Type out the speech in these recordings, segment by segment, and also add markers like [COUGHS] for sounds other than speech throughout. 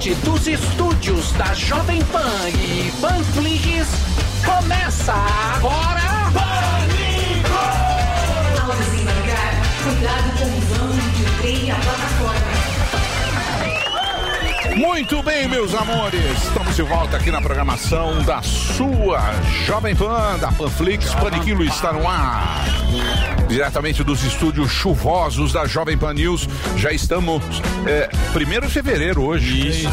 Diretamente dos estúdios da Jovem Pan e Panflix, começa agora. Pânico! Cuidado com o de e a plataforma. Muito bem, meus amores. Estamos de volta aqui na programação da sua Jovem Pan, da Panflix. Paniquilo está no ar. Diretamente dos estúdios chuvosos da Jovem Pan News. Já estamos. É, 1 de fevereiro hoje.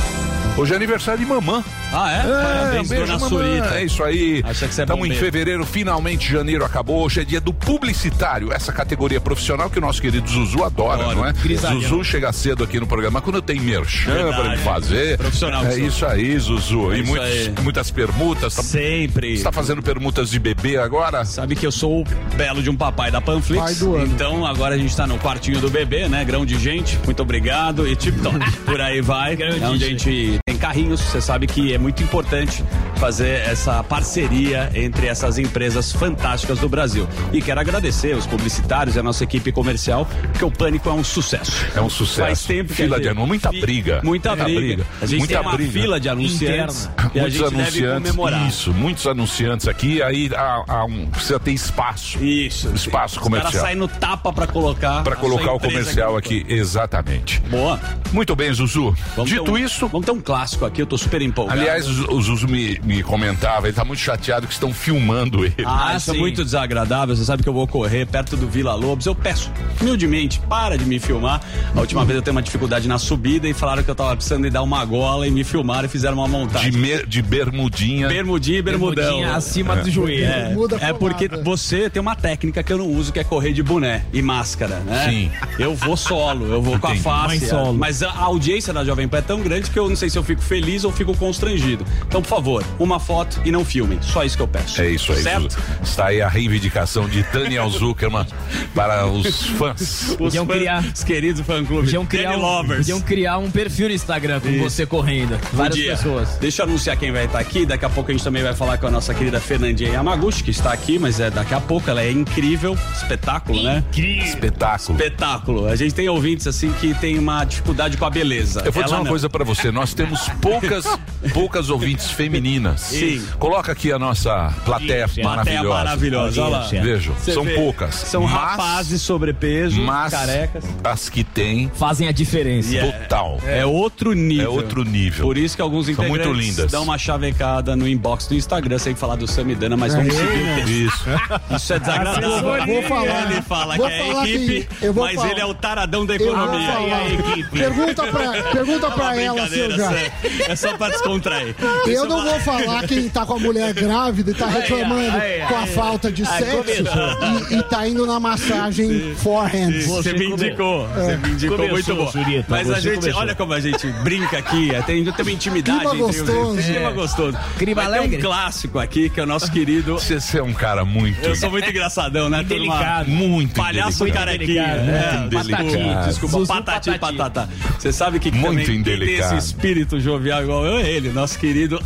Hoje é aniversário de mamã. Ah, é? Parabéns, um beijo, dona. Surita. É isso aí. Você é Estamos em fevereiro, finalmente janeiro acabou. Hoje é dia do publicitário, essa categoria profissional que o nosso querido Zuzu adora, Adoro. não é? Grisalhão. Zuzu chega cedo aqui no programa quando tem merchan Verdade. pra ele fazer. Profissional É isso aí, Zuzu. É e isso muitos- aí. muitas permutas. Tá, Sempre. está fazendo permutas de bebê agora? Sabe que eu sou o belo de um papai da Panflix. Pai do ano. Então agora a gente tá no quartinho do bebê, né? Grão de gente. Muito obrigado. E tipo, então, [LAUGHS] por aí vai. É onde a gente carrinhos. Você sabe que é muito importante fazer essa parceria entre essas empresas fantásticas do Brasil. E quero agradecer os publicitários e a nossa equipe comercial, porque o Pânico é um sucesso. É um sucesso. Faz tempo que Fila a gente- de anúncio, muita briga. Muita, briga. A gente Muita tem uma briga. fila de anunciantes que a muitos gente deve anunciantes, comemorar. isso, muitos anunciantes aqui, aí há, há um, precisa ter espaço. Isso. Espaço Os comercial. caras saem no tapa pra colocar. Pra a colocar o comercial aqui, exatamente. Boa. Muito bem, Zuzu. Vamos Dito um- isso, Vamos ter um clássico aqui, eu tô super empolgado. aliás, o o Zuzu me, me comentava, ele tá muito chateado que estão filmando ele. Ah, isso é muito desagradável. Você sabe que eu vou correr perto do Vila Lobos. Eu peço, humildemente, para de me filmar. A última vez eu tenho uma dificuldade na subida e falaram que eu tava precisando de dar uma gola e me filmaram e fizeram uma montagem. De, me- de bermudinha. Bermudinha e bermudão. Bermudinha acima do joelho. É, é porque você tem uma técnica que eu não uso, que é correr de boné e máscara, né? Sim. Eu vou solo, eu vou com a Entendi. face. Mais solo. Mas a audiência da Jovem Pan é tão grande que eu não sei se eu fico feliz ou fico constrangido. Então, por favor, uma foto e não filmem. Só isso que eu peço. É isso aí, Certo? Está aí a reivindicação de Daniel Zuckerman para os fãs. Os Podiam fãs- criar- Os queridos fã-clube. Podiam criar, Danny um, Lovers. podiam criar um perfil no Instagram com Isso. você correndo. Várias Podia. pessoas. Deixa eu anunciar quem vai estar aqui. Daqui a pouco a gente também vai falar com a nossa querida Fernandinha Yamaguchi, que está aqui, mas é daqui a pouco. Ela é incrível. Espetáculo, né? Espetáculo. Espetáculo. A gente tem ouvintes assim que tem uma dificuldade com a beleza. Eu vou dizer Ela uma não. coisa pra você, nós temos poucas, [LAUGHS] poucas ouvintes femininas. Sim. Coloca aqui a nossa plateia Plateia maravilhosa. maravilhosa. Olha lá. Vejam, Você são vê, poucas. São mas, rapazes sobrepeso, mas carecas. as que tem, Fazem a diferença. E é- total. É outro nível. É outro nível. Por isso que alguns São muito integrantes lindas. dão uma chavecada no inbox do Instagram sem falar do Samidana, mas vamos Aí, seguir. Isso. Isso é desagradável. Eu vou- falar. Ele fala Vou que é falar a equipe, que- eu vou mas falar. ele é o taradão da Eu vou economia. falar. Pergunta pra, pergunta É pra ela, seu brincadeira, já. É só pra descontrair. Eu não vou falar quem tá com a mulher grávida e tá reclamando ai, com a falta de sexo e, e tá indo na massagem forehand. Você me indicou, você me indicou Começou, muito bom. Surita, Mas a gente, começou. olha como a gente brinca aqui, tem, tem uma intimidade. Clima entre os- gostoso. Clima gostoso. Clima Vai alegre. um clássico aqui que é o nosso querido. Você você é um cara muito. Eu sou muito engraçadão, né? turma? Indelicado. Muito Palhaço carequinha. Indelicado, É, Patati. Desculpa, patati, Patati. patata. Você sabe que Muito também quem tem esse espírito jovial igual eu, é ele, nosso querido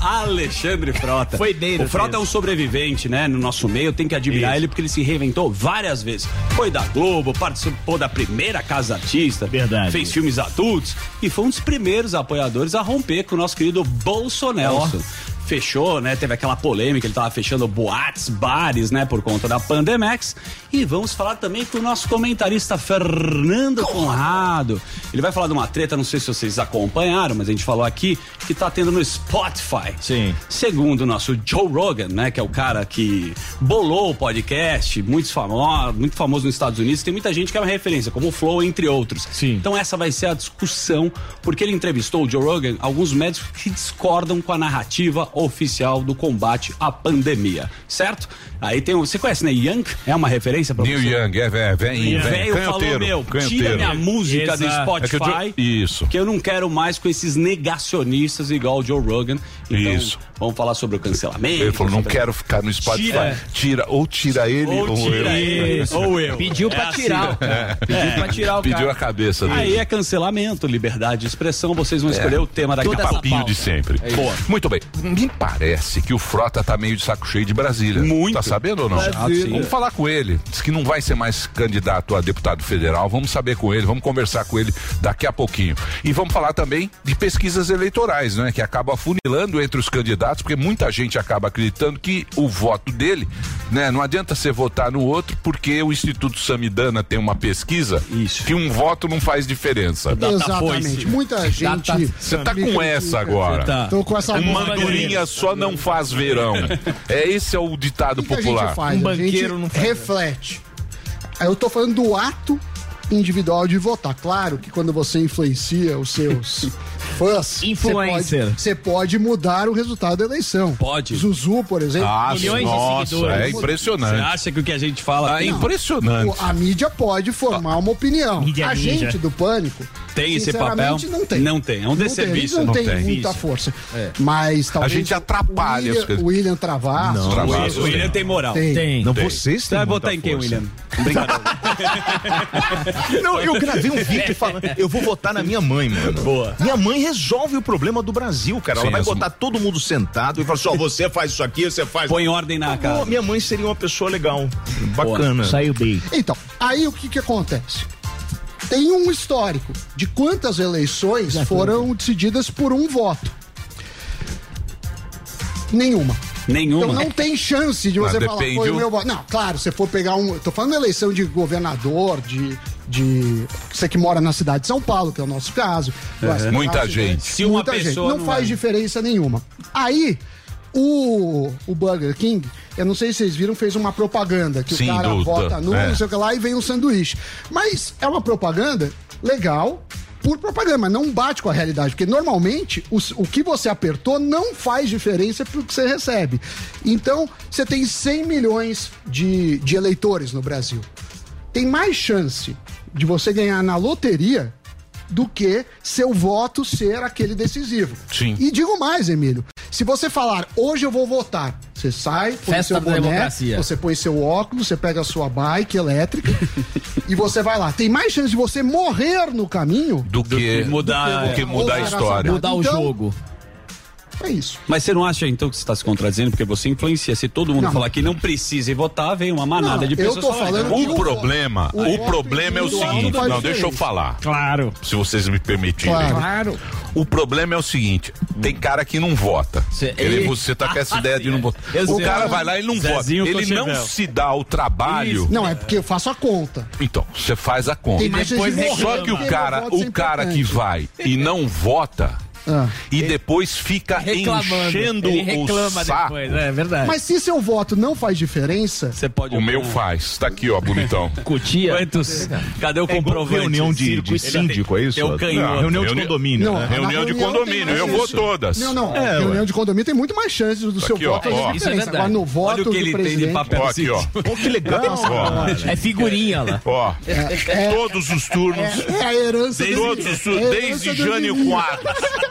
Alexandre Frota. Foi dele, O Frota é um sobrevivente, né? No nosso meio, tem que admirar Isso. ele porque ele se reinventou várias vezes. Foi da Globo, participou da primeira Casa Artista. Verdade. Fez filmes adultos e foi um dos primeiros apoiadores a romper com o nosso querido Bolsonaro. Fechou, né? Teve aquela polêmica, ele tava fechando boates, bares, né? Por conta da Pandemex. E vamos falar também com o nosso comentarista Fernando Conrado. Ele vai falar de uma treta, não sei se vocês acompanharam, mas a gente falou aqui que tá tendo no Spotify. Sim. Segundo o nosso Joe Rogan, né, que é o cara que bolou o podcast, muito famoso, muito famoso nos Estados Unidos, tem muita gente que é uma referência, como o Flow, entre outros. Sim. Então essa vai ser a discussão, porque ele entrevistou o Joe Rogan, alguns médicos que discordam com a narrativa oficial do combate à pandemia, certo? Aí tem, o- você conhece, né, Young? É uma referência pra Neil você? Young, é, é, vem, O vem, velho falou, canhoteiro, meu, tira canhoteiro. minha música do Exato. É que o Spotify. Joe- Isso. Que eu não quero mais com esses negacionistas igual o Joe Rogan. Então, Isso. Vamos falar sobre o cancelamento. Ele falou, não quero ficar no Spotify. Tira. Tira, ou tira ele ou, Ou tira eu. ele, [LAUGHS] ou eu. Pediu É pra assim, tirar né? Pediu pra tirar o Pediu cara. a cabeça dele. Aí é cancelamento, liberdade de expressão. Vocês vão escolher o tema daqui Toda a pouco. papinho de sempre. Boa. Muito bem. Me parece que o Frota tá meio de saco cheio de Brasília. Muito. Tá sabendo ou não? Brasília. Vamos falar com ele. Diz que não vai ser mais candidato a deputado federal. Vamos saber com ele, vamos conversar com ele daqui a pouquinho. E vamos falar também de pesquisas eleitorais, né? Que acabam afunilando entre os candidatos, porque muita gente acaba acreditando que o voto dele, né? Não adianta você votar no outro, porque o Instituto Samidana tem uma pesquisa Isso. que um voto não faz diferença. Exatamente. Muita gente. Você tá com essa agora. Tá. Tô com essa Uma bola. andorinha só não faz verão. É esse é o ditado O que a popular. gente faz? Um a gente banqueiro não faz. reflete. Aí eu tô falando do ato individual de votar. Claro que quando você influencia os seus fãs, Influencer. Você pode, você pode mudar o resultado da eleição. Pode. Zuzu, por exemplo. Ah, Milhões de nossa, seguidores. é Você impressionante. acha que o que a gente fala Ah, é impressionante. o- a mídia pode formar uma opinião. Mídia a ninja. gente do pânico Tem esse papel? Não tem. Não tem, é um Não desserviço, Tem, não não tem, tem. muita força. Mas talvez. gente atrapalha o as William, coisas. o William Travasso. Não, O Travassos William tem. moral. Tem. Tem. Não, Tem. vocês Você têm vai muita votar em quem. William? Brincadeira. Não, eu gravei um vídeo [LAUGHS] falando, eu vou votar na minha mãe, mano. Boa. Minha mãe resolve o problema do Brasil, cara. Ela Sim, vai as- botar todo mundo sentado e falar assim, ó, você faz isso aqui, você faz... Põe ordem na Pô, casa. minha mãe seria uma pessoa legal, bacana. Saiu bem. Então, aí o que que acontece? Tem um histórico de quantas eleições foram decididas por um voto. Nenhuma. Nenhuma. Então não tem chance de você Ah, falar, foi o meu voto. Não, claro, se for pegar um. Tô falando eleição de governador, de. de você que mora na cidade de São Paulo, que é o nosso caso. Vai, Muita caso, gente. Se uma muita gente. pessoa Não, não faz vai. diferença nenhuma. Aí, o, o Burger King, eu não sei se vocês viram, fez uma propaganda que Sim, o cara do- vota no, é. não sei o que lá, e vem um sanduíche. Mas é uma propaganda legal. Por propaganda, mas não bate com a realidade, porque normalmente os- o que você apertou não faz diferença pro que você recebe. Então, você tem 100 milhões de, de eleitores no Brasil. Tem mais chance de você ganhar na loteria do que seu voto ser aquele decisivo. Sim. E digo mais, Emílio. Se você falar, hoje eu vou votar, você sai, põe Festa seu boné, democracia. você põe seu óculos, você pega a sua bike elétrica [LAUGHS] e você vai lá. Tem mais chance de você morrer no caminho Do que mudar- do que mudar a história. Mudar o Então- jogo. É isso. Mas você não acha então que você está se contradizendo porque você influencia? Se todo mundo Não. falar que não precisa ir votar, vem uma manada Não, de eu pessoas tô falar, falando que O problema, o o problema é o seguinte, não não, deixa eu falar, Claro. se vocês me permitirem. Claro. O problema é o seguinte, tem cara que não vota. Cê- Ele, você tá com essa ideia de não [LAUGHS] votar. Eu O sei. cara vai lá e não Zezinho vota. Ele não se dá o trabalho. Não, é porque eu faço a conta. Então, você faz a conta. Tem mais chance de morrer Só que o cara, ser o cara que vai e não vota Ah. e depois fica Reclamando. enchendo Ele o reclama saco. depois, é verdade. Mas se seu voto não faz diferença, Você pode. O meu faz. Tá aqui, ó, bonitão. [LAUGHS] Cutia. Quantos? Cadê o É comprovante? reunião de, de síndico, é isso? Eu canhoto. Não, reunião de condomínio, Não, né? Reunião de condomínio, eu vou todas. Não, não. É, reunião ué. de condomínio tem muito mais chances do seu Aqui, voto ó. Isso é diferença. verdade. Agora, no voto Olha o que do ele tem de presidente... papel Ó, aqui, ó. Pô, que legal. Ó, É figurinha lá. ó. Todos os turnos. É a herança todos os é turnos, desde Jânio. Quadros.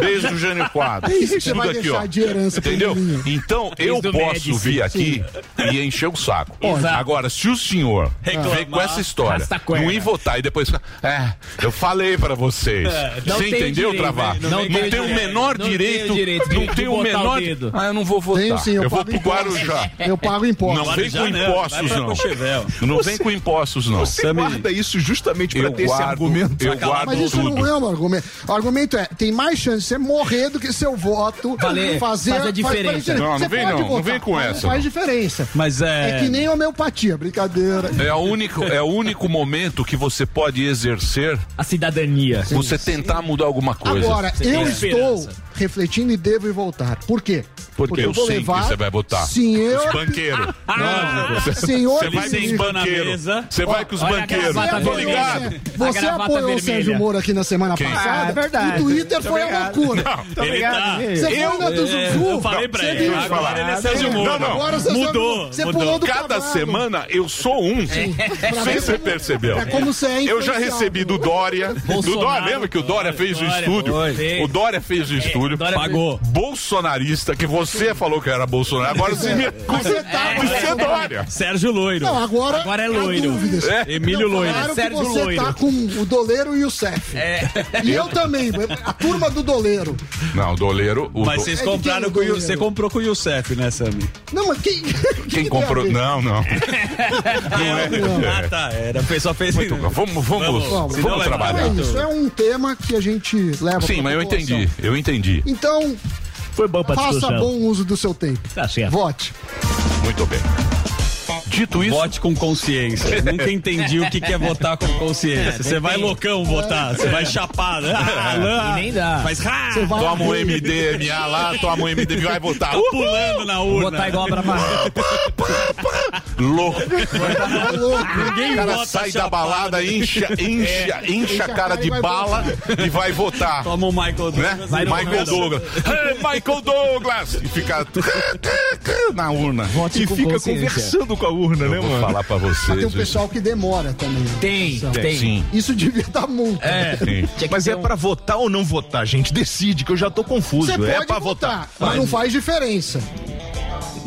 Desde o Jânio Quadros. É isso que Tudo aqui, ó. de herança Entendeu? Então, eu posso Médici. vir aqui e encher o saco. Exato. Agora, se o senhor Reclamar, vem com essa história, não ir votar e depois ficar, é, eu falei pra vocês. não Você tem entendeu, direito, Travar? não Não, tem tem o menor Não direito. Não tem o menor. dedo. Ah, eu não vou votar. Tenho sim, eu, eu vou pro impostos. Guarujá. Eu pago impostos. Não vem com impostos, não. Não vem com impostos, não. Você guarda isso justamente pra ter esse argumento. eu guardo Mas isso não é um argumento. O argumento é, tem mais chance de você morrer do que seu voto Valer- fazer, fazer diferença. Não, não vem não, não votar, vem com essa, Não faz não. diferença. Mas é. É que nem homeopatia, brincadeira. É, a único, é o único momento que você pode exercer A cidadania. você tentar mudar alguma coisa. Agora, eu esperança. estou refletindo e devo ir voltar. Por quê? Porque eu sei que você vai votar. Senhor, Os banqueiros. [LAUGHS] senhor Você vai com os banqueiros. Você vai com os banqueiros. Tô ligado. Você apoiou o. Sérgio Moro aqui na semana Quem? passada. Ah, é verdade. O Twitter foi a loucura. Ele tá. Você foi na do É, Zuzu. eu falei pra ele. Agora ele é falar. Sérgio Moro. Não, não. Agora você Mudou, Você mudou. pulou do Cada semana eu sou um. Não sei se você percebeu. É como você é Eu já recebi do Dória. Do. Dória, lembra que o Dória fez o estúdio? O Dória fez o estúdio. Estúdio. Pagou. Bolsonarista, que você falou que era Bolsonaro. Agora você me Você tá, Você é Dória. Sérgio Loiro. Não, agora. Agora é loiro. dúvidas. Emílio Não, Loiro. Que Sérgio você Loiro. tá com o Doleiro e o Cef. E eu também. A turma do Doleiro. Não, o Doleiro. O Mas do- vocês É de compraram quem o com o? Você comprou com o Youssef, né, Sami? Não, mas quem. Quem comprou. [LAUGHS] Não, não. Ah, tá. Era, só fez. Muito bom. Vamos, vamos, Vamos. vamos, não trabalhar. É isso, é um tema que a gente leva Sim, mas eu entendi. Eu entendi. Então, Foi bom pra faça discussão. bom uso do seu tempo. Tá certo. Vote. Muito bem. Dito isso, Vote com consciência. [LAUGHS] Nunca entendi o que que é votar com consciência. Você vai loucão votar, você vai chapar. Ah, não. E nem dá. Faz ah, vai toma um MDMA lá, toma um MDMA, vai votar. tá pulando na urna. Botar igual pra baixo. Louco. Louco. Ninguém O cara vota sai da chapado. balada, incha, incha, incha a cara de e vai bala e vai votar. Toma o Michael Né? Douglas. Vai no Michael Douglas. Douglas. Hey, Michael Douglas! E fica [LAUGHS] na urna. Vote E com fica conversando com a urna, né, Eu vou mano? falar pra Mas tem vocês. um pessoal que demora também. né? Tem, Então, tem. Sim. Isso devia dar multa. É. Que Mas é um- pra votar ou não votar, gente? Decide, que eu já tô confuso. Você é pode pra votar, votar. mas não faz diferença.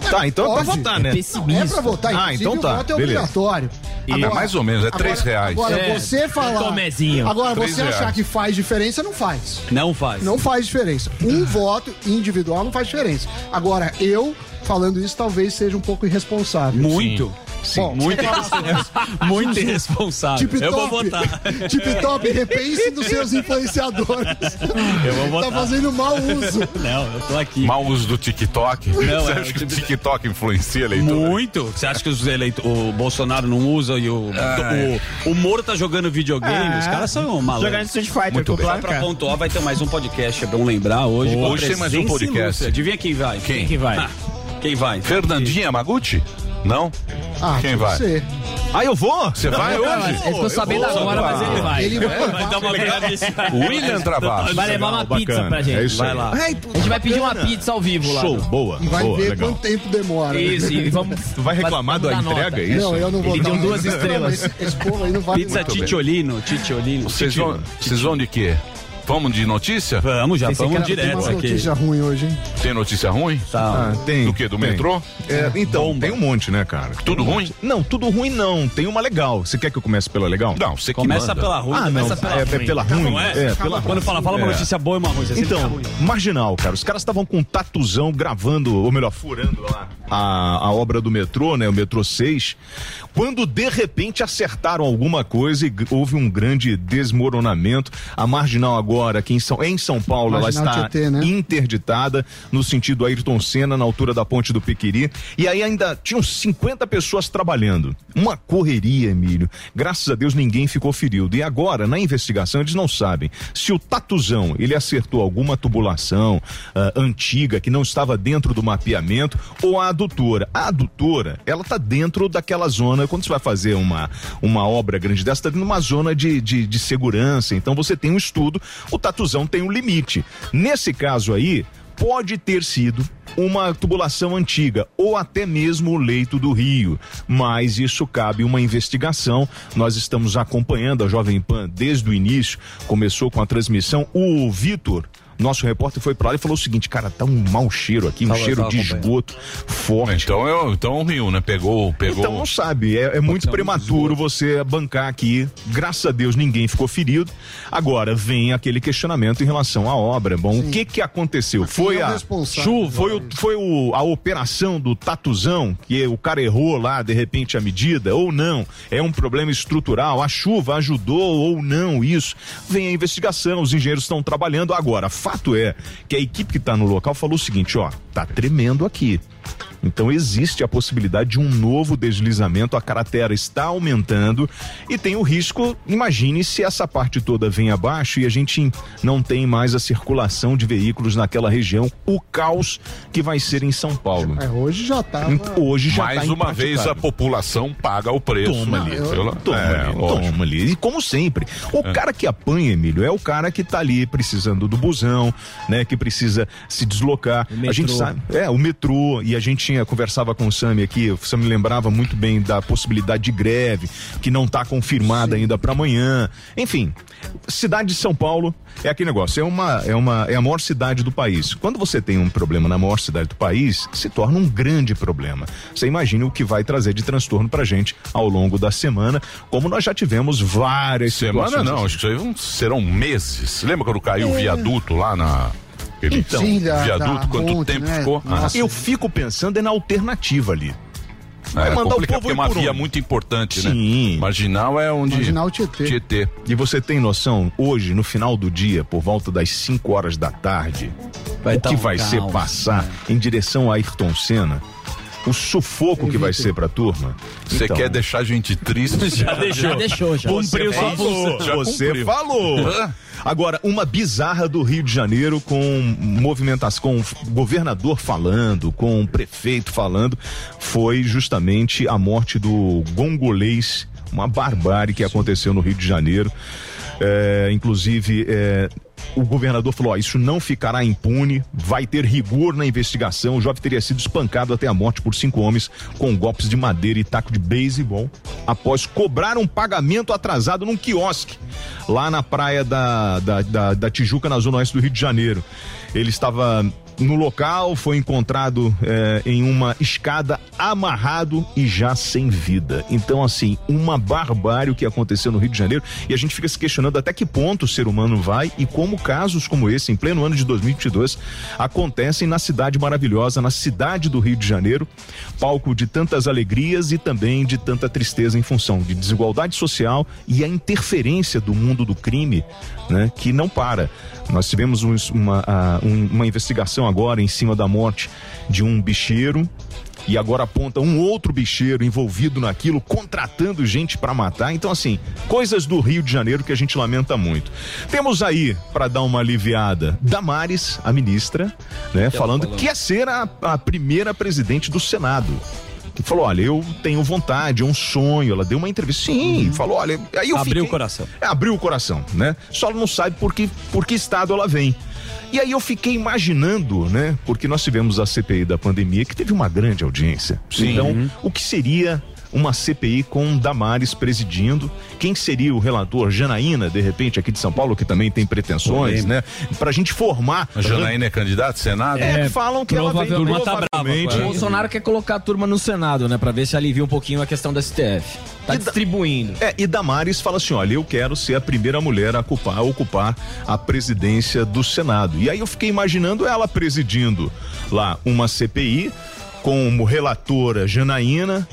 Tá, então é pra Pode. votar, né? pessimista. É pra votar, Ah, então tá, o voto é beleza. obrigatório. É mais ou menos, é três reais. Agora, É, você falar. tomezinho. Agora, Três você achar reais. que faz diferença, não faz. Não faz. Não faz diferença. Um voto individual não faz diferença. Agora, eu falando isso talvez seja um pouco irresponsável. Muito. Bom, Muito, [LAUGHS] você fala- muito irresponsável. Tip Eu vou top, votar. Tip top, repense dos seus influenciadores. Eu vou votar. Tá fazendo mau uso. Não, eu tô aqui. Mau uso do TikTok. Você é, acha que o TikTok influencia a leitura? Muito. Você acha que os eleito, o Bolsonaro não usa e o, o, o Moro tá jogando videogame? Os caras são malucos. Jogando Street Fighter Muito com bem. Só pra pontuar, vai ter mais um podcast, é bom lembrar hoje. Hoje tem mais um podcast. Adivinha quem vai? Quem? Quem vai? Ah, quem vai? Fernandinha Yamaguchi? Não? Ah, Quem vai? Você. Ah, eu vou? Você vai hoje? Ele ficou sabendo agora, mas ele vai. Ele vai, Vai dar uma agradecida. [LAUGHS] William Travassos. Vai levar uma Legal, pizza bacana. pra gente. É isso Vai aí. lá. A gente vai pedir uma pizza ao vivo lá. Show, boa. e vai boa, ver legal. quanto tempo demora. né? Isso, e vamos. [LAUGHS] Tu vai reclamar da entrega, nota. é isso? Não, eu não vou Pediu dar. duas estrelas. Esse, povo aí não vale Pizza. Titiolino, Titiolino. Vocês vão de quê? Vamos de notícia? Vamos, já que vamos Tem direto uma aqui. notícia ruim hoje, hein? Tem notícia ruim? Tá. Ah, tem. Do quê? Do tem. metrô? É, então, tem um monte, né, cara? Tudo ruim? Não, tudo ruim não. Tem uma legal. Você quer que eu comece pela legal? Não, você que Começa manda. pela ruim. Ah, não. Começa pela é, é ruim. pela ruim. Não é? É, pela Quando fala, fala uma É. notícia boa e uma ruim. Você Então, ruim. marginal, cara. Os caras estavam com um tatuzão gravando, ou melhor, furando lá a, a obra do metrô, né? O metrô 6. Quando de repente acertaram alguma coisa e houve um grande desmoronamento. A marginal agora, aqui em São, em São Paulo, ela Marginal está Tietê, né? interditada no sentido Ayrton Senna, na altura da ponte do Piquiri. E aí ainda tinham 50 pessoas trabalhando. Uma correria, Emílio. Graças a Deus ninguém ficou ferido. E agora, na investigação, eles não sabem se o tatuzão ele acertou alguma tubulação ah, antiga que não estava dentro do mapeamento ou a adutora. A adutora, ela tá dentro daquela zona, quando você vai fazer uma, uma obra grande dessa, tá dentro de uma zona de, de, de segurança. Então você tem um estudo, o tatuzão tem um limite. Nesse caso aí, pode ter sido uma tubulação antiga ou até mesmo o leito do rio, mas isso cabe uma investigação. Nós estamos acompanhando a Jovem Pan desde o início, começou com a transmissão. O Vitor, nosso repórter, foi pra lá e falou o seguinte: cara, tá um mau cheiro aqui, um Tava- cheiro tava de esgoto forte. Então, eu, então Rio, né? Pegou, pegou. Então não sabe, é, é muito ser um prematuro você bancar aqui. Graças a Deus ninguém ficou ferido. Agora vem aquele questionamento em relação à obra. Bom, o que que aconteceu? foi é a chuva, foi, o, foi o- a operação do tatuzão que o cara errou lá de repente a medida ou não? É um problema estrutural? A chuva ajudou ou não isso? Vem a investigação, os engenheiros estão trabalhando agora. Fato é que a equipe que está no local falou o seguinte, ó, tá tremendo aqui. Então existe a possibilidade de um novo deslizamento, a cratera está aumentando e tem o risco, imagine se essa parte toda vem abaixo e a gente não tem mais a circulação de veículos naquela região, o caos que vai ser em São Paulo. É, hoje já tava. Hoje já Mais tá uma vez a população paga o preço. Toma ali, Pela- toma, é, ali, toma ali. E como sempre, o cara que apanha, Emílio, é o cara que tá ali precisando do busão, né? Que precisa se deslocar. O A gente metrô. sabe, é, o metrô. E a gente tinha, conversava com o Sami aqui, o Sami lembrava muito bem da possibilidade de greve, que não está confirmada ainda para amanhã. Enfim, cidade de São Paulo é aquele negócio, é uma, é uma é a maior cidade do país. Quando você tem um problema na maior cidade do país, se torna um grande problema. Você imagina o que vai trazer de transtorno pra gente ao longo da semana, como nós já tivemos várias Semana situações não, assim. acho que serão meses. Lembra quando caiu o viaduto lá na. Aquele Então, Sim, da- viaduto, da quanto ponte, tempo né? ficou? Ah, Nossa. Eu fico pensando é na alternativa ali. Era mandar o complicado, povo porque é uma por via onde? muito importante, Sim. né? Marginal é onde. Marginal Tietê. Tietê. E você tem noção, hoje, no final do dia, por volta das 5 horas da tarde, Vai o que um vai ser caos, passar em direção a Ayrton Senna? O sufoco que vai ser pra turma? Você Então, quer deixar a gente triste? [LAUGHS] Já deixou. Já deixou, já. Cumpriu sua falou, Já você cumpriu. falou. Hã? Agora, uma bizarra do Rio de Janeiro com movimentação, com o governador falando, com o prefeito falando, foi justamente a morte do gongolês, uma barbárie que aconteceu no Rio de Janeiro. É, inclusive, é, o governador falou: ó, isso não ficará impune, vai ter rigor na investigação. O jovem teria sido espancado até a morte por cinco homens com golpes de madeira e taco de beisebol após cobrar um pagamento atrasado num quiosque lá na praia da, da, da, da Tijuca, na zona oeste do Rio de Janeiro. Ele estava no local, foi encontrado eh, em uma escada amarrado e já sem vida. Então, assim, uma barbárie o que aconteceu no Rio de Janeiro e a gente fica se questionando até que ponto o ser humano vai e como casos como esse, em pleno ano de 2022, acontecem na cidade maravilhosa, na cidade do Rio de Janeiro, palco de tantas alegrias e também de tanta tristeza em função de desigualdade social e a interferência do mundo do crime, né, que não para. Nós tivemos um- uma, ah, um- uma investigação agora em cima da morte de um bicheiro e agora aponta um outro bicheiro envolvido naquilo, contratando gente para matar. Então, assim, coisas do Rio de Janeiro que a gente lamenta muito. Temos aí, para dar uma aliviada, Damares, a ministra, né, falando que quer ser a, a primeira presidente do Senado. Que falou, olha, eu tenho vontade, é um sonho. Ela deu uma entrevista. Sim, falou, olha. Aí eu Abriu fiquei- o coração. é, abriu o coração, né? Só não sabe por que, por que estado ela vem. E aí eu fiquei imaginando, né? Porque nós tivemos a CPI da pandemia que teve uma grande audiência. Sim. Então, o que seria uma CPI com Damares presidindo? Quem seria o relator? Janaína, de repente, aqui de São Paulo, que também tem pretensões, né? Pra gente formar. A Janaína é candidata, Senado? É, falam que ela vem Turma tá brava O. Bolsonaro quer colocar a turma no Senado, né? Pra ver se alivia um pouquinho a questão da STF. Tá E da- distribuindo. É, e Damares fala assim: olha, eu quero ser a primeira mulher a ocupar, a ocupar a presidência do Senado. E aí eu fiquei imaginando ela presidindo lá uma CPI, como relatora Janaína.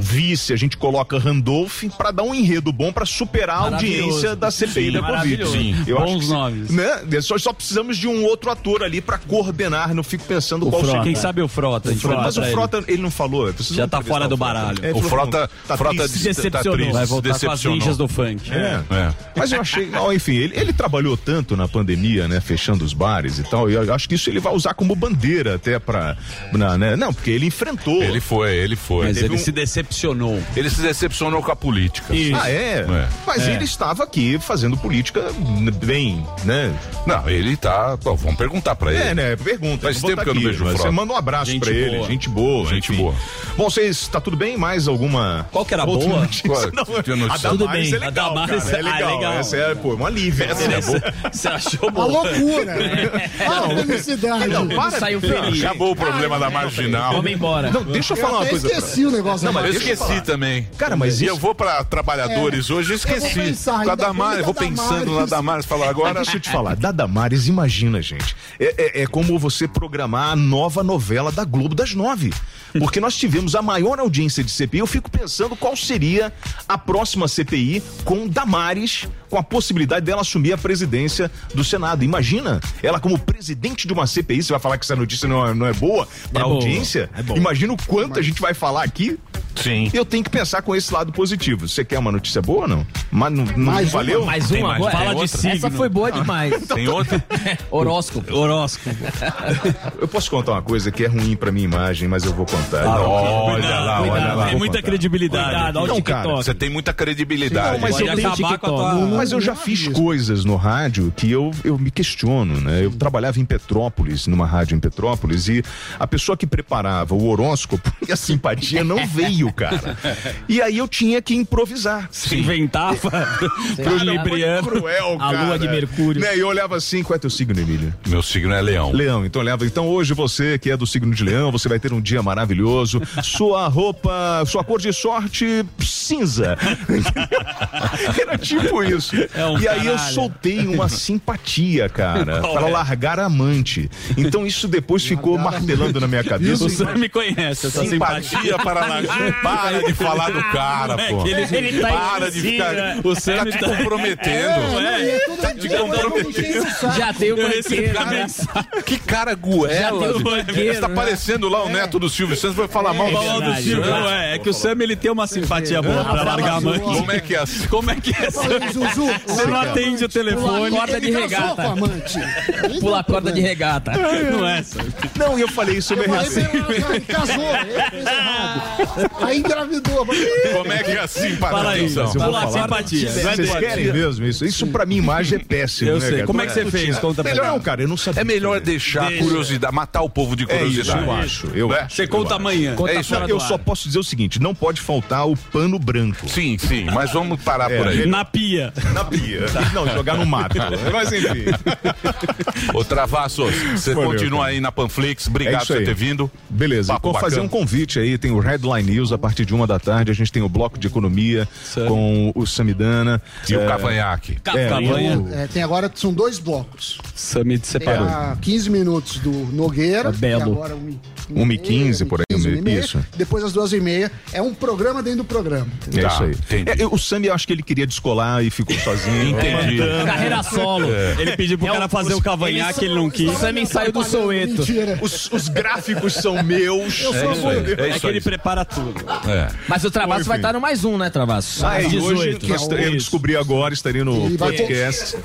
Vice, a gente coloca Randolph pra dar um enredo bom pra superar a audiência da CPI Sim, da Covid. Sim, Eu bons acho que se- nomes. Né? Só, só precisamos de um outro ator ali pra coordenar. Não fico pensando O qual Frota. Quem sabe o Frota. a gente vai Mas o botar ele. Frota, ele não falou. preciso Já tá fora do o Frota. baralho. É, O Frota, tá Frota triste. de- tá decepcionou. triste, Vai voltar com as decepcionou. ninjas do funk. É. É. Mas eu achei, ó, enfim, ele, ele trabalhou tanto na pandemia, né, fechando os bares e tal, e eu acho que isso ele vai usar como bandeira até pra, pra, né, não, porque ele enfrentou. Ele foi, ele foi. Mas Teve ele um- se decepcionou. Ele se decepcionou com a política. Ah, é? É. Mas ele estava aqui fazendo política bem, né? Não, ele tá. Pô, vamos perguntar pra ele. É, né? Pergunta. Faz eu tempo que eu não vejo o. Você manda um abraço Gente pra ele. boa. Gente boa. Gente enfim. boa. Bom, vocês, tá tudo bem? Mais alguma? Qual que era outra boa? notícia? Qual- [LAUGHS] Não, tinha notícia? a Tudo Damares bem. é legal, A Damares- cara, é ah, legal. legal. Essa é, pô, um alívio. Essa é boa. [LAUGHS] Você achou A bom? loucura. [LAUGHS] A felicidade. Não, para. Saiu Não, feliz. Acabou o problema da marginal. Vamos embora. Não, deixa eu Eu falar uma coisa. pra- esqueci o negócio. Não, mas da Eu eu esqueci falar. também. Cara, mas E isso- eu vou pra trabalhadores hoje, eu eu esqueci. pensar, Com a Damares, bem vou pensando na Damares. Falar agora. Deixa eu te falar, da Damares, imagina, gente. É, é- é como você programar a nova novela da Globo das nove. Porque nós tivemos a maior audiência de CPI. Eu fico pensando qual seria a próxima CPI com Damares, com a possibilidade dela assumir a presidência do Senado. Imagina, ela como presidente de uma CPI. Você vai falar que essa notícia não é, não é boa para É boa, audiência? é boa. Imagina o quanto a gente vai falar aqui. Sim. Eu tenho que pensar com esse lado positivo. Você quer uma notícia boa ou não? Mas não, não Mais uma? valeu? Mais uma mais, agora? fala de Essa signo. foi boa [LAUGHS] demais. Tem outra? [LAUGHS] Horóscopo. Horóscopo. Eu posso contar uma coisa que é ruim pra minha imagem, mas eu vou contar. Ah, olha lá, cuidado. olha lá. Tem muita contar. credibilidade. Cuidado, olha o Não, cara, TikTok. Você tem muita credibilidade. Não, mas eu tenho tua... Mas eu já fiz coisas no rádio que eu, eu me questiono, né? Eu trabalhava em Petrópolis, numa rádio em Petrópolis, e a pessoa que preparava o horóscopo [LAUGHS] e a simpatia não veio, cara. E aí eu tinha que improvisar. Se inventava pro Cara, foi Libriano. cruel, A cara. lua de Mercúrio. Né? E eu olhava assim, qual é teu signo, Emílio? Meu signo é leão. Leão, então olhava, então hoje você que é do signo de leão, você vai ter um dia maravilhoso, sua roupa, sua cor de sorte, cinza. [LAUGHS] Era tipo isso. É um e aí eu caralho. soltei uma simpatia, cara, para largar a amante. Então isso depois ficou martelando na minha cabeça. Você me conhece, essa simpatia. Simpatia para lá. [LAUGHS] Para de falar do cara, pô. Ele, tá Para de ficar. O Tá Sam te tá... comprometendo. Não é? É Tá te comprometendo. Já tem o banqueiro, a. Que cara goela. o Você tá né? parecendo lá o neto do Silvio Santos, vai falar mal do Silvio. é, é que o Sam ele tem uma simpatia boa pra largar a mãe. Como é que é? Como é que é, Sam? Falei, Zuzu, Você não a atende o telefone. corda de Ele casou regata. a Pula a corda de regata. Não é, Sam. Não, e eu falei isso recebi. meu, aí casou, ele fez errado. [LAUGHS] Aí engravidou. Como é que é assim, para Fala aí, atenção? fala a simpatia. Vocês querem mesmo isso? Isso pra minha imagem é péssimo, Eu né, sei. cara? Como é que você fez? Conta pra Melhor mim. não, cara, eu não sabia. É melhor deixar a curiosidade, matar o povo de É isso, curiosidade. eu acho. Eu Né? acho. Você conta amanhã. Conta É isso, fora Eu do só posso dizer o seguinte: não pode faltar o pano branco. Sim, sim, mas vamos parar É, por aí. Na pia. Na pia. [LAUGHS] Não, jogar no mato. [LAUGHS] Mas enfim. Ô Travassos, você continua cara. aí na Panflix. É Obrigado isso por você aí. ter vindo. Beleza, Papo vou fazer bacana. um convite aí. Tem o Headline News a partir de uma da tarde. A gente tem o bloco de economia com o Samidana. E o É, Cavanhaque. É, Cavanha. É, tem agora, são dois blocos. Sam me Tem separou. a 15 minutos do Nogueira. É belo. que agora um, 1 e 15 por aí, 15, uma e meia. isso. Depois às duas e meia. É um programa dentro do programa. É Tá, isso aí. entendi. É, o Sami, eu acho que ele queria descolar e ficou sozinho. [LAUGHS] Entendi. Carreira solo. Ele pediu pro É cara o- fazer o cavanhaque, ele não quis. Sam saiu do Soueto. Mentira. Os, os gráficos são meus. Eu É sou isso aí. muito. É É que ele aí. prepara tudo. É. Mas o Travasso vai estar no mais um, né, Travasso? Ah, e hoje 18. nós- eu descobri agora, estaria no Ele vai- podcast.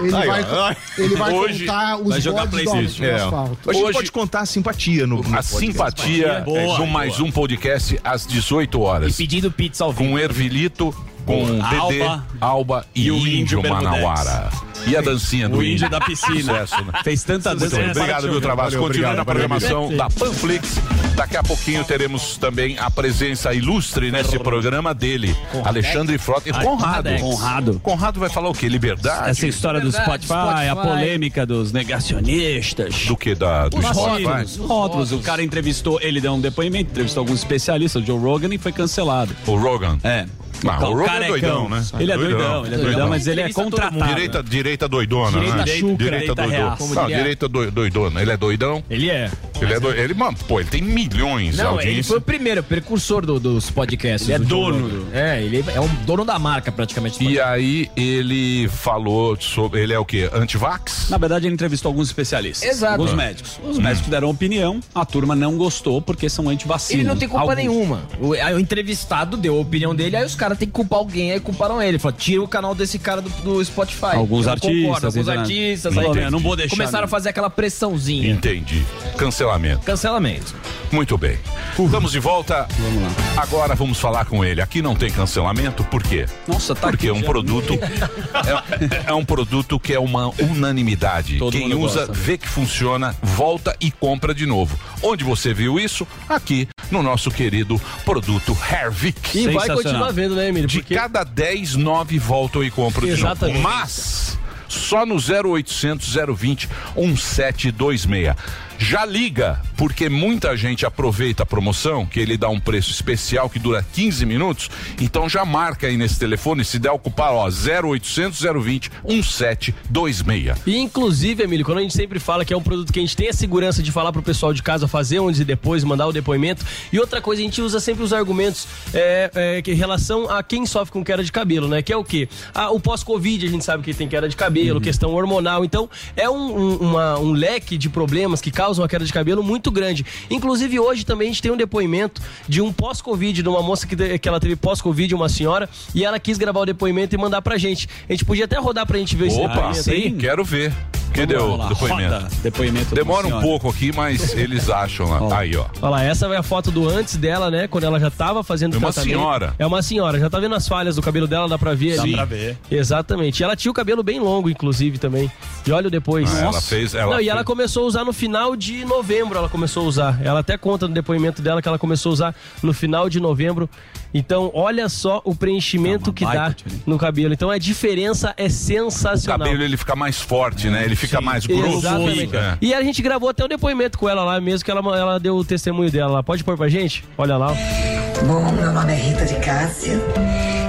Ele Aí, vai, ele vai Hoje contar os vai jogar bodes do, É. asfalto. A gente Hoje- pode contar a simpatia no, no A simpatia Boa, do mais um podcast às 18 E horas. pedindo pizza ao vivo. Com Ervilito, com BD, Alba Alba e, e o Índio Índio Manauara. E a dancinha do O índio da piscina. Sucesso, né? Fez tanta dança. Obrigado, Continue obrigado, na valeu, programação da Panflix. Daqui a pouquinho teremos também a presença ilustre nesse programa dele, Alexandre Frota e Conrado. Conrado. Conrado vai falar o quê? Liberdade? Essa história do Verdade, Spotify, a Spotify. polêmica dos negacionistas. Do que? Da, do Os Spotify? rótulos, rótulos. O cara entrevistou, ele deu um depoimento, entrevistou alguns especialistas, o Joe Rogan, e foi cancelado. O Rogan. É. Ah, o Rogan é doidão, né? Ele é Doidão. doidão, ele é doidão, mas ele é contratado. Direita, direita doidona, Direita né? chucra, direita direita doidona. Não, direita doi- doidona. Ele é doidão. Ele é. Ele é doido. Ele, mano, pô, ele tem milhões de Não, ele audiência. foi o primeiro, precursor do- dos podcasts. Ele é dono do- É, ele é um dono da marca, praticamente. E aí ele falou sobre. Ele é o quê? Antivax? Na verdade, ele entrevistou alguns especialistas. Exato. Alguns médicos. Os médicos deram opinião, a turma não gostou porque são antivacina. Ele não tem culpa Alguns. nenhuma. O, aí o entrevistado deu a opinião dele, aí os caras têm que culpar alguém, aí culparam ele. Falou, tira o canal desse cara do, do Spotify. Alguns artistas, concordo, alguns artistas. Falou, aí "Meu, não vou deixar, Começaram não." a fazer aquela pressãozinha. Entendi. Cancelamento. Cancelamento. Muito bem. Estamos de volta. Vamos lá. Agora vamos falar com ele. Aqui não tem cancelamento, por quê? Nossa, tá Porque é um já. produto é, é um produto que é uma unanimidade. Todo Quem usa gosta. vê que funciona, volta e compra de novo. Onde você viu isso? Aqui no nosso querido produto Hervik. E vai continuar vendo, né, Emílio? De Porque cada 10, 9 voltam e compram de Exatamente. novo. Mas só no 0800 020 1726. Já liga, porque muita gente aproveita a promoção, que ele dá um preço especial que dura 15 minutos. Então já marca aí nesse telefone, se der ocupar, ó, 0800 020 1726. E inclusive, Emílio, quando a gente sempre fala que é um produto que a gente tem a segurança de falar pro pessoal de casa fazer antes e depois, mandar o depoimento. E outra coisa, a gente usa sempre os argumentos é, é, que em relação a quem sofre com queda de cabelo, né? Que é o quê? Ah, o pós-Covid, a gente sabe que tem queda de cabelo, questão hormonal. Então, é um, um, uma- um leque de problemas que causam causam a queda de cabelo muito grande. Inclusive, hoje também a gente tem um depoimento de um pós-Covid, de uma moça que, que ela teve pós-Covid, uma senhora, e ela quis gravar o depoimento e mandar pra gente. A gente podia até rodar pra gente ver esse Opa, depoimento aí. quero ver. Cadê Vamos o lá, depoimento? roda, depoimento de uma Demora um pouco aqui, mas [LAUGHS] eles acham lá. Aí, ó. Olha lá, essa é a foto do antes dela, né? Quando ela já tava fazendo É uma tratamento. senhora. É uma senhora, já tá vendo as falhas do cabelo dela, dá pra ver Dá ali. pra ver. Exatamente. E ela tinha o cabelo bem longo, inclusive, também. E olha o depois. Ah, ela fez- ela Não, e fez- ela começou a usar no final de novembro, ela começou a usar. Ela até conta no depoimento dela que ela começou a usar no final de novembro. Então, olha só o preenchimento É que dá no cabelo. Então, a diferença é O sensacional. cabelo ele fica mais forte, né? Ele fica mais grosso. Exatamente. É. E a gente gravou até o depoimento com ela lá mesmo, que ela, ela deu o testemunho dela lá. Pode pôr pra gente? Olha lá. ó. Bom, meu nome é Rita de Cássia.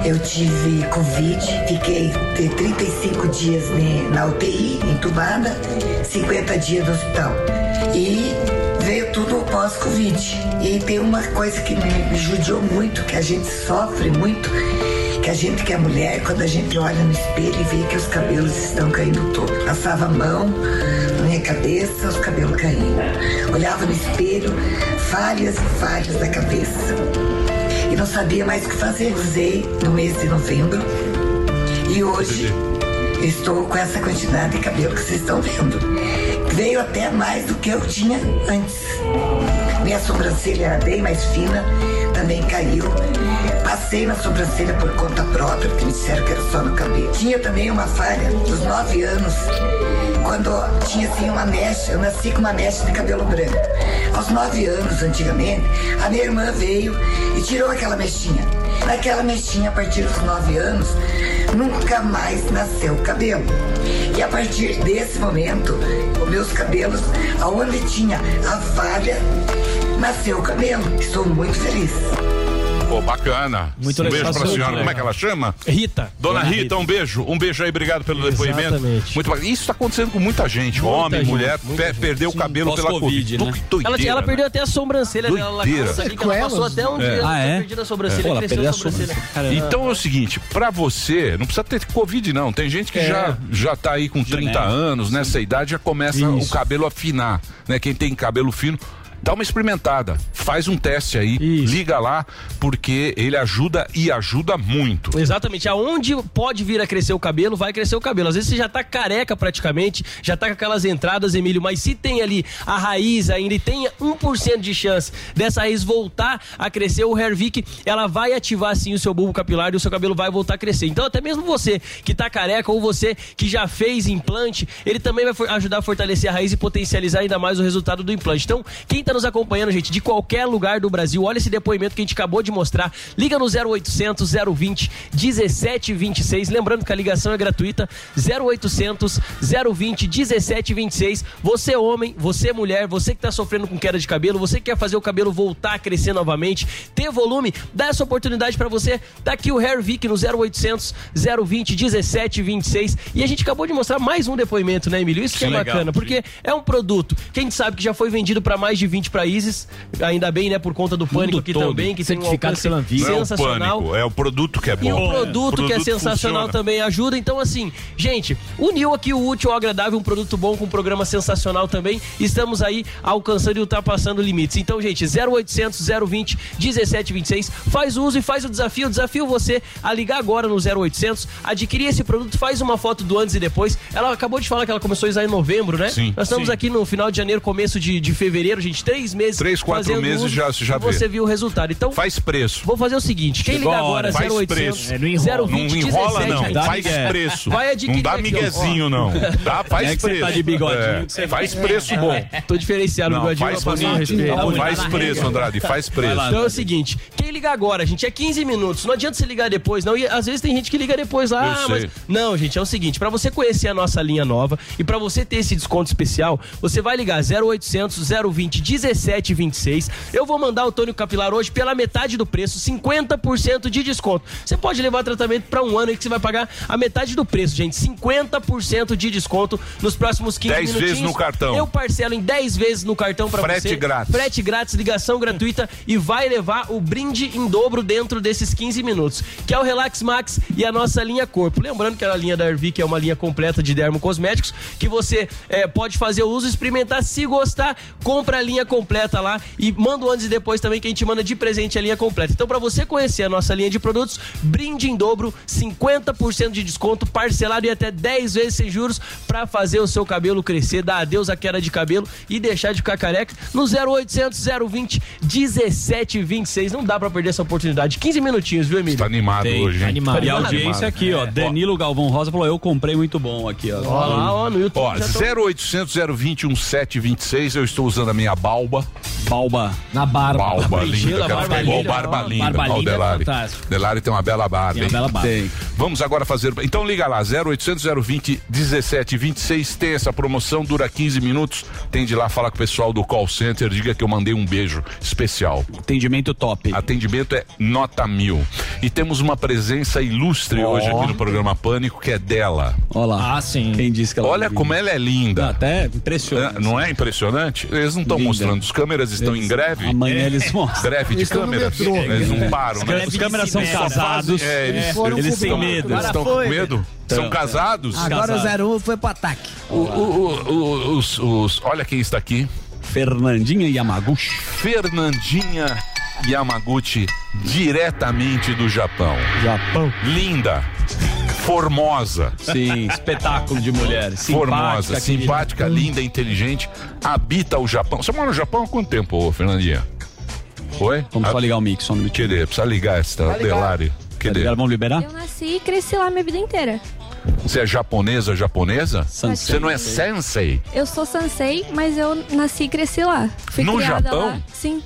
Eu tive Covid, fiquei de 35 dias ne- na UTI, entubada, 50 dias no hospital. E veio tudo pós-Covid. E tem uma coisa que me, judiou muito, que a gente sofre muito, que a gente que é mulher, quando a gente olha no espelho e vê que os cabelos estão caindo todos. Passava a mão na minha cabeça, os cabelos caindo. Olhava no espelho, falhas e falhas da cabeça e não sabia mais o que fazer. Usei no mês de novembro e hoje estou com essa quantidade de cabelo que vocês estão vendo. Veio até mais do que eu tinha antes. Minha sobrancelha era bem mais fina, também caiu. Passei na sobrancelha por conta própria, porque me disseram que era só no cabelo. Tinha também uma falha dos nove anos, quando tinha assim uma mecha, eu nasci com uma mecha de cabelo branco. Aos nove anos, antigamente, a minha irmã veio e tirou aquela mechinha. Naquela mechinha, a partir dos nove anos, nunca mais nasceu cabelo. E a partir desse momento, os meus cabelos, aonde tinha a falha, nasceu o cabelo. Estou muito feliz. Pô, bacana. Muito um legal. beijo pra senhora. legal. Como é que ela chama? Rita. Dona, Dona Rita, Rita. um beijo. Um beijo aí, obrigado pelo depoimento. Exatamente. Muito bacana. Isso tá acontecendo com muita gente. Muita Homem, gente, mulher, pe- gente. perdeu o cabelo pela pós-Covid, Covid. né? Doideira, Ela, ela né? perdeu até a sobrancelha dela cansa ali, que ela passou até um dia É. ela Ah, é? perdido a sobrancelha, Pô, ela perdeu a sobrancelha. sobrancelha. Então é o seguinte, pra você, não precisa ter Covid não, tem gente que É. já, já tá aí com 30 Genético, anos, nessa idade já começa o cabelo a afinar, né? Quem tem cabelo fino, dá uma experimentada, faz um teste aí, Isso. liga lá, porque ele ajuda e ajuda muito. Exatamente. Aonde pode vir a crescer o cabelo, vai crescer o cabelo. Às vezes você já tá careca praticamente, já tá com aquelas entradas, Emílio, mas se tem ali a raiz ainda e tem 1% de chance dessa raiz voltar a crescer, o Hervik, ela vai ativar sim o seu bulbo capilar e o seu cabelo vai voltar a crescer. Então até mesmo você que tá careca ou você que já fez implante, ele também vai ajudar a fortalecer a raiz e potencializar ainda mais o resultado do implante. Então, quem tá nos acompanhando, gente, de qualquer lugar do Brasil, olha esse depoimento que a gente acabou de mostrar. Liga no 0800 020 1726. Lembrando que a ligação é gratuita. 0800 020 1726. Você homem, você mulher, você que tá sofrendo com queda de cabelo, você que quer fazer o cabelo voltar a crescer novamente, ter volume, dá essa oportunidade pra você. Tá aqui o Hair Vic no 0800 020 1726. E a gente acabou de mostrar mais um depoimento, né, Emílio? Isso que é Sim, bacana, legal. porque é um produto que a gente sabe que já foi vendido para mais de 20 países, ainda bem, né, por conta do pânico Mundo aqui todo. também, que tem um Certificado alcance pela Anvisa. Não é o sensacional. pânico, é o produto que é E bom. o produto, que é produto sensacional funciona. também ajuda. Então, assim, gente, uniu aqui o útil ao agradável, um produto bom com um programa sensacional também. Estamos aí alcançando e ultrapassando limites. Então, gente, 0800 020 1726. Faz uso e faz o desafio. Desafio você a ligar agora no 0800, adquirir esse produto, faz uma foto do antes e depois. Ela acabou de falar que ela começou a usar em novembro, né? Sim. Nós estamos Sim. aqui no final de janeiro, começo de, de fevereiro, gente. Três meses. Três, quatro meses uso, já- já e Você vê. viu o resultado. Então, Faz preço. Vou fazer o seguinte, quem ligar agora faz 0800 preço. É, não enrola. 020 Não enrola 17, não, faz preço. Vai adquirir não dá miguezinho não. Dá, faz É preço. tá de bigodinho, É, você- faz preço bom. Tô diferenciado Não, bigodinho faz bonito. faz preço, Andrade, faz preço. lá. Então é o seguinte, quem ligar agora, gente, é 15 minutos. Não adianta você ligar depois, não. E às vezes tem gente que liga depois lá, Eu ah, mas. Não, gente, é o seguinte: pra você conhecer a nossa linha nova e pra você ter esse desconto especial, você vai ligar 0800 020 1726. Eu vou mandar o Tônico Capilar hoje pela metade do preço, 50% de desconto. Você pode levar tratamento para um ano aí que você vai pagar a metade do preço, gente. 50% de desconto nos próximos 15 10 minutinhos. vezes no cartão. Eu parcelo em 10 vezes no cartão para Frete você. grátis. Frete grátis, ligação gratuita e vai levar o brinde em dobro dentro desses 15 minutos, que é o Relax Max e a nossa linha corpo. Lembrando que a linha da Arvic é uma linha completa de dermocosméticos que você eh, pode fazer o uso, experimentar, se gostar, compra a linha completa lá e manda o antes e depois também que a gente manda de presente a linha completa. Então para você conhecer a nossa linha de produtos, brinde em dobro, 50% de desconto, parcelado e até 10 vezes sem juros para fazer o seu cabelo crescer, dar adeus à queda de cabelo e deixar de ficar careca no 0800 020 1726. Não dá para perder essa oportunidade. 15 minutinhos, viu, Emílio? Tá animado Tem. hoje, hein? Animado. E a Animado. audiência aqui, ó. Danilo Galvão Rosa falou: Eu comprei muito bom aqui, ó. Ó lá, ó, no YouTube. Ó, tô- 0800 020 1726, eu estou usando a minha balba. Balba. Na barba. Balba linda, barba ficar igual linda, barba linda. Barba linda é Delari. fantástico. Delari tem uma bela barba, Tem uma bela barba. Tem. Vamos agora fazer. Então liga lá, 0800 020 1726. Tem essa promoção, dura 15 minutos. Tem de lá falar com o pessoal do call center. Diga que eu mandei um beijo especial. Atendimento top. Atendimento é nota mil. E temos uma presença ilustre Ó. hoje aqui no programa Pânico, que é dela. Olha lá. Ah, sim. Quem disse que ela Olha é como ela é linda. linda. Até É, impressionante. Não é impressionante? Eles não estão Linda. Mostrando. Os câmeras estão em greve. Amanhã eles mostram. Greve de Eles estão câmeras. metrô. Eles não param, né? Os câmeras são casados. É, eles, foram eles pro têm medo. Eles estão com medo? São Então, casados? Agora Casado. o 01 foi pro ataque. O- o- o- os, os- olha quem está aqui. Fernandinha Yamaguchi. Fernandinha Yamaguchi, diretamente do Japão. Japão. Linda, formosa, Sim, espetáculo de mulher. formosa, Simpática, simpática, querida. linda, inteligente, habita o Japão. Você mora no Japão há quanto tempo, ô, Fernandinha? Oi? Vamos só Ah, ligar o mix, só um minutinho. Precisa ligar essa Delari. Tá ligado? Vamos liberar? Eu nasci e cresci lá minha vida inteira. Você é japonesa, japonesa? Sansei. Você não é sensei? Eu sou Sansei, mas eu nasci e cresci lá. Fui No criada Japão? lá. Sim,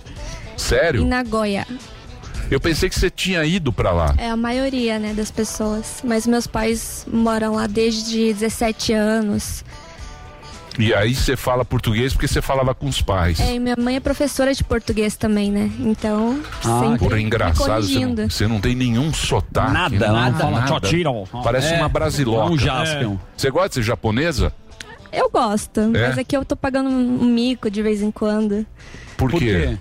Sério? em Nagoya. Eu pensei que você tinha ido pra lá. É a maioria, né, das pessoas. Mas meus pais moram lá desde 17 anos. E aí você fala português porque você falava com os pais. É, e minha mãe é professora de português também, né? Então, Ah, sempre Porra, me engraçado, você não, você não tem nenhum sotaque. Nada, não fala Nada. tchotiro. Parece É, uma brasiloca. Um jaspion. Você gosta de ser japonesa? Eu gosto, mas aqui eu tô pagando um mico de vez em quando. Por, Por quê? quê?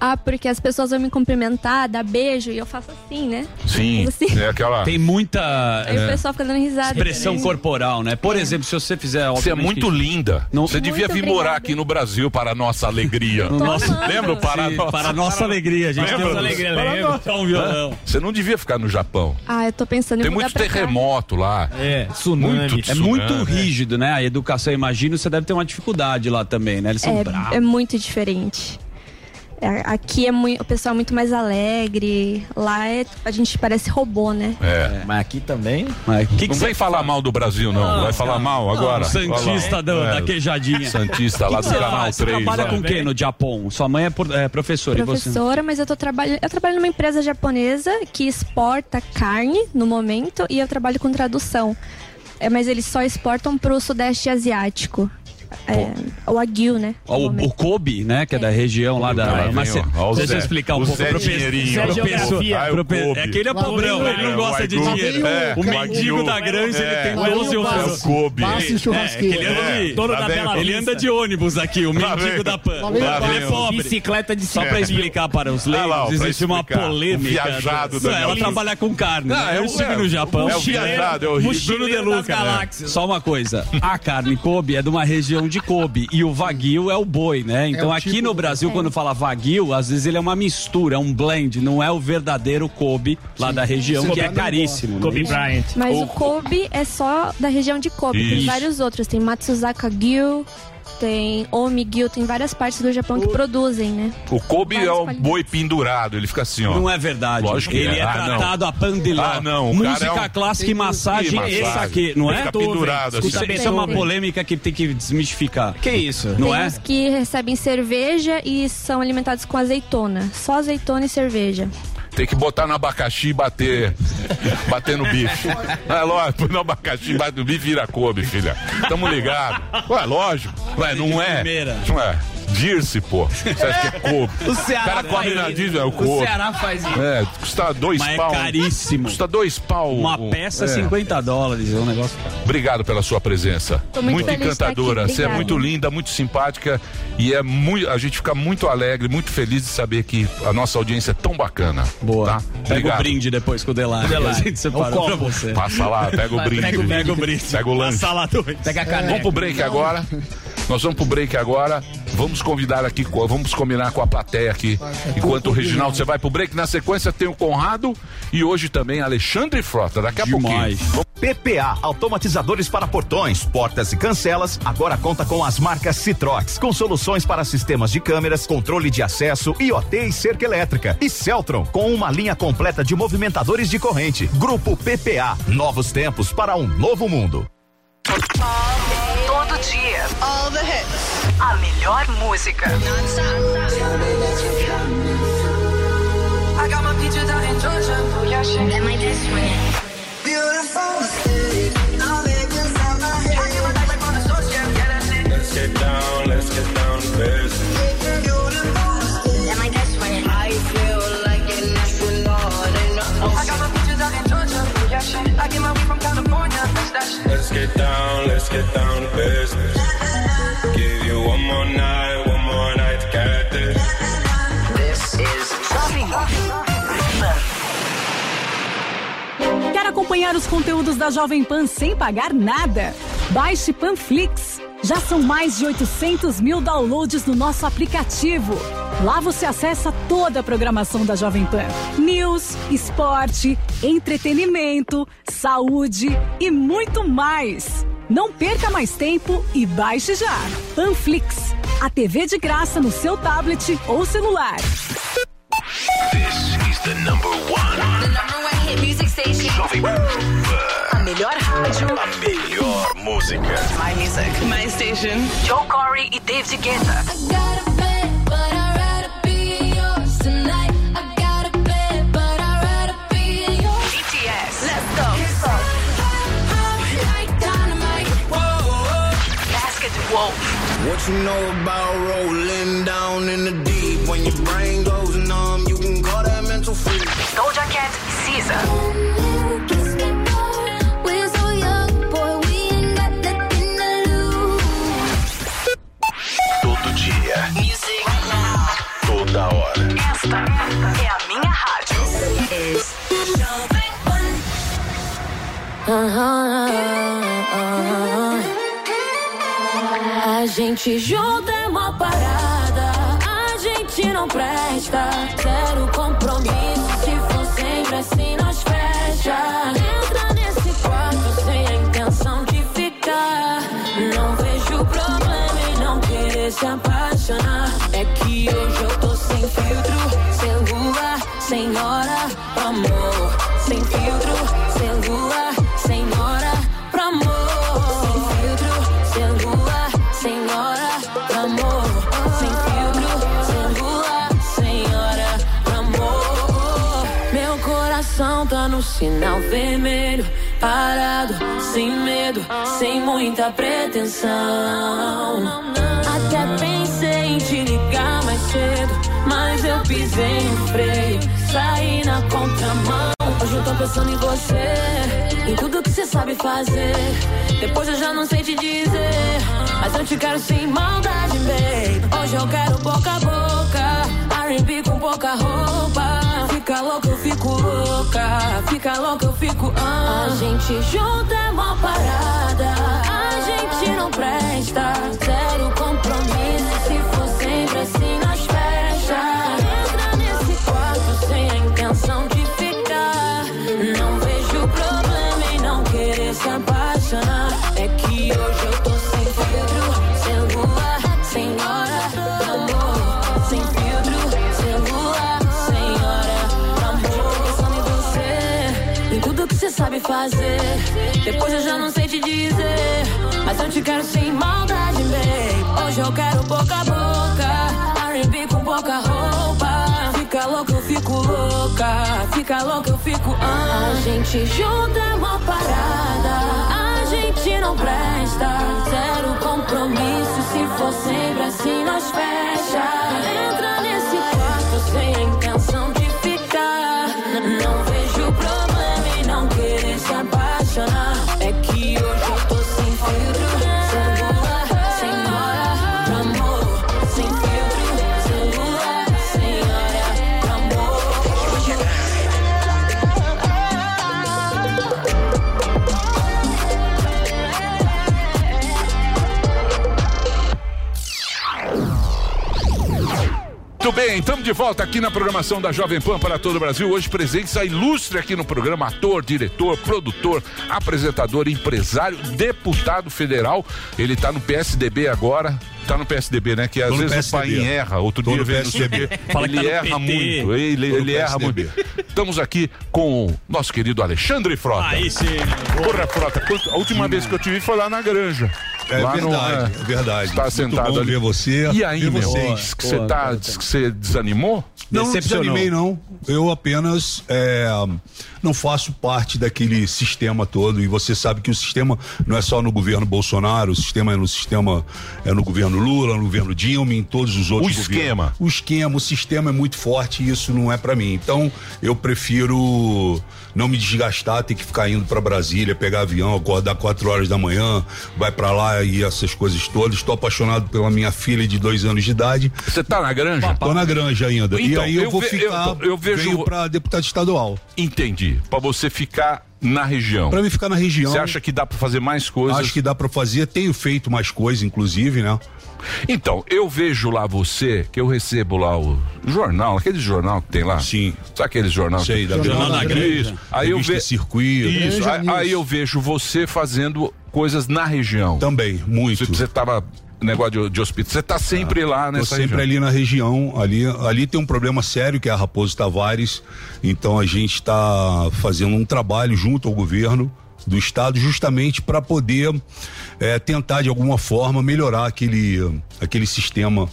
Ah, porque as pessoas vão me cumprimentar, dar beijo, e eu faço assim, né? Sim, Assim. é aquela... Tem muita Aí É. o pessoal fica dando risada. expressão corporal, né? Por exemplo, se você fizer... Você é muito linda. Não- Você devia Muito vir morar aqui no Brasil para a nossa alegria. [LAUGHS] No nosso- Lembra o para Sim, nossa... para a nossa alegria, gente Lembra? uma alegria, lembra? Tocar um violão. Você não devia ficar no Japão. Ah, eu tô pensando em Tem muito terremoto lá. É, tsunami. Muito É tsunami. muito rígido, né? A educação, imagino, você deve ter uma dificuldade lá também, né? Eles são bravos. É, é muito diferente. É, aqui é muito, o pessoal é muito mais alegre. Lá é, a gente parece robô, né? É. Mas aqui também. Mas que que Não você vem falar mal do Brasil, não. Vai falar mal agora. Santista da, É, da queijadinha. Santista lá do canal faz? Você 3. trabalha lá. com quem no Japão? Sua mãe é, por- é professora, e você? Professora, mas eu tô trabalhando. Eu trabalho numa empresa japonesa que exporta carne no momento e eu trabalho com tradução. É, mas eles só exportam pro Sudeste Asiático. É, o Aguil, né? o, o Kobe, né? Que é da região lá da. Lá Mas deixa eu explicar um o pouco Zé pro pe- Dinheirinho. pro Zé pessoal-. Ah, é Kobe. É é pobrão, ele não é, gosta de dinheiro. É, o mendigo da Granja, ele É, tem lá vem 12 o É ofensas. o Kobe. É, ele anda de, Dono Lá da vem- Bela ele anda de ônibus aqui, o mendigo da PAN. Ele é pobre. Bicicleta de Só pra explicar para os Ah leigos, existe uma polêmica. Ela trabalha com carne. Né? é eu o- estive é no Japão. é o viajado, é o. Bruno De Luca. galáxias. Só uma coisa, a carne Kobe é de uma região de Kobe e o Wagyu é o boi, né? Então o aqui tipo- no Brasil, quando fala Wagyu, às vezes ele é uma mistura, é um blend, não é o verdadeiro Kobe lá da região, Você que é caríssimo. Kobe né? Bryant. Mas O- o Kobe é só da região de Kobe. Tem Isso. vários outros. Tem Matsuzaka Gyu, tem Omi-gyu, tem várias partes do Japão que produzem, né? O Kobe é Várias um qualidades. boi pendurado, ele fica assim, ó. Não é verdade. Lógico que ele é. é, Ah, não. tratado a pandeló. Ah, não, o Música cara é um- clássica e massagem, esse aqui, não Ele é? fica pendurado assim. Bem, isso é uma polêmica que tem que desmistificar. Que isso? Não tem é? uns que recebem cerveja e são alimentados com azeitona. Só azeitona e cerveja. Tem que botar no abacaxi e bater. bater no bife. É lógico, põe no abacaxi, bate no bife e vira Kobe, filha. Tamo ligado. Ué, lógico. Ué, não é? primeira. Ué. Dirce, pô. Você acha que é couve? [LAUGHS] O Ceará cara come faz na isso. Dirce, é o O. Ceará faz isso. É, custa dois Mas é pau. caríssimo. Custa dois pau. Uma o- peça, é. 50 dólares. É um negócio. Obrigado pela sua presença. Tô muito estar encantadora. aqui. Você é muito linda, muito simpática e é muito, a gente fica muito alegre, muito feliz de saber que a nossa audiência é tão bacana. Boa. Tá? Pega Obrigado. o brinde depois com o Delari. Delari. A gente separou É o pra você. Passa lá, pega o brinde. Pega, o- pega o brinde. Pega o lanche. Passa lá dois. Pega a caneca. Vamos pro break agora. [LAUGHS] Nós vamos pro break agora. Vamos convidar aqui, vamos combinar com a plateia aqui. Enquanto o Reginaldo, você vai pro break. Na sequência tem o Conrado e hoje também Alexandre Frota. Daqui a Demais. pouquinho. PPA, automatizadores para portões, portas e cancelas, agora conta com as marcas Citrox, com soluções para sistemas de câmeras, controle de acesso, IoT e cerca elétrica. E Celtron, com uma linha completa de movimentadores de corrente. Grupo PPA, novos tempos para um novo mundo. Todo dia. All the hits. a melhor música. Let's get down, let's get down to business. I feel like an astronaut in the ocean. I got my in Georgia. I get my weed from California. Let's get down, let's get down to business. One more night, one more night to get this. This is Jovem Pan. Quer acompanhar os conteúdos da Jovem Pan sem pagar nada? Baixe Panflix. Já são mais de 800 mil downloads no nosso aplicativo. Lá você acessa toda a programação da Jovem Pan: news, esporte, entretenimento, saúde e muito mais. Não perca mais tempo e baixe já. Panflix, a TV de graça no seu tablet ou celular. This is the number one. The number one hit music station. Jovem A música. My music. My station. Joe Corey e Dave Together. What you know about rolling down in the deep? When your brain goes numb, you can call that mental freak. Cat, Caesar. A gente junta é uma parada, a gente não presta. Zero sinal vermelho, parado, sem medo, sem muita pretensão. Até pensei em te ligar mais cedo, mas eu pisei no freio, saí na contramão. Hoje eu tô pensando em você, em tudo que você sabe fazer. Depois eu já não sei te dizer, mas eu te quero sem maldade, babe. Hoje eu quero boca a boca, R&B com pouca roupa. Fica louca, eu fico louca. Fica louca, eu fico. Ah. A gente junta é uma parada. A gente não presta. Zero compromisso. Sabe fazer. Depois eu já não sei te dizer, mas eu te quero sem maldade, babe. Hoje eu quero boca a boca, R&B com pouca roupa. Fica louca, eu fico louca. Fica louca, eu fico. Ah. A gente junta é uma parada. A gente não presta. Zero compromisso, se for sempre assim, nós fecha. Muito bem, estamos de volta aqui na programação da Jovem Pan para todo o Brasil. Hoje presente a ilustre aqui no programa, ator, diretor, produtor, apresentador, empresário, deputado federal. Ele está no PSDB agora. Tá no PSDB, né? Que às Tô vezes o PSDB. pai erra. Outro Tô dia no PSDB. CB. [LAUGHS] Fala que ele tá no erra PT. muito. Ele, Tô no ele erra PSDB. muito. Estamos aqui com o nosso querido Alexandre Frota. Aí sim. Porra, Frota, quanto- a última vez que eu te vi foi lá na granja. É Lá no- verdade, é verdade. Está Muito sentado bom ali. ver você, E aí, ver meu? vocês. Diz que você tá, diz que você desanimou? Não, não desanimei, não. Eu apenas é, não faço parte daquele sistema todo. E você sabe que o sistema não é só no governo Bolsonaro, o sistema é no sistema, é no governo Lula, no governo Dilma, em todos os outros O governos. esquema. O esquema, o sistema é muito forte e isso não é pra mim. Então, eu prefiro não me desgastar, ter que ficar indo pra Brasília, pegar avião, acordar quatro horas da manhã, vai pra lá e essas coisas todas. Estou apaixonado pela minha filha de dois anos de idade. Você tá na granja? Tô na granja ainda. e Então, aí eu, eu vou ve- ficar. eu- eu vejo- pra deputado estadual. Entendi. Pra você ficar na região. Pra mim ficar na região. Você acha que dá pra fazer mais coisas? Acho que dá pra fazer. Tenho feito mais coisas, inclusive, né? Então, eu vejo lá você, que eu recebo lá o jornal, aquele jornal que tem lá. Sim. Sabe aquele jornal? Sei, da jornal da granja. Isso. Aí eu vejo. Circuito. Isso. Aí, aí eu vejo você fazendo coisas na região. Também, muito. Você, você tava. Negócio de, de hospital. Você tá sempre lá Tô nessa sempre região. ali na região. Ali, ali tem um problema sério que é a Raposo Tavares. Então a gente está fazendo um trabalho junto ao governo do estado justamente para poder eh, tentar de alguma forma melhorar aquele, aquele sistema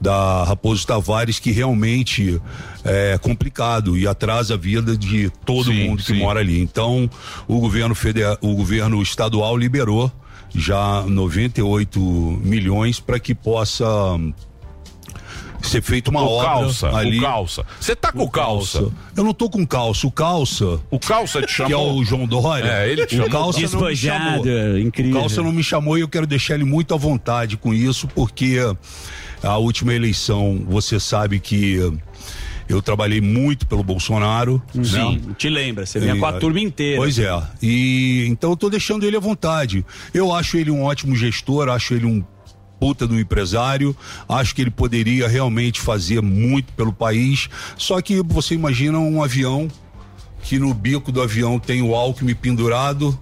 da Raposo Tavares que realmente é complicado e atrasa a vida de todo Sim, mundo que sim. mora ali. Então, o governo federal, o governo estadual liberou já 98 milhões para que possa ser feita uma O obra calça, ali. o calça. Você tá com calça? Eu não tô com calça. O calça. O calça te chamou? Que é o João Dória. É, ele te o chamou. calça não me chamou. Despojado, incrível. O calça não me chamou e eu quero deixar ele muito à vontade com isso, porque a última eleição, você sabe que eu trabalhei muito pelo Bolsonaro. Sim, né? te lembra, você vinha com a turma inteira. Pois é. E então eu tô deixando ele à vontade. Eu acho ele um ótimo gestor, acho ele um puta do empresário, acho que ele poderia realmente fazer muito pelo país. Só que você imagina um avião que no bico do avião tem o Alckmin pendurado,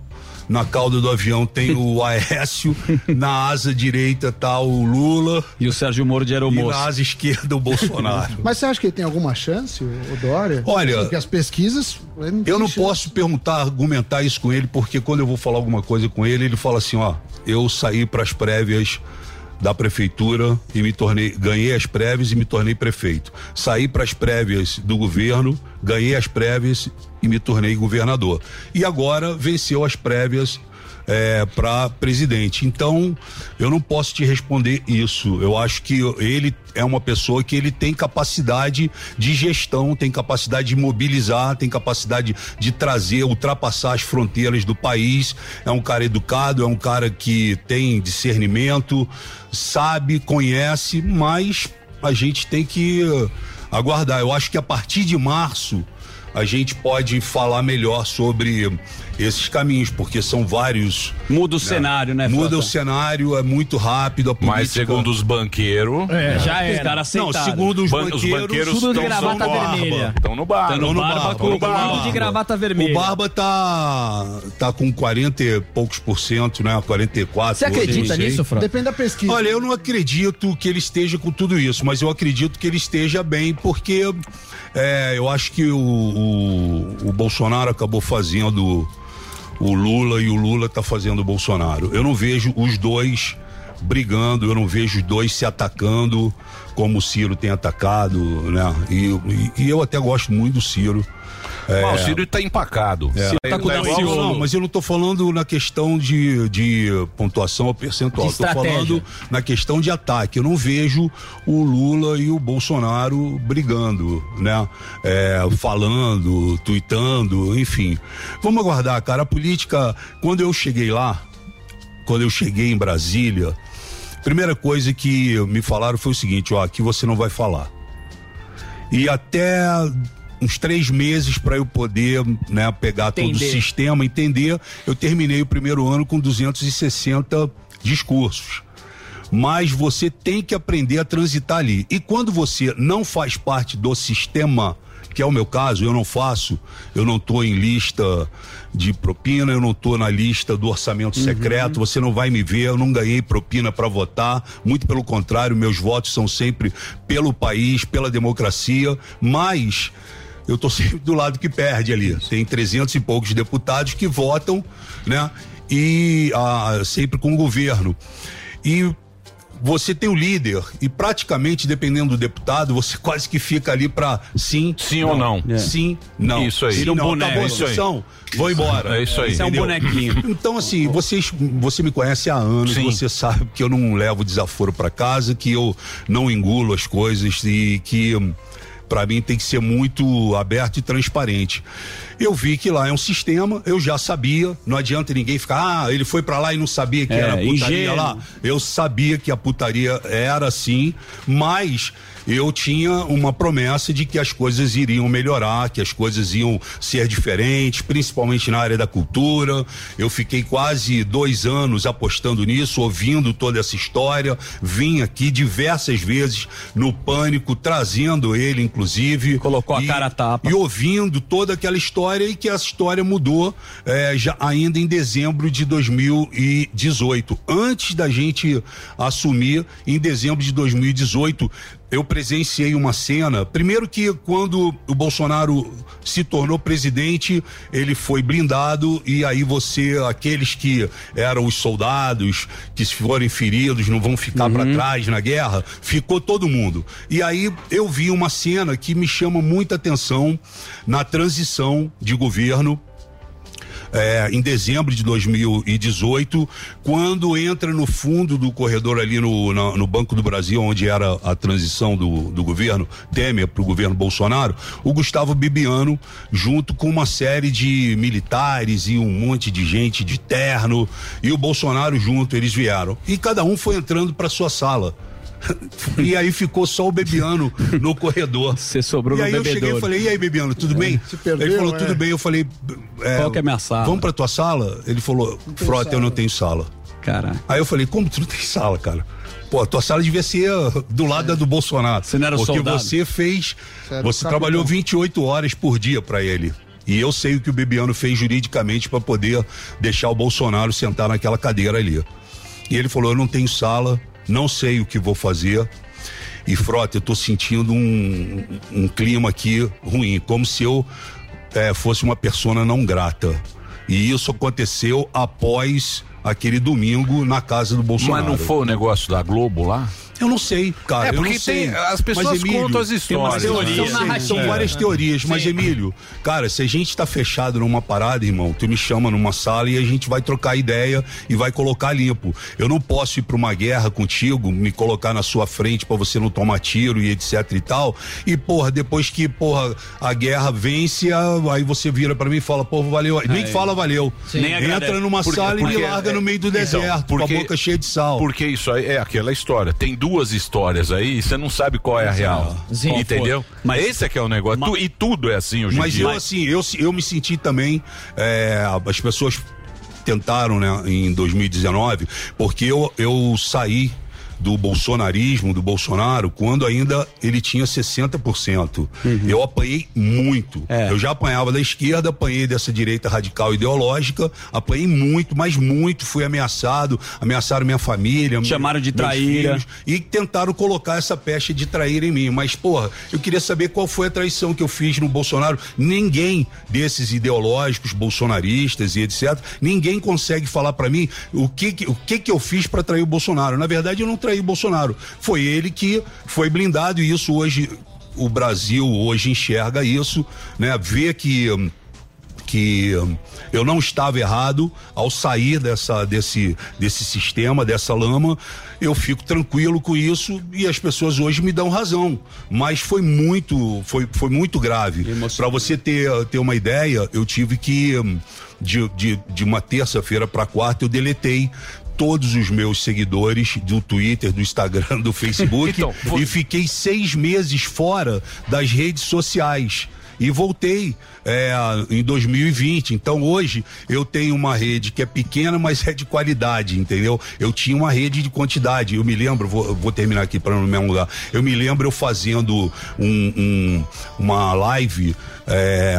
na cauda do avião tem o [LAUGHS] Aécio, na asa direita tá o Lula. E o Sérgio Moro de E Aeromoço. na asa esquerda o Bolsonaro. [LAUGHS] Mas você acha que ele tem alguma chance, o Dória? Olha, Porque as pesquisas. tem Eu não chance. posso perguntar, argumentar isso com ele, porque quando eu vou falar alguma coisa com ele, ele fala assim, ó, eu saí para as prévias da prefeitura e me tornei, ganhei as prévias e me tornei prefeito. Saí para as prévias do governo, ganhei as prévias e me tornei governador. E agora venceu as prévias é, para presidente. Então, eu não posso te responder isso. Eu acho que ele é uma pessoa que ele tem capacidade de gestão, tem capacidade de mobilizar, tem capacidade de trazer, ultrapassar as fronteiras do país. É um cara educado, é um cara que tem discernimento, sabe, conhece, mas a gente tem que eh, aguardar. Eu acho que a partir de março a gente pode falar melhor sobre esses caminhos, porque são vários. Muda o cenário, né, Muda Frota? o cenário, é muito rápido. A Mas política- segundo os banqueiros. É, já Os era. caras Não, segundo os Ban- banqueiros, os banqueiros tudo de estão gravata no barba. vermelha. Estão no bar. Tá no barba, no bar. Tudo de gravata vermelha. O Barba tá, tá com 40 e poucos por cento, né? 44. Você acredita nisso, Fran? Depende da pesquisa. Olha, eu não acredito que ele esteja com tudo isso, mas eu acredito que ele esteja bem, porque é, eu acho que o, o, o Bolsonaro acabou fazendo o Lula e o Lula tá fazendo o Bolsonaro. Eu não vejo os dois brigando, eu não vejo os dois se atacando como o Ciro tem atacado, né? E, e- e eu até gosto muito do Ciro. Mas o Ciro tá empacado. É. Ciro tá com dancioso. não, mas eu não tô falando na questão de, de pontuação ou percentual. De tô falando na questão de ataque. Eu não vejo o Lula e o Bolsonaro brigando, né? É, falando, tuitando, enfim. Vamos aguardar, cara. A política, quando eu cheguei lá, quando eu cheguei em Brasília, primeira coisa que me falaram foi o seguinte, ó, aqui você não vai falar. E até uns três meses para eu poder né, pegar todo o Entender. sistema, entender, eu terminei o primeiro ano com 260 discursos. Mas você tem que aprender a transitar ali. E quando você não faz parte do sistema, que é o meu caso, eu não faço, eu não estou em lista de propina, eu não estou na lista do orçamento secreto, você não vai me ver, eu não ganhei propina para votar, muito pelo contrário, meus votos são sempre pelo país, pela democracia, mas eu tô sempre do lado que perde ali. Tem 300 e poucos deputados que votam, né? E ah, sempre com o governo. E você tem o líder e praticamente dependendo do deputado, você [LAUGHS] quase que fica ali pra sim, Sim ou não? É. Sim, não. Isso aí. Vira um não. boneco. A Isso aí. vou embora. É isso aí. Isso é um bonequinho. [LAUGHS] Então, assim, vocês, você me conhece há anos, Sim. você sabe que eu não levo desaforo pra casa, que eu não engulo as coisas e que pra mim tem que ser muito aberto e transparente. Eu vi que lá é um sistema, eu já sabia, não adianta ninguém ficar, ah, ele foi pra lá e não sabia que É, era putaria ingênuo. lá. Eu sabia que a putaria era assim, mas eu tinha uma promessa de que as coisas iriam melhorar, que as coisas iam ser diferentes, principalmente na área da cultura. Eu fiquei quase dois anos apostando nisso, ouvindo toda essa história. Vim aqui diversas vezes no Pânico, trazendo ele, inclusive. Colocou a e- cara a tapa. E ouvindo toda aquela história e que essa história mudou eh, já ainda em dezembro de 2018. Antes da gente assumir, em dezembro de 2018, eu presenciei uma cena. Primeiro que quando o Bolsonaro se tornou presidente, ele foi blindado e aí você, aqueles que eram os soldados, que se forem feridos, não vão ficar pra trás na guerra, ficou todo mundo. E aí eu vi uma cena que me chama muita atenção na transição de governo é, em dezembro de 2018, quando entra no fundo do corredor ali no, na- no Banco do Brasil, onde era a transição do, do governo Temer para o governo Bolsonaro, o Gustavo Bibiano, junto com uma série de militares e um monte de gente de terno, e o Bolsonaro junto, eles vieram. E cada um foi entrando para sua sala. E aí ficou só o Bebiano no [LAUGHS] corredor. Você sobrou e no aí eu cheguei e bebedouro. falei, e aí, Bebiano, tudo bem? perdeu, Ele falou, é. tudo bem. Eu falei, é, Qual que é a minha sala? Vamos pra tua sala? Ele falou, Frota, eu não tenho sala. Cara. Aí eu falei, como tu não tem sala, cara? Pô, a tua sala devia ser do lado da do Bolsonaro. Você não era o Porque soldado? você fez, Você era o você capitão. trabalhou 28 horas por dia pra ele. E eu sei o que o Bebiano fez juridicamente pra poder deixar o Bolsonaro sentar naquela cadeira ali. E ele falou, eu não tenho sala, não sei o que vou fazer. E Frota, eu tô sentindo um, um clima aqui ruim, como se eu eh, fosse uma persona não grata. E isso aconteceu após aquele domingo na casa do Bolsonaro. Mas não foi o negócio da Globo lá? Eu não sei, cara. É, eu porque não sei. tem- as pessoas Mas, Emílio, contam as histórias, né? teorias, São são, narrativas. são várias teorias. Mas, Emílio, cara, se a gente tá fechado numa parada, irmão, tu me chama numa sala e a gente vai trocar ideia e vai colocar limpo. Eu não posso ir pra uma guerra contigo, me colocar na sua frente pra você não tomar tiro e etc e tal. E, porra, depois que, porra, a guerra vence, aí você vira pra mim e fala, porra, valeu. Nem fala valeu. Nem Entra agradece. numa Porque- sala e porque- me larga no meio do então, deserto, com porque- a boca cheia de sal. Porque isso aí é aquela história. Tem duas histórias aí e você não sabe qual é a real. Sim. Entendeu? Mas- Esse é que é o negócio. Tu- e tudo é assim hoje em Mas dia. eu, assim, eu, eu me senti também. é, as pessoas tentaram, né, em 2019, porque eu, eu saí do bolsonarismo, do Bolsonaro, quando ainda ele tinha 60%. Eu apanhei muito. Uhum. É. Eu já apanhava da esquerda, apanhei dessa direita radical ideológica, apanhei muito, mas muito, fui ameaçado, ameaçaram minha família. Chamaram de traíra. filhos, e tentaram colocar essa peste de trair em mim. Mas, porra, eu queria saber qual foi a traição que eu fiz no Bolsonaro. Ninguém desses ideológicos, bolsonaristas e etc., ninguém consegue falar pra mim o que, o que, que eu fiz pra trair o Bolsonaro. Na verdade, eu não traí o Bolsonaro. Foi ele que foi blindado e isso hoje o Brasil hoje enxerga isso, né? Vê que que eu não estava errado ao sair dessa desse desse sistema, dessa lama, eu fico tranquilo com isso e as pessoas hoje me dão razão, mas foi muito foi, foi muito grave. Para você ter ter uma ideia, eu tive que de, de, de uma terça-feira para quarta eu deletei todos os meus seguidores do Twitter, do Instagram, do Facebook [LAUGHS] Então, e fiquei seis meses fora das redes sociais. E voltei é, em 2020. Então hoje eu tenho uma rede que é pequena, mas é de qualidade, entendeu? Eu tinha uma rede de quantidade. Eu me lembro, vou, vou terminar aqui para não me alongar. Eu me lembro eu fazendo um- um- uma live é,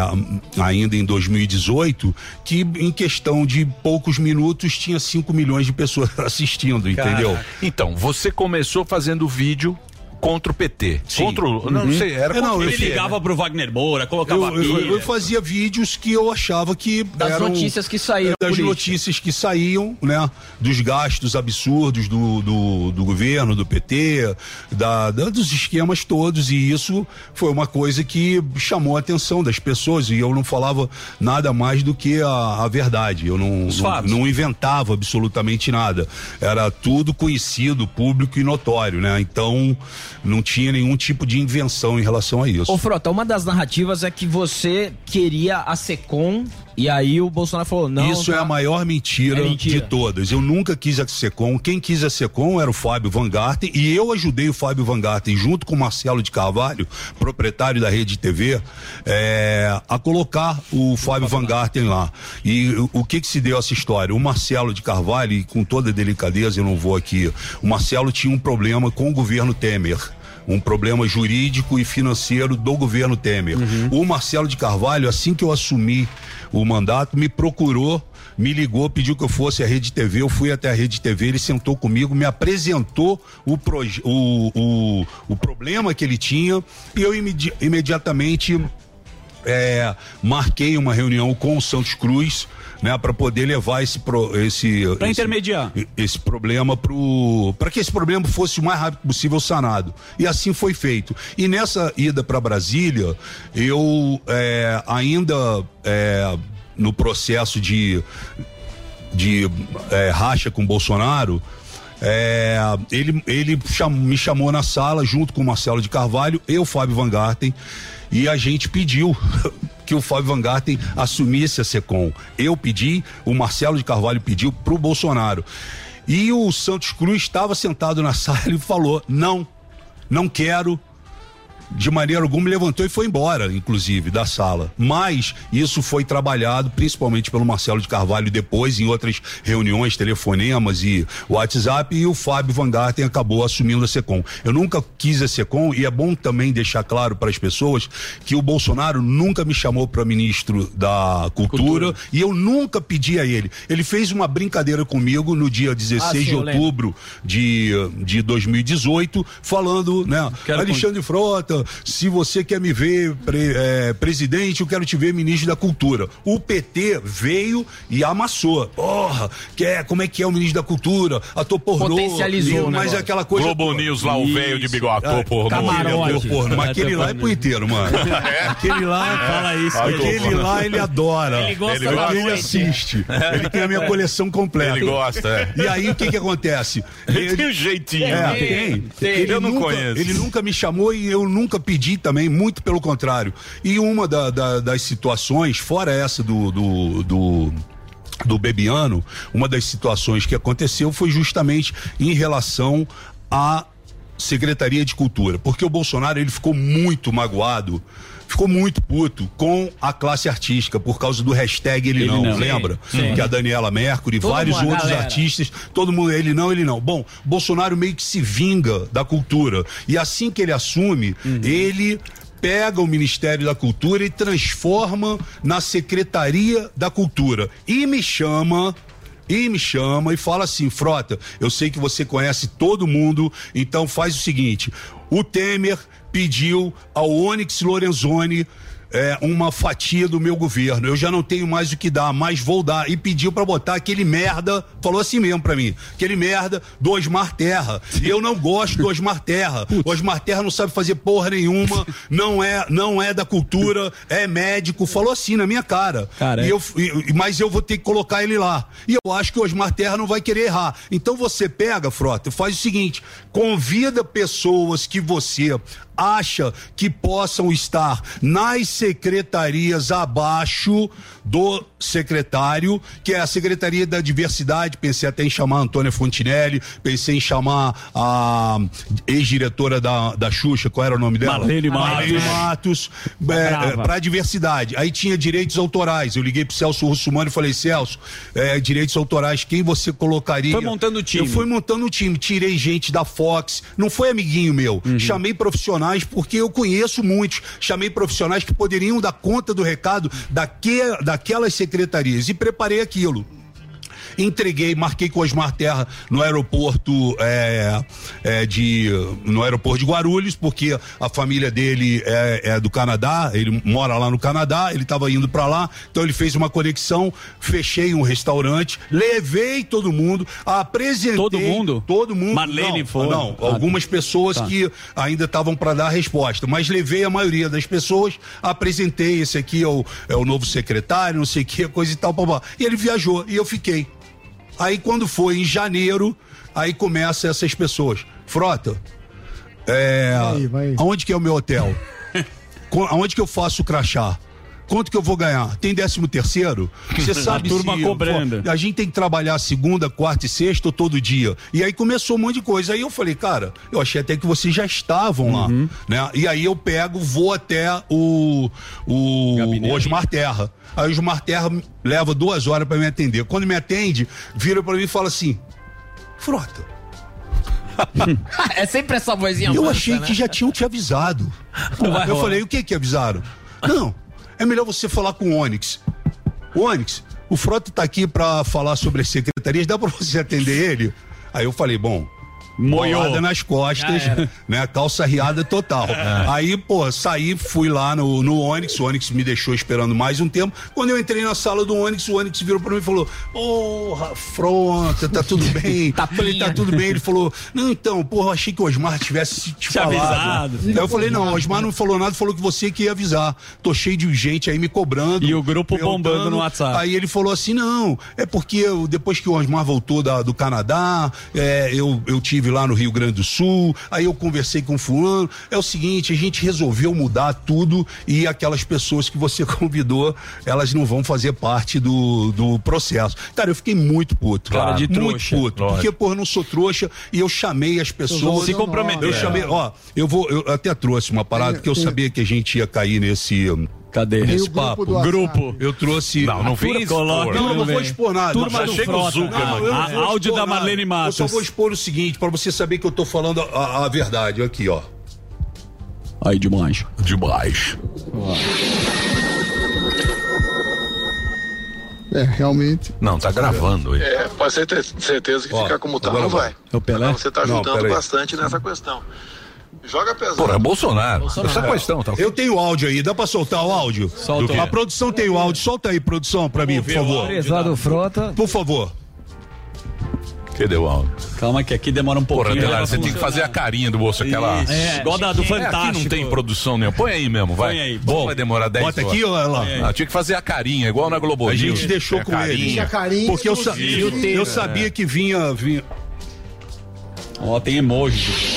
ainda em 2018, que em questão de poucos minutos tinha 5 milhões de pessoas [LAUGHS] assistindo, entendeu? Então, você começou fazendo vídeo contra o PT. Contra o. Não, não sei, era É, não, eu PT. sei. Ligava pro Wagner Moura, colocava Eu, eu- eu fazia vídeos que eu achava que Das eram- notícias que saíram das política. notícias que saíam, né? Dos gastos absurdos do, do, do governo, do PT, da, da- dos esquemas todos e isso foi uma coisa que chamou a atenção das pessoas e eu não falava nada mais do que a, a verdade. Eu não, Os não, fatos. não inventava absolutamente nada. Era tudo conhecido, público e notório, né? Então não tinha nenhum tipo de invenção em relação a isso. Ô Frota, uma das narrativas é que você queria a Secom e aí o Bolsonaro falou, não. Isso tá- é a maior mentira, É mentira. de todas. Eu nunca quis a Secom. Quem quis a Secom era o Fábio Van Garten e eu ajudei o Fábio Van Garten junto com o Marcelo de Carvalho, proprietário da Rede TV, é, a colocar o Fábio Van Garten lá. E o, que que se deu essa história? O Marcelo de Carvalho, e com toda delicadeza, eu não vou aqui, o Marcelo tinha um problema com o governo Temer um problema jurídico e financeiro do governo Temer. O Marcelo de Carvalho, assim que eu assumi o mandato, me procurou, me ligou, pediu que eu fosse à Rede TV. Eu fui até a Rede TV, ele sentou comigo, me apresentou o, o, o, o problema que ele tinha e eu imedi- imediatamente é, marquei uma reunião com o Santos Cruz, né, para poder levar esse pro, esse esse- intermediar. esse problema pro para que esse problema fosse o mais rápido possível sanado e assim foi feito e nessa ida para Brasília eu é, ainda é, no processo de de é, racha com Bolsonaro é, ele, ele cham- me chamou na sala junto com o Marcelo de Carvalho, eu, Fábio Van Garten, e a gente pediu [LAUGHS] que o Fábio Van Garten assumisse a SECOM. Eu pedi, o Marcelo de Carvalho pediu pro Bolsonaro. E o Santos Cruz estava sentado na [LAUGHS] sala e falou: não, não quero, de maneira alguma levantou e foi embora, inclusive, da sala. Mas isso foi trabalhado principalmente pelo Marcelo de Carvalho depois em outras reuniões, telefonemas e WhatsApp e o Fábio Van Garten acabou assumindo a Secom. Eu nunca quis a Secom e é bom também deixar claro para as pessoas que o Bolsonaro nunca me chamou para ministro da cultura, e eu nunca pedi a ele. Ele fez uma brincadeira comigo no dia 16 Ah, sim, de outubro de, de 2018, falando, né? Quero Alexandre Frota, se você quer me ver pre- é, presidente, eu quero te ver ministro da cultura. O PT veio e amassou. Porra, quer, como é que é o ministro da cultura? Ator pornô. Potencializou o Mas negócio. aquela coisa. Globo News lá, o velho de bigode, ator pornô. Camarote. Pornô. Mas aquele lá é punheteiro, mano. [LAUGHS] Aquele lá. Fala isso, Aquele lá ele adora. Ele gosta Ele gosta. Ele assiste. Ele tem a minha coleção completa. Ele gosta, é. E aí o que que acontece? Ele tem um jeitinho. É, né? tem. Tem. Ele Eu não nunca, conheço. Ele nunca me chamou e eu nunca pedi também, muito pelo contrário. E uma da- da- das situações, fora essa do, do, do do Bebiano, uma das situações que aconteceu foi justamente em relação à Secretaria de Cultura, porque o Bolsonaro ele ficou muito magoado, ficou muito puto com a classe artística por causa do hashtag ele, Ele não, não. lembra? Sim. Que a Daniela Mercury, Todo vários mundo, outros galera. artistas, todo mundo ele não, ele não. Bom, Bolsonaro meio que se vinga da cultura e assim que ele assume, ele pega o Ministério da Cultura e transforma na Secretaria da Cultura e me chama e me chama e fala assim, Frota, eu sei que você conhece todo mundo, então faz o seguinte: o Temer pediu ao Onyx Lorenzoni é, uma fatia do meu governo. Eu já não tenho mais o que dar, mas vou dar. E pediu pra botar aquele merda, falou assim mesmo pra mim, aquele merda do Osmar Terra. Eu não gosto do Osmar Terra. [LAUGHS] O Osmar Terra não sabe fazer porra nenhuma, não é, não é da cultura, é médico. Falou assim na minha cara. Cara, é. eu, mas eu vou ter que colocar ele lá. E eu acho que o Osmar Terra não vai querer errar. Então você pega, Frota, faz o seguinte: convida pessoas que você acha que possam estar nas secretarias abaixo do secretário, que é a Secretaria da Diversidade. Pensei até em chamar a Antônia Fontinelli, pensei em chamar a ex-diretora da, da Xuxa, qual era o nome dela? Marlene Matos. Marlene Matos, Brava. para diversidade. Aí tinha direitos autorais. Eu liguei pro Celso Russumano e falei, Celso, é, direitos autorais, quem você colocaria? Foi montando o time. Eu fui montando o time, tirei gente da Fox, não foi amiguinho meu. Uhum. Chamei profissionais porque eu conheço muitos. Chamei profissionais que poderiam dar conta do recado daque, daquelas secretarias e preparei aquilo. Entreguei, marquei com o Osmar Terra no aeroporto é, é, de no aeroporto de Guarulhos, porque a família dele é, é do Canadá, ele mora lá no Canadá, ele estava indo para lá, então ele fez uma conexão, fechei um restaurante, levei todo mundo, apresentei Todo mundo? todo mundo, Marlene não, foi? não, Ah, algumas pessoas tá. que ainda estavam para dar a resposta, mas levei a maioria das pessoas, apresentei esse aqui é o, é o novo secretário, não sei o que, coisa e tal, pá, pá. e ele viajou e eu fiquei. Aí quando foi em janeiro, aí começa essas pessoas. Frota, é, Vai, vai. aonde que é o meu hotel? [LAUGHS] Aonde que eu faço o crachá? Quanto que eu vou ganhar? Tem décimo terceiro? Você [LAUGHS] sabe A turma se- cobrando. pô, A gente tem que trabalhar segunda, quarta e sexta ou todo dia. E aí começou um monte de coisa. Aí eu falei, cara, eu achei até que vocês já estavam lá. Uhum. Né? E aí eu pego, vou até o, o, o Osmar Terra. Aí o Osmar Terra leva duas horas pra me atender. Quando me atende, vira pra mim e fala assim: Frota, [LAUGHS] é sempre essa vozinha eu mansa, achei né? que já tinham te avisado. Eu falei, o que que avisaram? Não, é melhor você falar com o Onyx. O Onyx, o Frota tá aqui pra falar sobre as secretarias, dá pra você atender ele? Aí eu falei, bom, Moiou. bolada nas costas, [LAUGHS] né? Calça riada total. É. Aí, pô, saí, fui lá no, no Onix, o Onix me deixou esperando mais um tempo. Quando eu entrei na sala do Onix, o Onix virou pra mim e falou: Porra, Fronta, tá tudo [LAUGHS] bem? falei, tá tudo bem. Ele falou: Não, então, porra, achei que o Osmar tivesse te falado. avisado. Aí eu falei: Não, o Osmar não falou nada, falou que você que ia avisar. Tô cheio de gente aí me cobrando. E o grupo bombando no WhatsApp. Aí ele falou assim: não, é porque eu- depois que o Osmar voltou da- do Canadá, é, eu, eu tive lá no Rio Grande do Sul, aí eu conversei com o fulano. É o seguinte, a gente resolveu mudar tudo e aquelas pessoas que você [LAUGHS] convidou, elas não vão fazer parte do, do processo. Cara, eu fiquei muito puto. Cara de muito trouxa. puto. Porque, pô, eu não sou trouxa e eu chamei as pessoas. Se comprometer. Eu chamei, ó, eu vou, eu até trouxe uma parada, porque eu sabia que a gente ia cair nesse. Cadê? Tem grupo papo. do WhatsApp. Grupo. Eu trouxe. Não, não fiz. coloca. Não, não vou expor nada. Turma Já chega o. Zuckerman. Não, eu não áudio da. Marlene Matos. Eu só vou expor o seguinte, pra você saber que eu tô falando a, a verdade. Aqui, ó. Aí demais. Demais. É, realmente. Não, tá gravando. ele. É, pode ser ter certeza que Ó, ficar como tá não vai. vai. É o Pelé? Agora Você tá Não, ajudando peraí. bastante nessa questão. Joga pesado. Porra, é Bolsonaro. Essa questão, tá? Eu tenho áudio aí, dá pra soltar o áudio? Solta. A produção tem o áudio, solta aí, produção, pra mim, por favor. Prezado Frota. Por favor. Cadê o áudio? Calma que aqui demora um Porra, pouquinho. Delar, você tem que fazer a carinha do bolso, aquela. É, Igual da do aqui Fantástico. não tem produção nenhuma. Põe aí mesmo, vai. Põe aí. Bom, vai demorar 10 Bota horas. aqui, ó, lá. Ah, tinha que fazer a carinha, igual na Globo A gente deixou É com ele. Tinha carinho Porque eu, sa- exclusivo. eu sabia que vinha, vinha. Ó, tem emoji.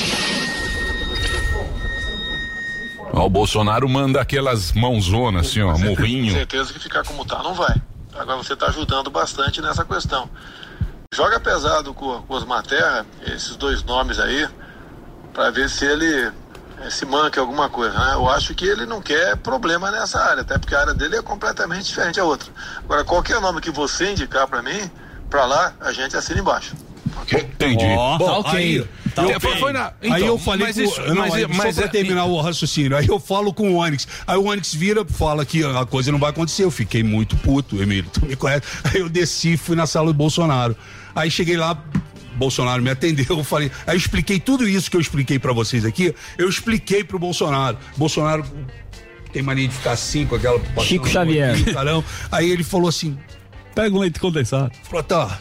Ó, o Bolsonaro manda aquelas mãozonas assim, ó, murrinho. certeza que ficar como tá não vai. Agora você tá ajudando bastante nessa questão. Joga pesado com, com os Materra, esses dois nomes aí, pra ver se ele eh, se manca em alguma coisa. Né? Eu acho que ele não quer problema nessa área, até porque a área dele é completamente diferente da outra. Agora, qualquer nome que você indicar pra mim, pra lá, a gente assina embaixo. Entendi. Ó, Bom, tá ok. aí, Tá eu- foi na- aí então, eu falei mas com, isso- não, mas- aí, mas só pra é- terminar o raciocínio, aí eu falo com o Onyx, aí o Onyx vira, fala que a coisa não vai acontecer, eu fiquei muito puto, Emílio, tu me conhece, [LAUGHS] aí eu desci e fui na sala do Bolsonaro, aí cheguei lá, Bolsonaro me atendeu, eu falei, aí eu expliquei tudo isso que eu expliquei pra vocês aqui, eu expliquei pro Bolsonaro, Bolsonaro tem mania de ficar assim, com aquela... Chico Xavier. aqui. Aí ele falou assim, Pega um leite condensado. falou, tá...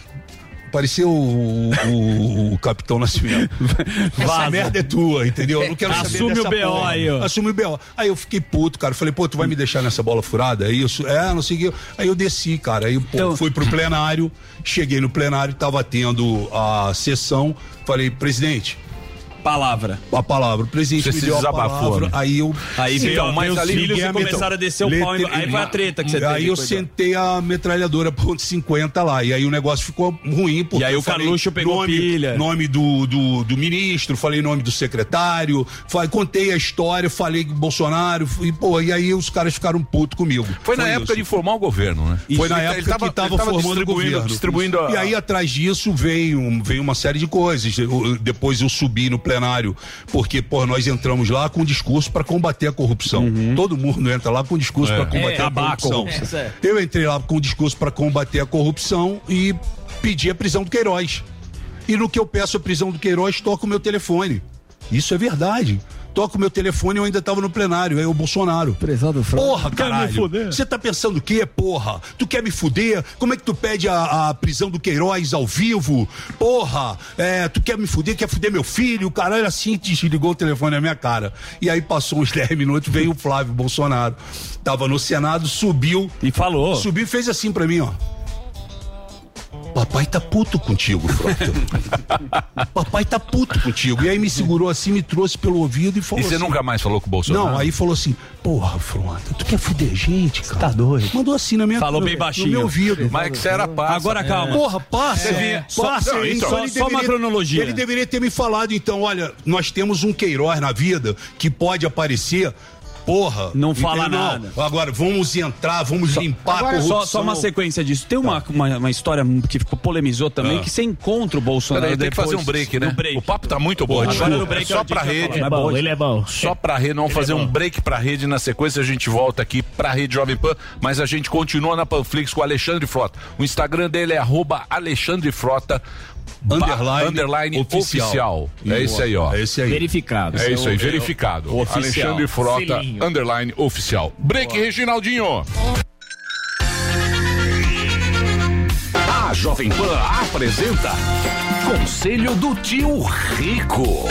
Pareceu o, o- o Capitão Nascimento. [LAUGHS] Essa merda é tua, entendeu? Eu não quero saber Assume o BO porra. aí, ó. Assume o BO. Aí eu fiquei puto, cara. Falei, pô, tu vai me deixar nessa bola furada? Eu, su- é, não sei o que. Aí eu desci, cara. Aí pô, Então- fui pro plenário, cheguei no plenário, tava tendo a sessão. Falei, presidente, Palavra. a palavra. O presidente Você me deu a palavra. Aí eu. Aí veio, Então, os ali filhos e começaram a descer o pau. Letre- Aí foi a treta que você teve. Aí eu coitado. sentei a metralhadora ponto .50 lá. E aí o negócio ficou ruim. Porque E aí eu o Carluxo pegou nome, pilha. Nome do, do, do ministro, falei nome do secretário, falei, contei a história, falei que Bolsonaro. E, pô, e aí os caras ficaram putos comigo. Foi na época de formar o governo, né? Foi na Ele época tava- que estava ele tava formando o distribuindo- governo. distribuindo a- E aí, atrás disso, veio, veio uma série de coisas. Eu- depois eu subi no plenário, porque, pô, nós entramos lá com um discurso para combater a corrupção. Todo mundo entra lá com um discurso É. para combater É, a acabar a corrupção. corrupção. É. Eu entrei lá com discurso para combater a corrupção e pedi a prisão do Queiroz. E no que eu peço a prisão do Queiroz, toca o meu telefone. Isso é verdade. Toca o meu telefone e eu ainda estava no plenário, aí o Bolsonaro. Prezado Franco. Porra, Quer me caralho. Você tá pensando o quê, porra? Tu quer me fuder? Como é que tu pede a, a prisão do Queiroz ao vivo? Porra, é, tu quer me fuder? Quer fuder meu filho? Caralho, assim desligou o telefone na minha cara. E aí passou uns [LAUGHS] 10 minutos, veio o Flávio Bolsonaro. Tava no Senado, subiu. E falou. Subiu e fez assim pra mim, ó. Papai tá puto contigo, Frota. [LAUGHS] Papai tá puto contigo. E aí me segurou assim, me trouxe pelo ouvido e E falou você assim, nunca mais falou com o Bolsonaro? não, aí falou assim, porra, Frota, tu quer fuder gente, cara? Tá doido. Mandou assim na minha Falou bem baixinho. No meu ouvido. Mas é que você era passa. Agora calma. Porra, passa. Só- passa. então, Então ele só uma deveria- cronologia. Ele deveria ter me falado, então, olha, nós temos um Queiroz na vida que pode aparecer. Porra. Não fala entendeu? nada. Agora, vamos entrar, vamos limpar a agora, corrupção. Só, só uma sequência disso. Tem uma, uma, uma história que ficou, polemizou também, Ah. que você encontra o Bolsonaro Peraí, tem que fazer um break, né? break. O papo tá muito bom. Agora no break Só a gente pra rede. É bom, ele é bom. Só pra rede, vamos fazer um break pra rede na sequência, a gente volta aqui pra rede Jovem Pan, mas a gente continua na Panflix com o Alexandre Frota. O Instagram dele é arroba Alexandre Frota Underline underline oficial. oficial. É esse aí, ó. É esse aí. Verificado. É isso aí, Seu- verificado. o oficial. Alexandre Frota, Selinho. underline oficial. Break, Reginaldinho. A Jovem Pan apresenta Conselho do Tio Rico.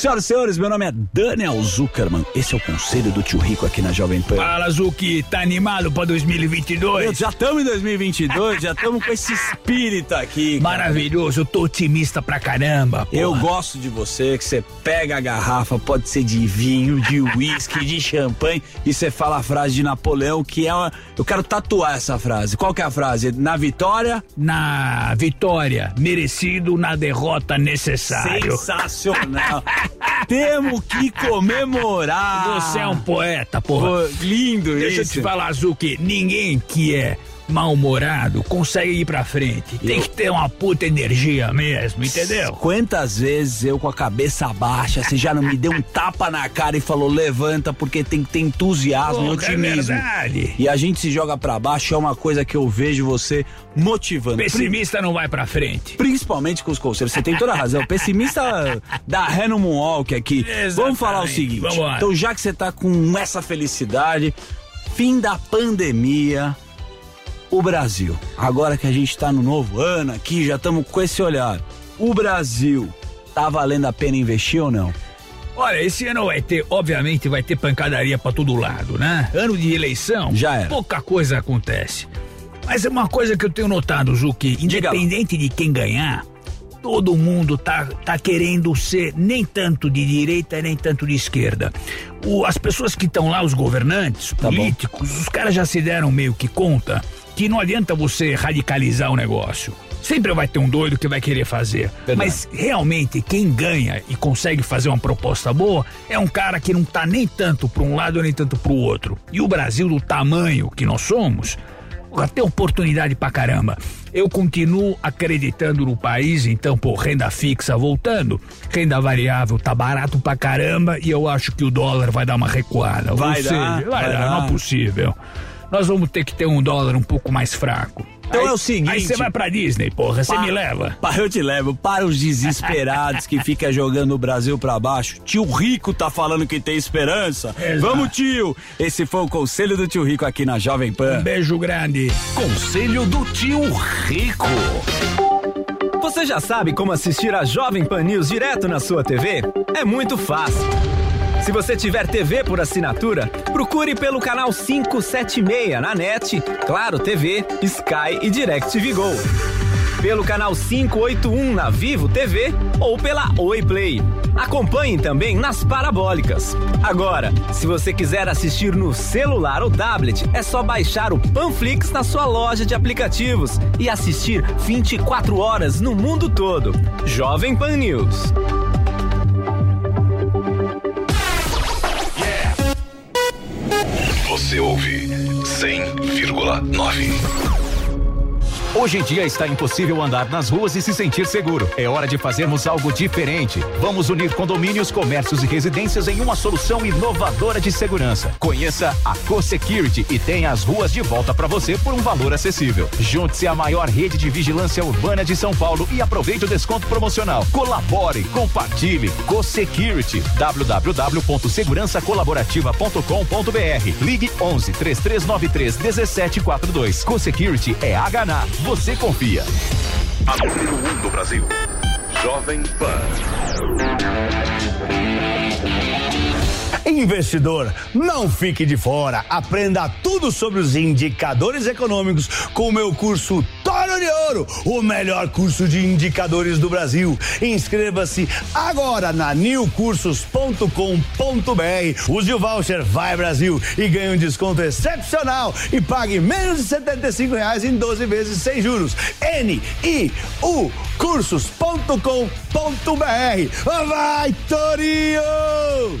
Senhoras e senhores, meu nome é Daniel Zuckerman. Esse é o conselho do tio Rico aqui na Jovem Pan. Fala, Zuki, tá animado pra 2022? Já estamos em 2022, já estamos com esse espírito aqui. cara. Maravilhoso, eu tô otimista pra caramba. porra. Eu gosto de você, que você pega a garrafa, pode ser de vinho, de uísque, de champanhe, e você fala a frase de Napoleão, que é uma. Eu quero tatuar essa frase. Qual que é a frase? Na vitória. Na vitória, merecido, na derrota, necessário. Sensacional. [LAUGHS] Temos que comemorar. Você é um poeta, porra. Pô, lindo Deixa isso. eu te falar, Zuki, ninguém que é mal-humorado consegue ir pra frente. Tem Eu- que ter uma puta energia mesmo, entendeu? Quantas vezes eu com a cabeça baixa, você já não me deu um tapa na cara e falou levanta porque tem que ter entusiasmo e é otimismo. verdade. E a gente se joga pra baixo é uma coisa que eu vejo você motivando. Pessimista não vai pra frente. Principalmente com os conselhos. Você tem toda a razão. Pessimista da no Moonwalk aqui. Vamos falar o Exatamente. seguinte. Vambora. Então, já que você tá com essa felicidade, fim da pandemia, o Brasil. Agora que a gente tá no novo ano aqui, já estamos com esse olhar. O Brasil, tá valendo a pena investir ou não? Olha, esse ano vai ter, obviamente, vai ter pancadaria pra todo lado, né? Ano de eleição, Já era. pouca coisa acontece. Mas é uma coisa que eu tenho notado, Zuki, independente de quem ganhar, todo mundo tá, tá querendo ser nem tanto de direita, nem tanto de esquerda. O- as pessoas que estão lá, os governantes, Tá políticos, os caras já se deram meio que conta que não adianta você radicalizar o negócio. Sempre vai ter um doido que vai querer fazer. Mas realmente quem ganha e consegue fazer uma proposta boa é um cara que não tá nem tanto para um lado nem tanto para o outro. E o Brasil do tamanho que nós somos, tem oportunidade pra caramba. Eu continuo acreditando no país, então, pô, renda fixa voltando, renda variável tá barato pra caramba e eu acho que o dólar vai dar uma recuada. Vai Ou dar, seja, vai, vai dar, dar. não é possível. Nós vamos ter que ter um dólar um pouco mais fraco. Então é o seguinte. Aí você vai pra Disney, porra, você me leva. Pa, eu te levo. Para os desesperados que ficam [LAUGHS] jogando o Brasil pra baixo. Tio Rico tá falando que tem esperança. Exato. Vamos, tio. Esse foi o conselho do tio Rico aqui na Jovem Pan. Um beijo grande. Conselho do tio Rico. Você já sabe como assistir a Jovem Pan News direto na sua TV? É muito fácil. Se você tiver TV por assinatura, procure pelo canal 576 na NET, Claro TV, Sky e DirecTV Go. Pelo canal 581 na Vivo TV ou pela Oi Play. Acompanhe também nas parabólicas. Agora, se você quiser assistir no celular ou tablet, é só baixar o Panflix na sua loja de aplicativos e assistir 24 horas no mundo todo. Jovem Pan News. Você ouve 100,9. Hoje em dia está impossível andar nas ruas e se sentir seguro. É hora de fazermos algo diferente. Vamos unir condomínios, comércios e residências em uma solução inovadora de segurança. Conheça a Co-Security e tenha as ruas de volta para você por um valor acessível. Junte-se à maior rede de vigilância urbana de São Paulo e aproveite o desconto promocional. Colabore, compartilhe. Co-Security. www.segurançacolaborativa.com.br. Ligue 11 3393 1742. Co-Security é Hna. Você confia. A número 1 do Brasil. Jovem Pan. Investidor, não fique de fora. Aprenda tudo sobre os indicadores econômicos com o meu curso Toro de Ouro, o melhor curso de indicadores do Brasil. Inscreva-se agora na newcursos.com.br. Use o voucher Vai Brasil e ganhe um desconto excepcional e pague menos de 75 reais em 12 vezes sem juros. N I U cursos.com.br. Vai, Torinho!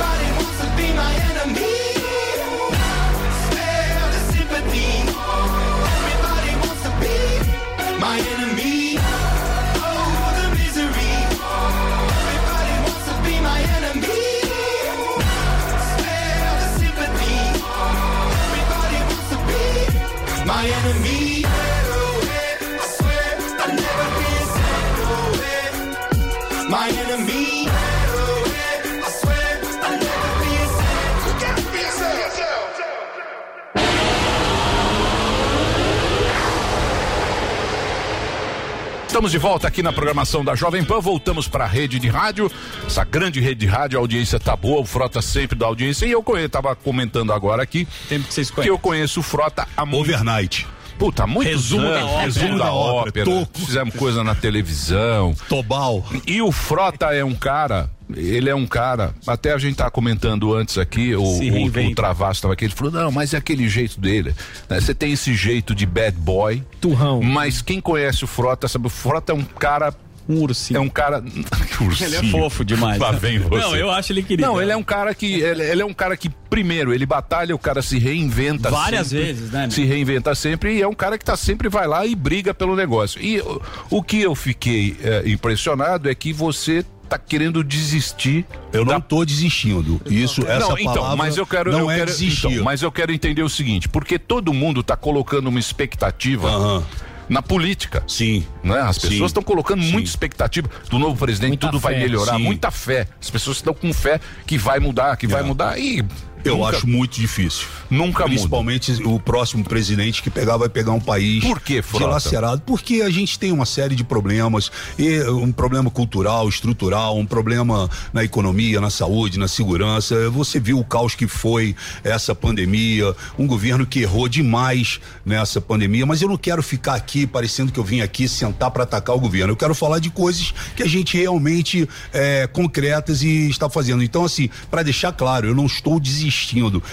Estamos de volta aqui na programação da Jovem Pan, voltamos para a rede de rádio, essa grande rede de rádio, a audiência tá boa, o Frota sempre da audiência, e eu conheço, tava comentando agora aqui, Tempo que vocês que eu conheço o Frota há muito... Overnight. Puta, muito Resumo da ópera. resumo da ópera, Toco. fizemos coisa na televisão. Tobal. E o Frota é um cara, ele é um cara, até a gente tava comentando antes aqui, o, o, o Travasso estava aqui, ele falou, não, mas é aquele jeito dele, né? Você tem esse jeito de bad boy. Turrão. Mas quem conhece o Frota sabe, o Frota é um cara... Um ursinho. É um cara... [LAUGHS] ursinho. Ele é fofo demais. Lá né? vem você. Não, eu acho ele querido. Não, ele é um cara que. Ele, ele é um cara que, primeiro, ele batalha, o cara se reinventa Várias sempre, vezes, né, meu? Se reinventa sempre e é um cara que tá sempre vai lá e briga pelo negócio. E o, o que eu fiquei eh, impressionado é que você tá querendo desistir. Eu não tô desistindo. Isso, essa não, então, palavra mas eu quero, não eu é quero, desistir. então, mas eu quero entender o seguinte, porque todo mundo tá colocando uma expectativa na política. Sim. Né? As Sim. pessoas estão colocando muita expectativa do novo presidente, Muita tudo vai fé. melhorar, Sim. muita fé. As pessoas estão com fé que vai mudar, que vai É. mudar e Eu nunca- acho muito difícil. Nunca muda. Principalmente o próximo presidente que pegar vai pegar um país Por quê, dilacerado. Porque a gente tem uma série de problemas, e um problema cultural, estrutural, um problema na economia, na saúde, na segurança. Você viu o caos que foi essa pandemia, um governo que errou demais nessa pandemia, mas eu não quero ficar aqui parecendo que eu vim aqui sentar para atacar o governo. Eu quero falar de coisas que a gente realmente é, concretas e está fazendo. Então, assim, para deixar claro, eu não estou desistindo,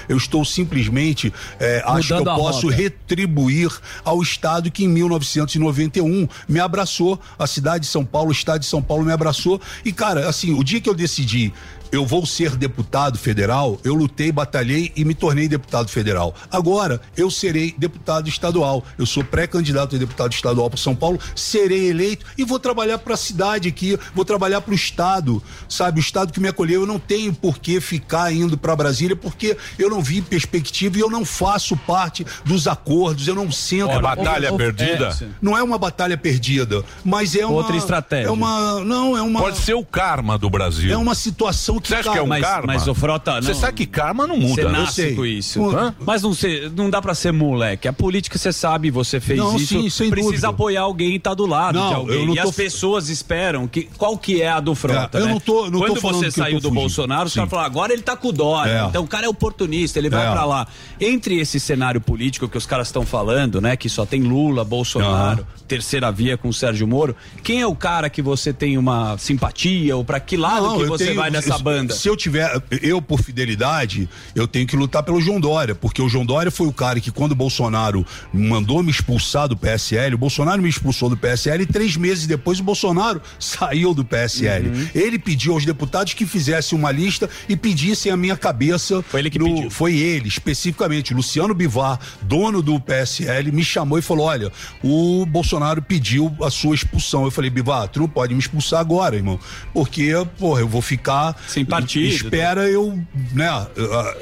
eu estou simplesmente é, acho que eu posso rota. retribuir ao Estado que em 1991 me abraçou. A cidade de São Paulo, o Estado de São Paulo me abraçou. E, cara, assim, o dia que eu decidi. Eu vou ser deputado federal, eu lutei, batalhei e me tornei deputado federal. Agora, eu serei deputado estadual. Eu sou pré-candidato a deputado estadual para São Paulo, serei eleito e vou trabalhar para a cidade aqui, vou trabalhar para o Estado, sabe? O Estado que me acolheu. Eu não tenho por que ficar indo para Brasília, porque eu não vi perspectiva e eu não faço parte dos acordos, eu não sento. É batalha perdida? Não é uma batalha perdida, mas é uma. Outra estratégia. É uma. Não, é uma. Pode ser o karma do Brasil. É uma situação. Você acha cara, que é um mas, karma? mas o Frota. Você sabe que karma não muda, Você né? nasce Eu sei. com isso. Hã? Mas não, sei, não dá pra ser moleque. A política, você sabe, você fez Não, isso. sim, sem precisa dúvida. apoiar alguém e tá do lado Não, de eu alguém. não E tô- as pessoas esperam que. Qual que é a do Frota? É, eu né? não tô- não tô Quando falando você que eu saiu tô do fugindo. Bolsonaro, os caras falaram, agora ele tá com o Dória. É. Então o cara é oportunista, ele vai É. pra lá. Entre esse cenário político que os caras estão falando, né? Que só tem Lula, Bolsonaro, terceira via com o Sérgio Moro. Quem é o cara que você tem uma simpatia? Ou pra que lado Não, que eu você tenho- vai nessa se- banda? Se eu tiver, eu por fidelidade, eu tenho que lutar pelo João Dória, porque o João Dória foi o cara que quando o Bolsonaro mandou me expulsar do PSL, o Bolsonaro me expulsou do PSL e três meses depois o Bolsonaro [LAUGHS] saiu do PSL. Uhum. Ele pediu aos deputados que fizessem uma lista e pedissem a minha cabeça. Foi ele que pediu. Foi ele, especificamente. Luciano Bivar, dono do PSL, me chamou e falou: olha, o Bolsonaro pediu a sua expulsão. Eu falei, Bivar, tu não pode me expulsar agora, irmão. Porque, porra, eu vou ficar. Sem partido. Espera eu, né?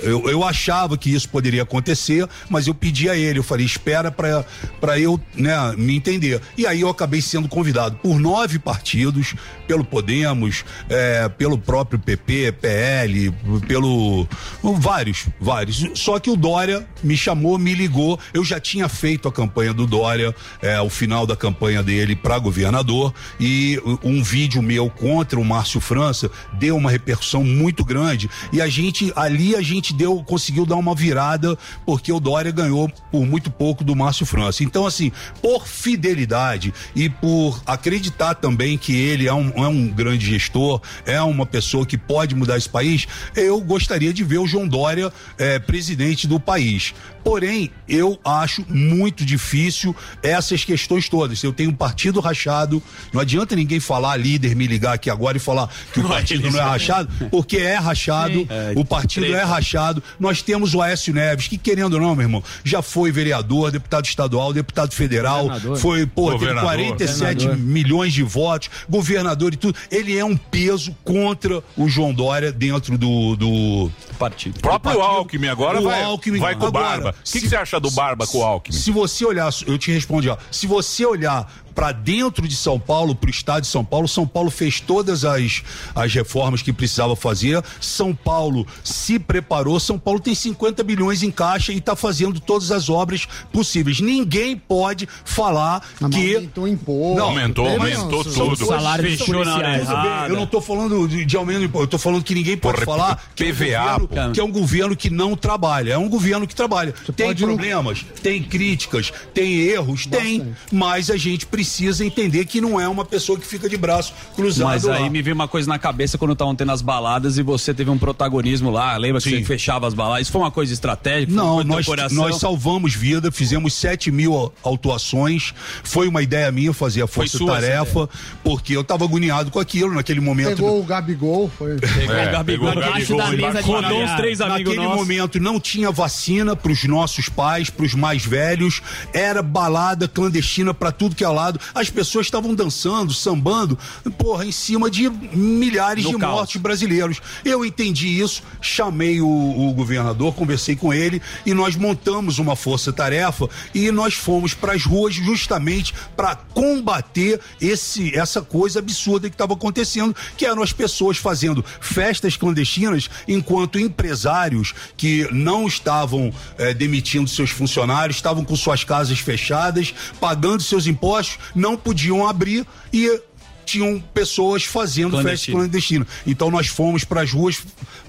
Eu, eu achava que isso poderia acontecer, mas eu pedi a ele, eu falei, espera pra, pra eu, né, me entender. E aí eu acabei sendo convidado por nove partidos, pelo Podemos, é, pelo próprio PP, PL, pelo. vários, vários. Só que o Dória me chamou, me ligou. Eu já tinha feito a campanha do Dória, é, o final da campanha dele para governador, e um vídeo meu contra o Márcio França deu uma repercussão muito grande. E a gente, ali a gente deu, conseguiu dar uma virada, porque o Dória ganhou por muito pouco do Márcio França. Então, assim, por fidelidade e por acreditar também que ele é um, é um grande gestor, é uma pessoa que pode mudar esse país, eu gostaria de ver o João Dória eh, presidente do país. Porém, eu acho muito difícil essas questões todas. Eu tenho um partido rachado, não adianta ninguém falar, líder, me ligar aqui agora e falar que o partido não é rachado, porque é rachado. É, o partido é rachado. Nós temos o Aécio Neves, que querendo ou não, meu irmão, já foi vereador, deputado estadual, deputado federal, Governador. foi, pô, teve Governador. 47 Governador. milhões de votos, governador e tudo. Ele é um peso contra o João Dória dentro do, do partido. O próprio do partido. Alckmin agora O vai, Alckmin. vai com Agora, Barba. O que, que você acha do Barba com o Alckmin? Se você olhar, eu te respondi, ó. Se você olhar para dentro de São Paulo, para o estado de São Paulo. São Paulo fez todas as, as reformas que precisava fazer. São Paulo se preparou. São Paulo tem 50 bilhões em caixa e está fazendo todas as obras possíveis. Ninguém pode falar que. Aumentou imposto. Não, Aumentou, teve- aumentou tudo. coisas- Salário policiais. tudo bem, Eu não estou falando de, de aumento de imposto, eu estou falando que ninguém pode Porra, falar que é, um PVA, governo, que é um governo que não trabalha. É um governo que trabalha. tem problemas, tem críticas, tem erros, tem, mas a gente precisa entender que não é uma pessoa que fica de braço cruzado Mas lá. aí me veio uma coisa na cabeça quando estavam tendo as baladas e você teve um protagonismo lá. Lembra que Sim. você fechava as baladas? Isso foi uma coisa estratégica? Não, nós, nós salvamos vida, fizemos 7 mil autuações. Foi uma ideia minha fazer a Foi Força sua essa Tarefa, porque eu estava agoniado com aquilo naquele momento. Pegou o Gabigol, foi. Pegou É, o Gabigol da mesa de Rodou uns três amigos Naquele nossos. momento não tinha vacina para os nossos pais, para os mais velhos, era balada clandestina para tudo que é lado. As pessoas estavam dançando, sambando, porra, em cima de milhares No de caos. mortos brasileiros. Eu entendi isso, chamei o, o governador, conversei com ele e nós montamos uma força-tarefa e nós fomos para as ruas justamente para combater esse essa coisa absurda que estava acontecendo, que eram as pessoas fazendo festas clandestinas enquanto empresários que não estavam eh, demitindo seus funcionários, estavam com suas casas fechadas, pagando seus impostos, não podiam abrir e tinham pessoas fazendo festa clandestina. Então nós fomos para as ruas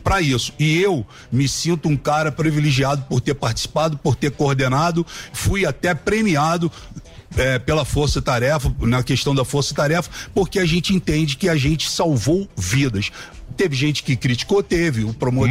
para isso. E eu me sinto um cara privilegiado por ter participado, por ter coordenado, fui até premiado eh, pela Força Tarefa, na questão da Força Tarefa, porque a gente entende que a gente salvou vidas. Teve gente que criticou, teve o promotor.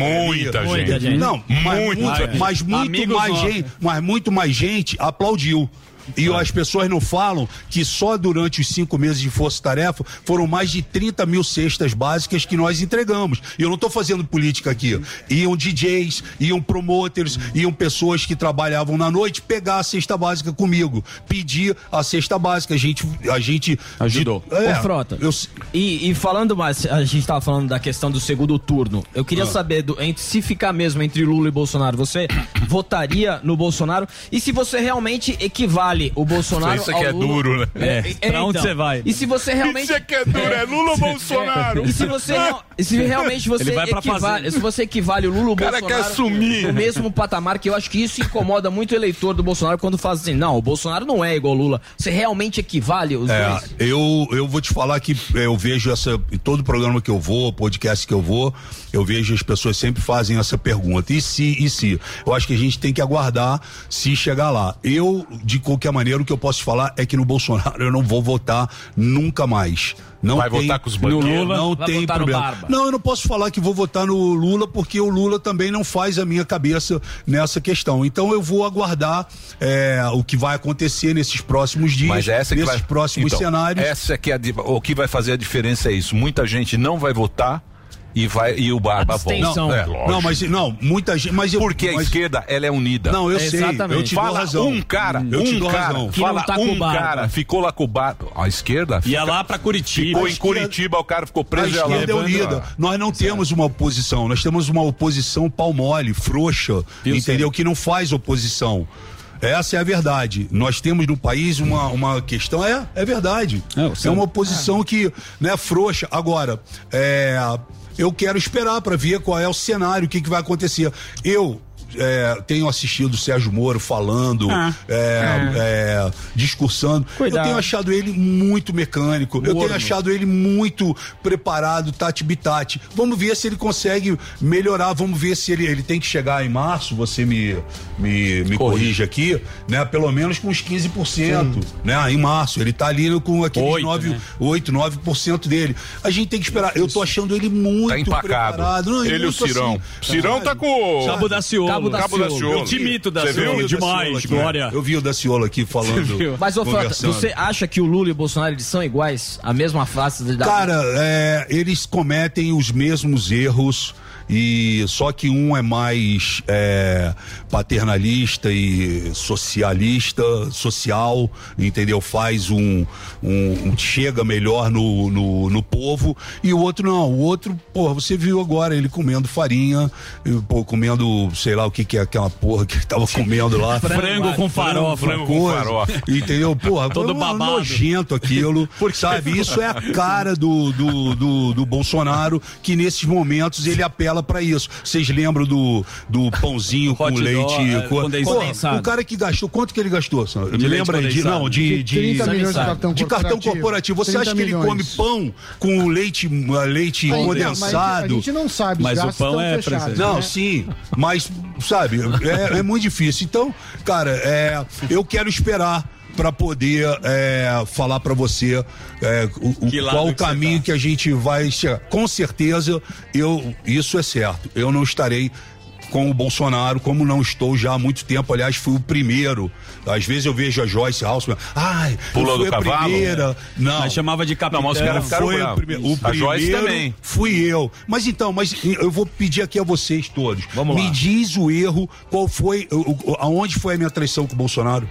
Muita gente. Não, mas Muita muito, gente. mas muito mais gente, mas muito mais gente aplaudiu. E as pessoas não falam que só durante os cinco meses de Força Tarefa foram mais de 30 mil cestas básicas que nós entregamos. E eu não estou fazendo política aqui. Iam DJs, iam promoters, iam pessoas que trabalhavam na noite pegar a cesta básica comigo. Pedir a cesta básica. A gente. A gente Ajudou. É, Ô, Frota, eu- e, e falando mais, a gente tava falando da questão do segundo turno. Eu queria Ah. saber, do, entre, se ficar mesmo entre Lula e Bolsonaro, você [COUGHS] votaria no Bolsonaro? E se você realmente equivale o Bolsonaro Isso aqui é Lula... duro, né? É, pra onde você vai? E se você realmente... Isso aqui é duro, é Lula [LAUGHS] ou Bolsonaro? E se você real- e se realmente você Ele vai pra equivale, se você equivale o Lula e o cara Bolsonaro quer sumir. no mesmo patamar, que eu acho que isso incomoda muito o eleitor do Bolsonaro quando faz assim, não, o Bolsonaro não é igual o Lula. Você realmente equivale os É, dois? eu, eu vou te falar que eu vejo essa. Em todo programa que eu vou, podcast que eu vou, eu vejo as pessoas sempre fazem essa pergunta. E se, e se? Eu acho que a gente tem que aguardar se chegar lá. Eu, de qualquer maneira, o que eu posso falar é que no Bolsonaro eu não vou votar nunca mais. Não Vai tem, votar com os no? Lula, não tem problema. Não, eu não posso falar que vou votar no Lula porque o Lula também não faz a minha cabeça nessa questão. Então eu vou aguardar é, o que vai acontecer nesses próximos dias, Mas essa que nesses vai... próximos Então, cenários. Essa é que é a, o que vai fazer a diferença é isso. Muita gente não vai votar e vai e o Barba Abstenção. volta. É, Não, lógico. não, mas não, muita gente, mas eu Porque a mas, esquerda, ela é unida. Não, eu É, sei, eu exatamente. te dou Fala razão. um cara, eu te um dou cara, razão. Que fala tá com um barba. cara, ficou lá com o barba. A esquerda Ia fica- lá pra Curitiba. ficou em Curitiba, o cara ficou A preso e ela esquerda é unida. a- Nós não temos uma oposição, nós temos uma oposição pau mole, frouxa, entendeu? Que não faz oposição. Essa é a verdade. Nós temos no país uma, uma questão. É, é verdade. É, É uma oposição que não é frouxa. Agora, é, eu quero esperar para ver qual é o cenário, o que, que vai acontecer. Eu. É, tenho assistido o Sérgio Moro falando, Ah. é, é, discursando. Cuidado. Eu tenho achado ele muito mecânico. Eu tenho Morno. achado ele muito preparado, tati bitati. Vamos ver se ele consegue melhorar. Vamos ver se ele, ele tem que chegar em março. Você me, me, me corrige aqui, né? Pelo menos com uns 15%, né? Em março. Ele tá ali com aqueles Oito, 9, né? 8, 9% dele. A gente tem que esperar. Eu tô achando ele muito Tá empacado. preparado. Não, Ele e o Cirão. assim, Cirão tá com o- Cabo da Ciolo. Cabo Cabo da. Ciolo. Eu te imito da Você viu? Ciolo Eu vi o demais, Daciolo aqui, Glória. Eu vi o Daciolo aqui falando. Mas, ô Frota, você acha que o Lula e o Bolsonaro eles são iguais? A mesma face da... Cara, é, eles cometem os mesmos erros e só que um é mais é, paternalista e socialista, social, entendeu? Faz um, um- um- chega melhor no, no, no povo e o outro não, o outro, porra, você viu agora ele comendo farinha, e, pô, comendo, sei lá o que que é aquela porra que ele tava comendo lá. Frango com farofa. Frango com farofa. Entendeu? Porra, [LAUGHS] Todo babado. nojento aquilo, [LAUGHS] sabe? Isso é a cara do, do, do, do Bolsonaro, que nesses momentos ele apela pra isso. Vocês lembram do, do pãozinho [LAUGHS] com Hot leite é, co- condensado. Porra, O cara que gastou, quanto que ele gastou? senhor? De Me lembra aí de, não, de, De de, 30 milhões de cartão de cartão corporativo. Você 30 acha que ele come milhões. pão com leite, leite Aí, condensado? mas a gente não sabe, Mas o pão é fechados. Não, né? sim, mas, sabe, é, é muito difícil. Então, cara, é, eu quero esperar para poder é, falar para você é, o, o- qual o caminho tá? que a gente vai chegar. Com certeza, eu isso é certo. Eu não estarei com o Bolsonaro, como não estou já há muito tempo. Aliás, fui o primeiro. Às vezes eu vejo a Joyce Halsman, ai, Pulou eu fui do a cavalo? primeira. Não. Mas chamava de capitão. Não, mas os caras ficaram foi a bravos. prime- o A Joyce também. Fui eu. Mas então, mas eu vou pedir aqui a vocês todos. Vamos Me lá. diz o erro, qual foi, o- o- aonde foi a minha traição com o Bolsonaro?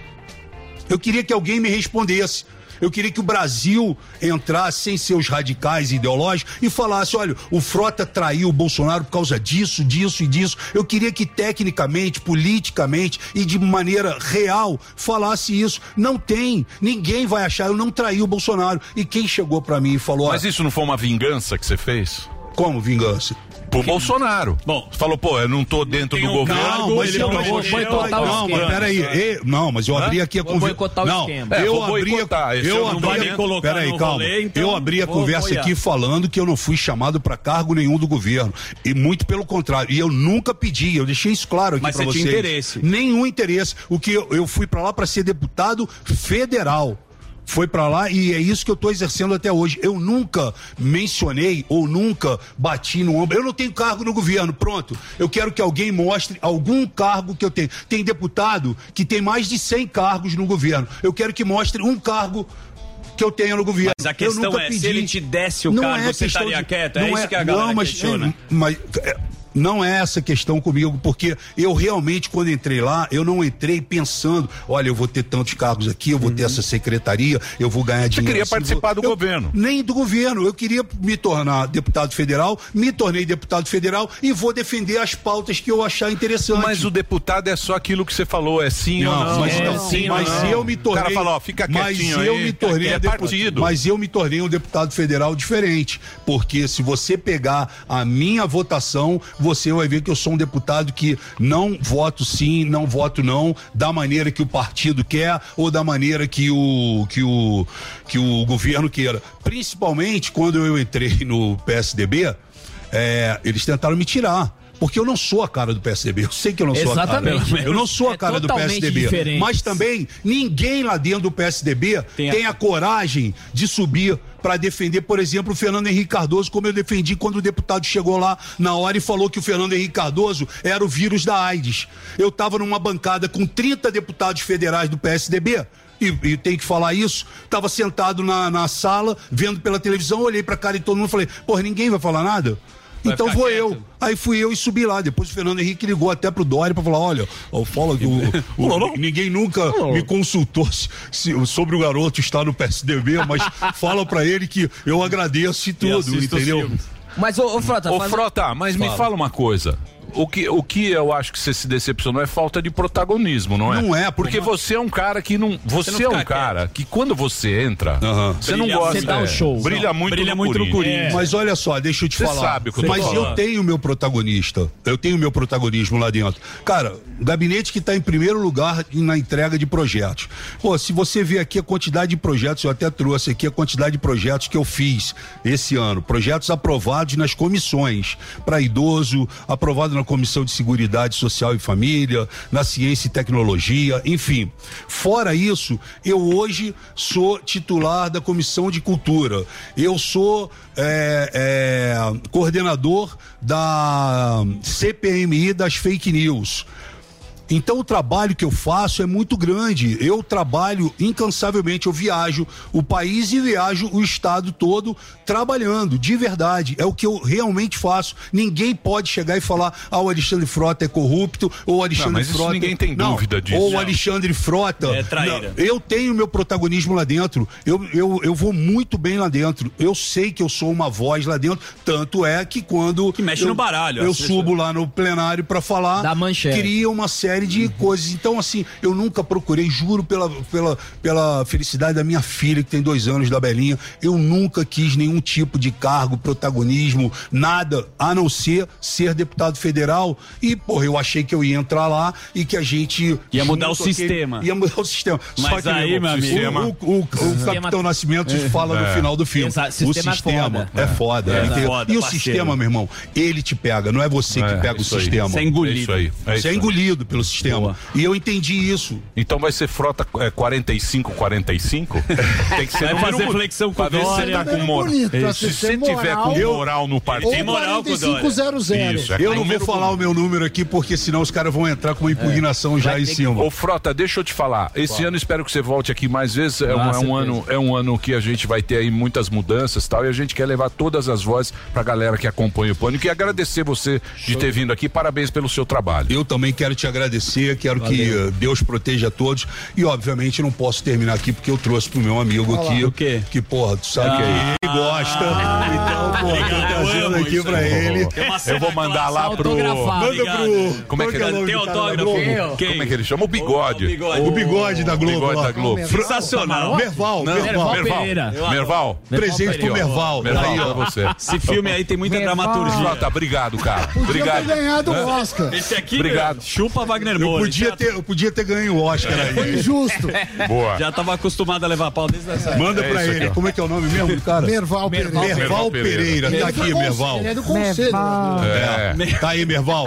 Eu queria que alguém me respondesse. Eu queria que o Brasil entrasse sem seus radicais ideológicos e falasse: olha, o Frota traiu o Bolsonaro por causa disso, disso e disso. Eu queria que tecnicamente, politicamente e de maneira real falasse isso. Não tem. Ninguém vai achar. Eu não traí o Bolsonaro. E quem chegou pra mim e falou: Mas "Ó, isso não foi uma vingança que você fez? como vingança? Pro Bolsonaro. Bom, falou, pô, eu não tô dentro do um governo. cargo, Não, mas ele eu não não vou boicotar o Não, mas esquema. peraí. e- Não, mas eu abri aqui a Vou conversa. boicotar o Não, esquema. É, eu vou abri. boicotar, eu Eu não vou abri. nem colocar Peraí, no calma. rolê, então eu abri a conversa apoiar. aqui falando que eu não fui chamado pra cargo nenhum do governo. E muito pelo contrário. E eu nunca pedi. Eu deixei isso claro aqui Mas pra você vocês. tinha interesse. Nenhum interesse. O que eu, eu fui pra lá pra ser deputado federal. Foi pra lá e é isso que eu tô exercendo até hoje. Eu nunca mencionei ou nunca bati no ombro. Eu não tenho cargo no governo, pronto. Eu quero que alguém mostre algum cargo que eu tenho. Tem deputado que tem mais de 100 cargos no governo. Eu quero que mostre um cargo que eu tenho no governo. Mas a questão é, pedi. se ele te desse o Não cargo, é você estaria de- quieto? É não isso que a galera não, mas, questiona. mas é, não é essa questão comigo, porque eu realmente, quando entrei lá, eu não entrei pensando, olha, eu vou ter tantos cargos aqui, eu vou ter essa secretaria, eu vou ganhar dinheiro. queria assim, participar vou- do eu- governo. Nem do governo. Eu queria me tornar deputado federal, me tornei deputado federal e vou defender as pautas que eu achar interessante. Mas o deputado é só aquilo que você falou, é sim Não, ou não. mas, é não, sim mas não. eu me tornei. O cara fala, ó, fica mas quietinho eu aí, me tornei é partido. Mas eu me tornei um deputado federal diferente. Porque se você pegar a minha votação, você vai ver que eu sou um deputado que não voto sim, não voto não, da maneira que o partido quer ou da maneira que o, que o, que o governo queira. Principalmente quando eu entrei no PSDB, é, eles tentaram me tirar. Porque eu não sou a cara do PSDB. Eu sei que eu não sou a Exatamente. cara. Eu não sou a É cara do totalmente PSDB. diferente. Mas também ninguém lá dentro do PSDB Tem tem a- a, coragem de subir para defender, por exemplo, o Fernando Henrique Cardoso, como eu defendi quando o deputado chegou lá na hora e falou que o Fernando Henrique Cardoso era o vírus da AIDS. Eu estava numa bancada com 30 deputados federais do PSDB. E, e tem que falar isso. Tava sentado na, na sala, vendo pela televisão, olhei pra cara de todo mundo e falei, porra, ninguém vai falar nada? Então vou quieto. eu. Aí fui eu e subi lá. Depois o Fernando Henrique ligou até pro Dória pra falar: olha, ó, fala que o, o- ninguém nunca me consultou se- se- sobre o garoto estar no PSDB, mas [LAUGHS] fala pra ele que eu agradeço e tudo, entendeu? Mas, ô, ô Frota, Ô, faz- Frota, mas me Fala. fala uma coisa. O que, o que eu acho que você se decepcionou é falta de protagonismo, não é? Não é, porque porque- você é um cara que não. Você, não é um cara que quando você entra, você Brilha, não gosta. você dá o é, show. Brilha Não, muito brilha no muito no Corinthians. Corinthians. Mas olha só, deixa eu te Você falar. sabe o que eu tô Mas falando. eu tenho o meu protagonista. Eu tenho o meu protagonismo lá dentro. Cara, gabinete que está em primeiro lugar na entrega de projetos. Pô, se você ver aqui a quantidade de projetos, eu até trouxe aqui a quantidade de projetos que eu fiz esse ano. Projetos aprovados nas comissões. Para idoso, aprovado na Comissão de Seguridade Social e Família, na Ciência e Tecnologia, enfim. Fora isso, eu hoje sou titular da Comissão de Cultura. Eu sou é, é, coordenador da CPMI das fake news. Então o trabalho que eu faço é muito grande. Eu trabalho incansavelmente, eu viajo o país e viajo o estado todo trabalhando, de verdade. É o que eu realmente faço. Ninguém pode chegar e falar: "Ah, o Alexandre Frota é corrupto" ou o Alexandre Não, mas isso Frota ninguém tem Não, dúvida disso. Ou o. Alexandre Frota. É traíra. Não, eu tenho meu protagonismo lá dentro. Eu, eu, eu vou muito bem lá dentro. Eu sei que eu sou uma voz lá dentro. Tanto é que quando. Que mexe eu, no baralho, Eu subo lá no plenário pra falar. Dá manchete. Cria uma série de coisas. Então, assim, eu nunca procurei, juro pela, pela, pela felicidade da minha filha, que tem dois anos, da Belinha. Eu nunca quis nenhum tipo de cargo, protagonismo, nada, a não ser ser deputado federal. E, porra, eu achei que eu ia entrar lá e que a gente. Ia mudar o sistema. Ia mudar o sistema. Só Mas que, aí, meu amigo, sistema- o, o, o Sistema- Capitão Nascimento fala no É. final do filme. Exato, o sistema é sistema foda. é foda. É, foda, e o parceiro. sistema, meu irmão, ele te pega, não é você que É, pega o isso aí. sistema. Você é engolido. É isso aí. É Você é engolido pelo sistema. E eu entendi isso. Então vai ser frota é, 45-45? Tem que ser Vai fazer bu- flexão com pra ver se você Dória. tá com pra Se você tiver com moral. no partido. Ou moral com o Dória. 4500. Isso, é Eu não vou falar o meu número aqui, porque senão os caras vão entrar com uma impugnação já em cima. Ô Frota, deixa eu te falar. Esse ano espero que você volte aqui mais vezes. É, um, é um ano, é um ano que a gente vai ter aí muitas mudanças e tal. E a gente quer levar todas as vozes pra galera que acompanha o Pânico e agradecer você de ter vindo aqui. Parabéns pelo seu trabalho. Eu também quero te agradecer, quero que eh, Deus proteja a todos. E, obviamente, não posso terminar aqui porque eu trouxe pro meu amigo Olha lá. aqui. O quê? Que, porra, tu sabe Ah. que ele gosta. então, pô, Obrigado, tô eu trazendo aqui pra aí. ele. Eu vou mandar lá pro. Manda pro. Como é que é? o nome Tem cara da autógrafo? Como é que ele chama? O bigode. O bigode. O bigode da Globo. bigode lá. da Globo. Sensacional. Merval, Não, Merval. Merval. Presente pro Merval. Merval Aí, pra você. Esse filme aí tem muita dramaturgia. Frota, obrigado, cara. Obrigado. ganhado o Oscar. Esse aqui, Obrigado. chupa Wagner Eu Moura. podia, já, ter, eu podia ter ganho o Oscar Foi aí. injusto. [LAUGHS] Boa. já tava acostumado a levar pau desde essa Manda É pra ele. aqui. Como é que é o nome mesmo, do cara? Merval Pereira. Merval Merval Pereira. Pereira. Ele Tá é aqui, conselho, Merval. Ele é do conselho. É. Tá aí, Merval.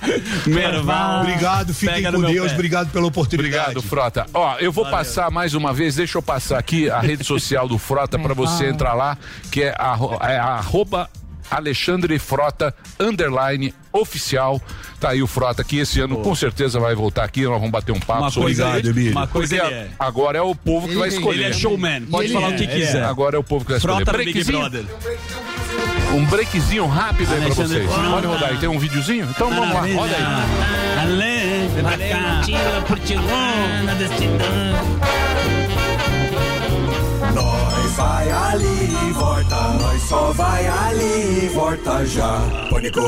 [LAUGHS] Merval. Obrigado, fiquem com Deus. pé. Obrigado pela oportunidade. Obrigado, Frota. Ó, eu vou passar mais uma vez, deixa eu passar aqui a rede social do Frota pra você entrar lá, que é, arro, é arroba Alexandre Frota underline oficial. Tá aí o Frota que esse ano com certeza vai voltar aqui, nós vamos bater um papo Uma sobre coisa, Obrigado, Emílio. uma coisa Porque é. agora é o povo que Ele- vai ele escolher. Ele é showman, pode ele falar é, o que é. quiser. Agora é o povo que vai escolher. Frota do Big Breakzinho, Brother. um breakzinho rápido aí pra vocês. Pode rodar aí, tem um videozinho? Então vamos lá, roda aí. Além, pra cá. Nós vai ali e volta, nós só vai ali e volta já. Pânico.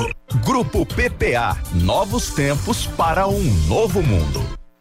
Grupo PPA Novos tempos para um novo mundo.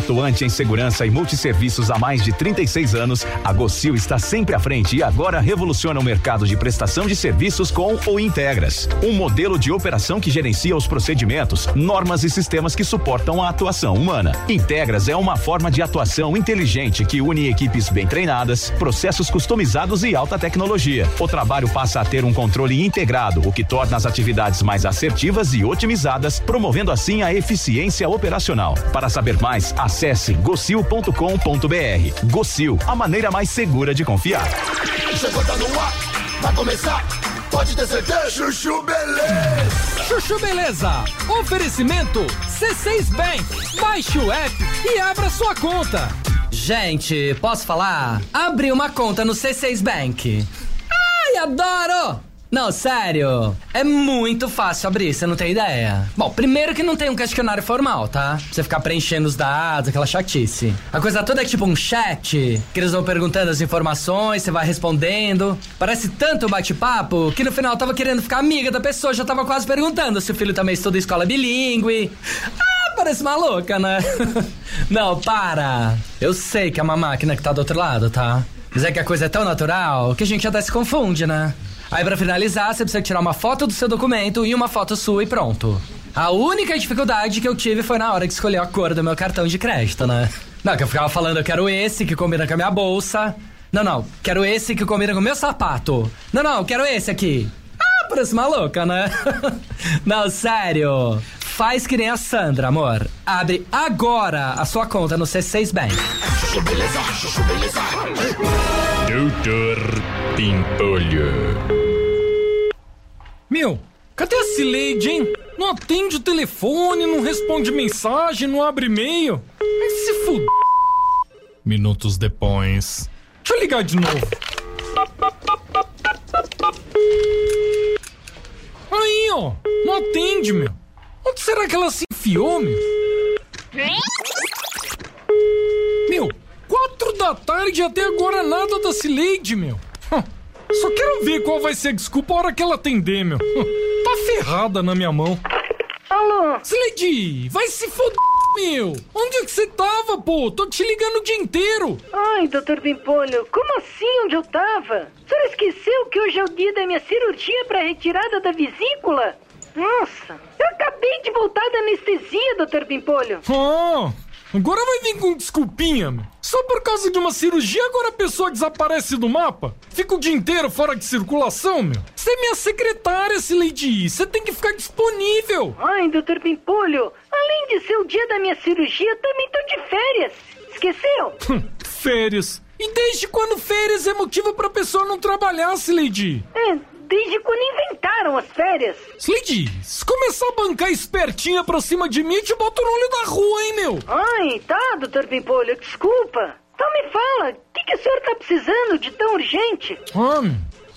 Atuante em segurança e multisserviços há mais de 36 anos, a Gocil está sempre à frente e agora revoluciona o mercado de prestação de serviços com o Integras, um modelo de operação que gerencia os procedimentos, normas e sistemas que suportam a atuação humana. Integras é uma forma de atuação inteligente que une equipes bem treinadas, processos customizados e alta tecnologia. O trabalho passa a ter um controle integrado, o que torna as atividades mais assertivas e otimizadas, promovendo assim a eficiência operacional. Para saber mais, acesse gocil.com.br. Gocil, a maneira mais segura de confiar. Chegou, tá no ar, vai começar, pode ter certeza. Chuchu Beleza. Chuchu Beleza. Oferecimento C6 Bank. Baixe o app e abra sua conta. Gente, posso falar? Abri uma conta no C6 Bank. Ai, adoro! Não, sério. É muito fácil abrir, você não tem ideia. Bom, primeiro que não tem um questionário formal, tá? Pra você ficar preenchendo os dados, aquela chatice. A coisa toda é tipo um chat, que eles vão perguntando as informações, você vai respondendo. Parece tanto bate-papo que no final eu tava querendo ficar amiga da pessoa, já tava quase perguntando se o filho também estuda escola bilíngue. Ah, parece maluca, né? [LAUGHS] Não, para. Eu sei que é uma máquina que tá do outro lado, tá? Mas é que a coisa é tão natural que a gente até se confunde, né? Aí pra finalizar, você precisa tirar uma foto do seu documento e uma foto sua e pronto. A única dificuldade que eu tive foi na hora de escolher a cor do meu cartão de crédito, né? Não, que eu ficava falando eu quero esse, que combina com a minha bolsa. Não, não, quero esse que combina com o meu sapato. Não, não, quero esse aqui. Ah, parece maluca, né? [LAUGHS] não, sério. Faz que nem a Sandra, amor. Abre agora a sua conta no C6 Bank. Doutor Pimpolho. Meu, cadê a Cileide, hein? Não atende o telefone, não responde mensagem, não abre e-mail. Vai se fuder. Minutos depois. Deixa eu ligar de novo. Aí, ó. Não atende, meu. Onde será que ela se enfiou, meu? Meu, quatro da tarde e até agora nada da Cileide, meu. Só quero ver qual vai ser a desculpa a hora que ela atender, meu. Tá ferrada na minha mão. Alô? Cileide, vai se foder, meu. Onde é que você tava, pô? Tô te ligando o dia inteiro. Ai, doutor Pimpolho, como assim onde eu tava? O senhor esqueceu que hoje é o dia da minha cirurgia para retirada da vesícula? Nossa, eu acabei de voltar da anestesia, doutor Pimpolho. Ah, agora vai vir com desculpinha, meu. Só por causa de uma cirurgia agora a pessoa desaparece do mapa? Fica o dia inteiro fora de circulação, meu? Você é minha secretária, Cileide. Você tem que ficar disponível. Ai, doutor Pimpolho, além de ser o dia da minha cirurgia, também tô de férias. Esqueceu? Hum, férias. E desde quando férias é motivo pra pessoa não trabalhar, Cileide? É, desde quando inventaram as férias. Cileide, se começar a bancar espertinha pra cima de mim, te boto no olho da rua, hein, meu? Ai, tá, doutor Pimpolho, desculpa. Então me fala, o que, que o senhor tá precisando de tão urgente? Ah,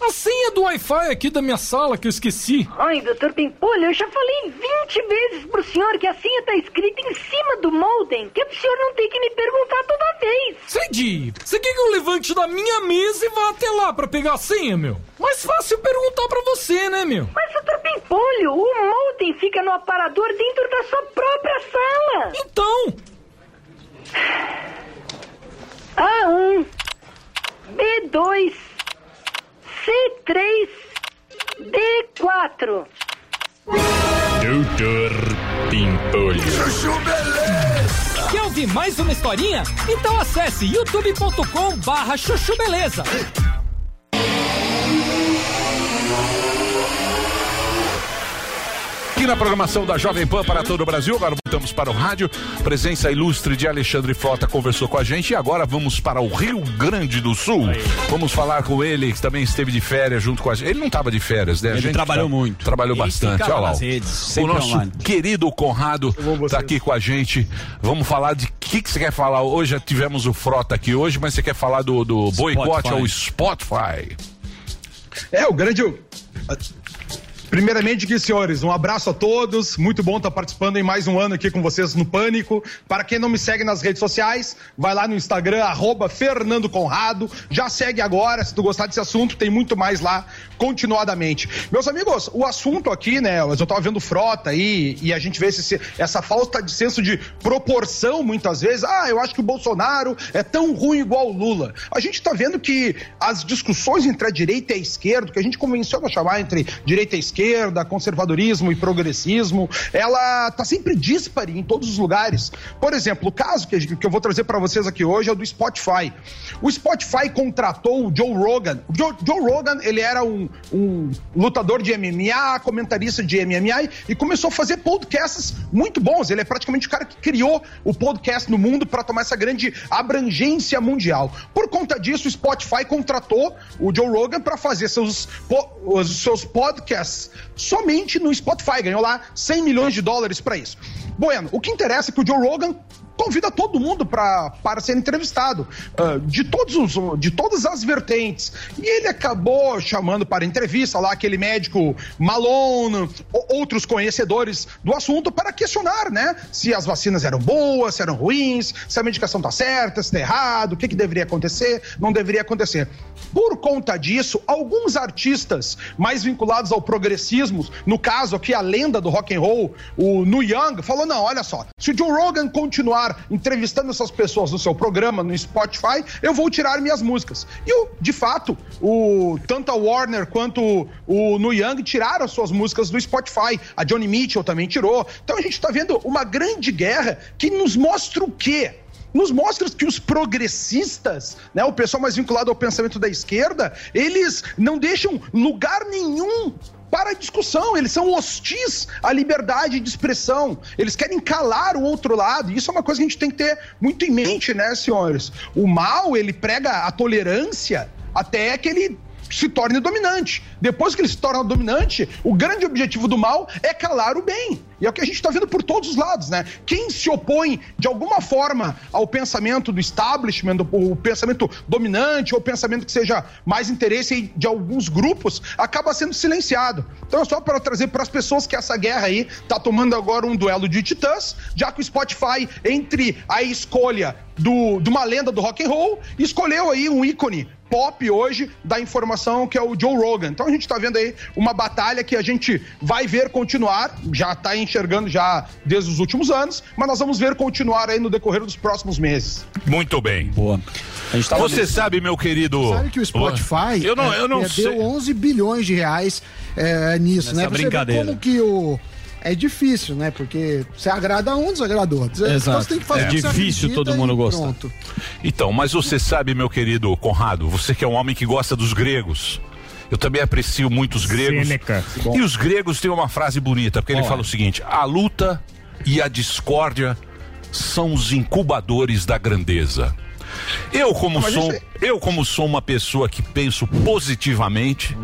a senha do Wi-Fi aqui da minha sala que eu esqueci. Ai, doutor Pimpolho, eu já falei 20 vezes pro senhor que a senha tá escrita em cima do molden, que é pro senhor não ter que me perguntar toda vez. Cileide, você quer que eu levante da minha mesa e vá até lá pra pegar a senha, meu? Mais fácil perguntar pra você, né, meu? Mas, doutor Pimpolho, o molden fica no aparador dentro da sua própria sala. Então? A1, B2, C3, D4. Doutor Pimpolho. Quer ouvir mais uma historinha? Então acesse youtube.com barra chuchu beleza. Aqui na programação da Jovem Pan para todo o Brasil, agora voltamos para o rádio. Presença ilustre de Alexandre Frota conversou com a gente e agora vamos para o Rio Grande do Sul. Vamos falar com ele, que também esteve de férias junto com a gente. Ele não estava de férias, né? A Ele gente trabalhou tra- muito. Trabalhou E bastante. Olha lá. redes, o nosso online. querido Conrado está aqui com a gente. Vamos falar de que, que você quer falar hoje? Já tivemos o Frota aqui hoje, mas você quer falar do, do boicote ao Spotify. É, o grande. Primeiramente, que senhores, um abraço a todos. Muito bom estar participando em mais um ano aqui com vocês no Pânico. Para quem não me segue nas redes sociais, vai lá no Instagram, arroba Fernando Conrado. Já segue agora, se tu gostar desse assunto, tem muito mais lá continuadamente. Meus amigos, o assunto aqui, né? Eu tava vendo frota aí e a gente vê esse- essa falta de senso de proporção muitas vezes. Ah, eu acho que o Bolsonaro é tão ruim igual o Lula. A gente tá vendo que as discussões entre a direita e a esquerda, que a gente convenceu a chamar entre direita e esquerda, conservadorismo e progressismo, ela tá sempre díspare em todos os lugares. Por exemplo, o caso que, eu vou trazer para vocês aqui hoje é o do Spotify. O Spotify contratou o Joe Rogan. O Joe, Joe Rogan, ele era um, um lutador de MMA, comentarista de MMA e começou a fazer podcasts muito bons. Ele é praticamente o cara que criou o podcast no mundo para tomar essa grande abrangência mundial. Por conta disso, o Spotify contratou o Joe Rogan para fazer seus, os seus podcasts somente no Spotify. Ganhou lá 100 milhões de dólares para isso. Bueno, o que interessa é que o Joe Rogan convida todo mundo pra, para ser entrevistado, ah, de, todos os, de todas as vertentes. E ele acabou chamando para entrevista lá aquele médico Malone, outros conhecedores do assunto, para questionar, né? Se as vacinas eram boas, se eram ruins, se a medicação tá certa, se tá errado, o que, que deveria acontecer, não deveria acontecer. Por conta disso, alguns artistas mais vinculados ao progressismo, no caso aqui a lenda do rock and roll, o Nu Young, falou: não, olha só, se o Joe Rogan continuar entrevistando essas pessoas no seu programa no Spotify, eu vou tirar minhas músicas. E o, de fato, o tanto a Warner quanto o Nu Young tiraram as suas músicas do Spotify. A Johnny Mitchell também tirou. Então a gente tá vendo uma grande guerra que nos mostra o quê? nos mostra que os progressistas, né, o pessoal mais vinculado ao pensamento da esquerda, eles não deixam lugar nenhum para a discussão, eles são hostis à liberdade de expressão, eles querem calar o outro lado, e isso é uma coisa que a gente tem que ter muito em mente, né, senhores? O mal, ele prega a tolerância até que ele se torne dominante. Depois que ele se torna dominante, o grande objetivo do mal é calar o bem. E é o que a gente está vendo por todos os lados, né? Quem se opõe de alguma forma ao pensamento do establishment, o pensamento dominante, ou pensamento que seja mais interesse de alguns grupos, acaba sendo silenciado. Então é só para trazer para as pessoas que essa guerra aí está tomando agora um duelo de titãs, já que o Spotify, entre a escolha do, de uma lenda do rock and roll, escolheu aí um ícone pop hoje da informação que é o Joe Rogan. Então a gente está vendo aí uma batalha que a gente vai ver continuar, já está enxergando já desde os últimos anos, mas nós vamos ver continuar aí no decorrer dos próximos meses. Muito bem. Boa. tá Você sabe, meu querido. Sabe que o Spotify Eu não, é, eu não perdeu sei. 11 bilhões de reais é, nisso, Nessa né? Pra brincadeira. como que o é difícil, né? Porque você agrada um, desagrada outro. Então você tem que fazer É o que você difícil todo mundo gostar. Pronto. Então, mas você sabe, meu querido Conrado, você que é um homem que gosta dos gregos. Eu também aprecio muito os gregos. Sêneca. E os gregos têm uma frase bonita, porque ele Qual é? fala o seguinte: a luta e a discórdia são os incubadores da grandeza. Eu como Mas sou, isso eu como sou uma pessoa que penso positivamente,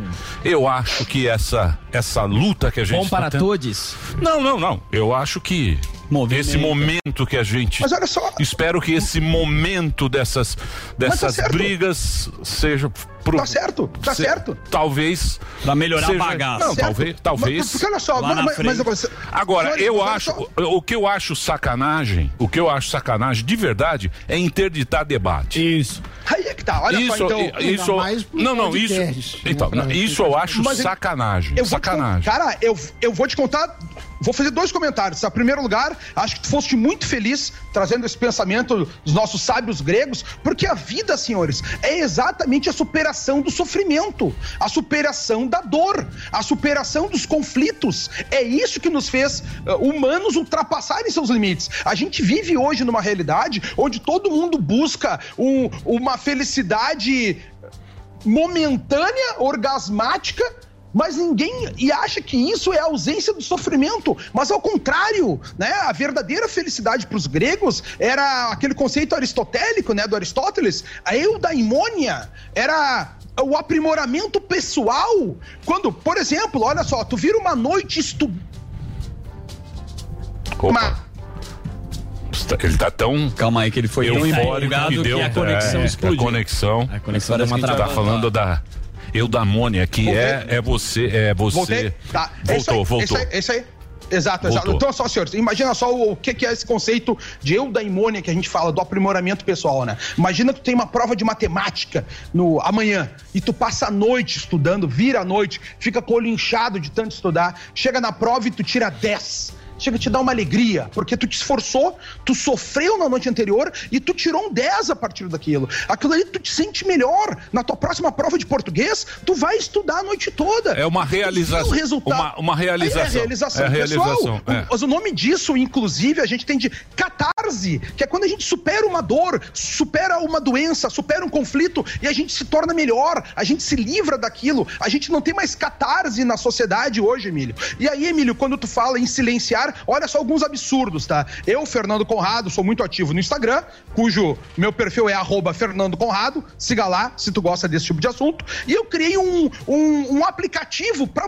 eu acho que essa essa luta que a gente Bom para tá tendo- todos. Não, não, não. Eu acho que esse momento que a gente Mas olha só. espero que esse momento dessas dessas certo. brigas seja pro, Tá certo, tá se- certo. Talvez Pra melhorar seja- a bagaça. Não, Certo. talvez, talvez. Mas, porque olha só, mas, mas, mas Agora, eu acho, só. o que eu acho sacanagem, o que eu acho sacanagem de verdade é interditar debate. Isso. Aí é que tá, olha isso, só, então. i- isso, não, não, isso, né, então, não, isso eu acho eu- sacanagem, Eu te sacanagem. cara, eu, eu vou te contar. Vou fazer dois comentários. Em primeiro lugar, acho que tu foste muito feliz trazendo esse pensamento dos nossos sábios gregos, porque a vida, senhores, é exatamente a superação do sofrimento, a superação da dor, a superação dos conflitos. É isso que nos fez eh, humanos ultrapassarem seus limites. A gente vive hoje numa realidade onde todo mundo busca um- uma felicidade momentânea, orgasmática, mas ninguém e acha que isso é a ausência do sofrimento, mas ao contrário, né? A verdadeira felicidade para os gregos era aquele conceito aristotélico, né, do Aristóteles, a eudaimônia, era o aprimoramento pessoal. Quando, por exemplo, olha só, tu vira uma noite estu... Opa. Ele tá tão. Calma aí, que ele foi tão empolgado que, que, deu, a conexão é, explodiu. A conexão. A conexão Parece deu uma que a gente tá falando da eudamônia, que é, é você. É você. Voltei? Tá. É Voltou, é isso voltou. aí, é aí. Exato, exato. Voltou. Então, só, senhores, imagina só o, o que, que é esse conceito de eudaimônia que a gente fala, do aprimoramento pessoal, né? Imagina que tu tem uma prova de matemática no amanhã e tu passa a noite estudando, vira a noite, fica com o olho inchado de tanto estudar, chega na prova e tu tira 10. Chega a te dar uma alegria, porque tu te esforçou, tu sofreu na noite anterior e tu tirou um 10 a partir daquilo. Aquilo ali tu te sente melhor. Na tua próxima prova de português, tu vai estudar a noite toda. É uma realização. resultado. Uma, uma realização. É a realização É pessoal. realização. O- é. Mas o nome disso, inclusive, a gente tem de catarse, que é quando a gente supera uma dor, supera uma doença, supera um conflito e a gente se torna melhor, a gente se livra daquilo, a gente não tem mais catarse na sociedade hoje, Emílio. E aí, Emílio, quando tu fala em silenciar, olha só alguns absurdos, tá? Eu, Fernando Conrado, sou muito ativo no Instagram, cujo meu perfil é Fernando Conrado, siga lá se tu gosta desse tipo de assunto, e eu criei um, um, um aplicativo para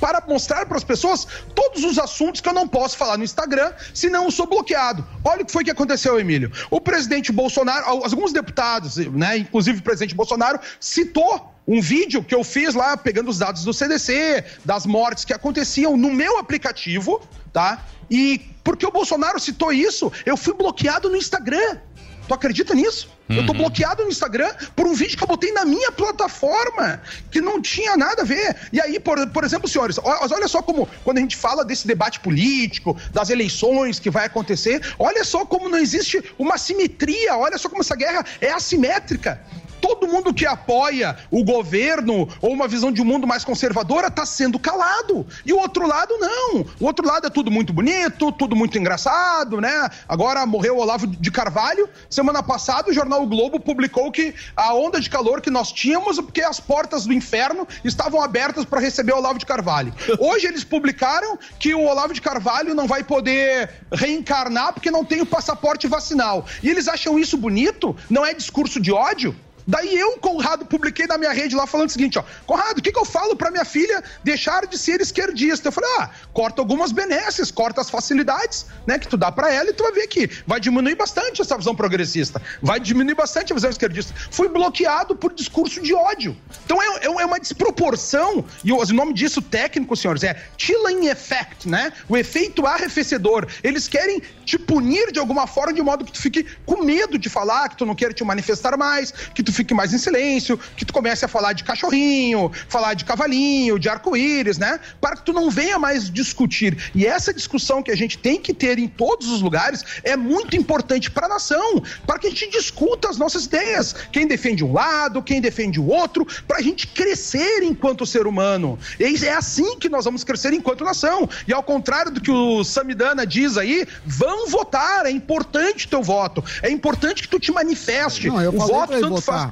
para mostrar para as pessoas todos os assuntos que eu não posso falar no Instagram, senão eu sou bloqueado. Olha o que foi que aconteceu, Emílio. O presidente Bolsonaro, alguns deputados, né, inclusive o presidente Bolsonaro, citou um vídeo que eu fiz lá pegando os dados do CDC, das mortes que aconteciam no meu aplicativo, tá? E porque o Bolsonaro citou isso, eu fui bloqueado no Instagram. Tu acredita nisso? Eu tô Uhum. bloqueado no Instagram por um vídeo que eu botei na minha plataforma, que não tinha nada a ver. E aí, por, por exemplo, senhores, olha só como, quando a gente fala desse debate político, das eleições que vai acontecer, olha só como não existe uma simetria, olha só como essa guerra é assimétrica. Todo mundo que apoia o governo ou uma visão de um mundo mais conservadora está sendo calado. E o outro lado não. O outro lado é tudo muito bonito, tudo muito engraçado, né? Agora morreu o Olavo de Carvalho. Semana passada o jornal o Globo publicou que a onda de calor que nós tínhamos, porque as portas do inferno estavam abertas para receber o Olavo de Carvalho. [LAUGHS] Hoje eles publicaram que o Olavo de Carvalho não vai poder reencarnar porque não tem o passaporte vacinal. E eles acham isso bonito? Não é discurso de ódio? Daí eu, Conrado, publiquei na minha rede lá falando o seguinte, ó. Conrado, o que, que eu falo pra minha filha deixar de ser esquerdista? Eu falei, ah, corta algumas benesses, corta as facilidades, né, que tu dá pra ela e tu vai ver que vai diminuir bastante essa visão progressista. Vai diminuir bastante a visão esquerdista. Fui bloqueado por discurso de ódio. Então é, é- é uma desproporção, e o nome disso técnico, senhores, é chilling effect, né? O efeito arrefecedor. Eles querem te punir de alguma forma de modo que tu fique com medo de falar, que tu não queira te manifestar mais, que tu fique mais em silêncio, que tu comece a falar de cachorrinho, falar de cavalinho, de arco-íris, né? Para que tu não venha mais discutir. E essa discussão que a gente tem que ter em todos os lugares é muito importante para a nação, para que a gente discuta as nossas ideias. Quem defende um lado, quem defende o outro, para a gente crescer enquanto ser humano. E é assim que nós vamos crescer enquanto nação. E ao contrário do que o Samidana diz aí, vão votar, é importante teu voto. É importante que tu te manifeste. Não, eu o voto tanto votar. faz.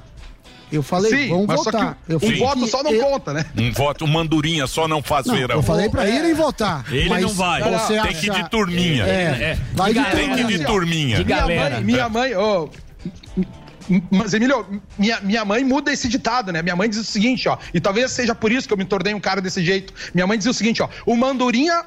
Eu falei, Sim, vamos mas só que votar. o- Eu um voto que só não eu- conta, né? Um voto, mandurinha só não faz Não, verão. eu falei pra É. irem votar. Ele não vai. Você Tem que ir de turminha. É, vai de Tem que ir de turminha. Minha mãe, minha mãe, ô, mas, Emílio, minha, minha mãe muda esse ditado, né? Minha mãe diz o seguinte, ó, e talvez seja por isso que eu me tornei um cara desse jeito. Minha mãe dizia o seguinte, ó, o mandurinha,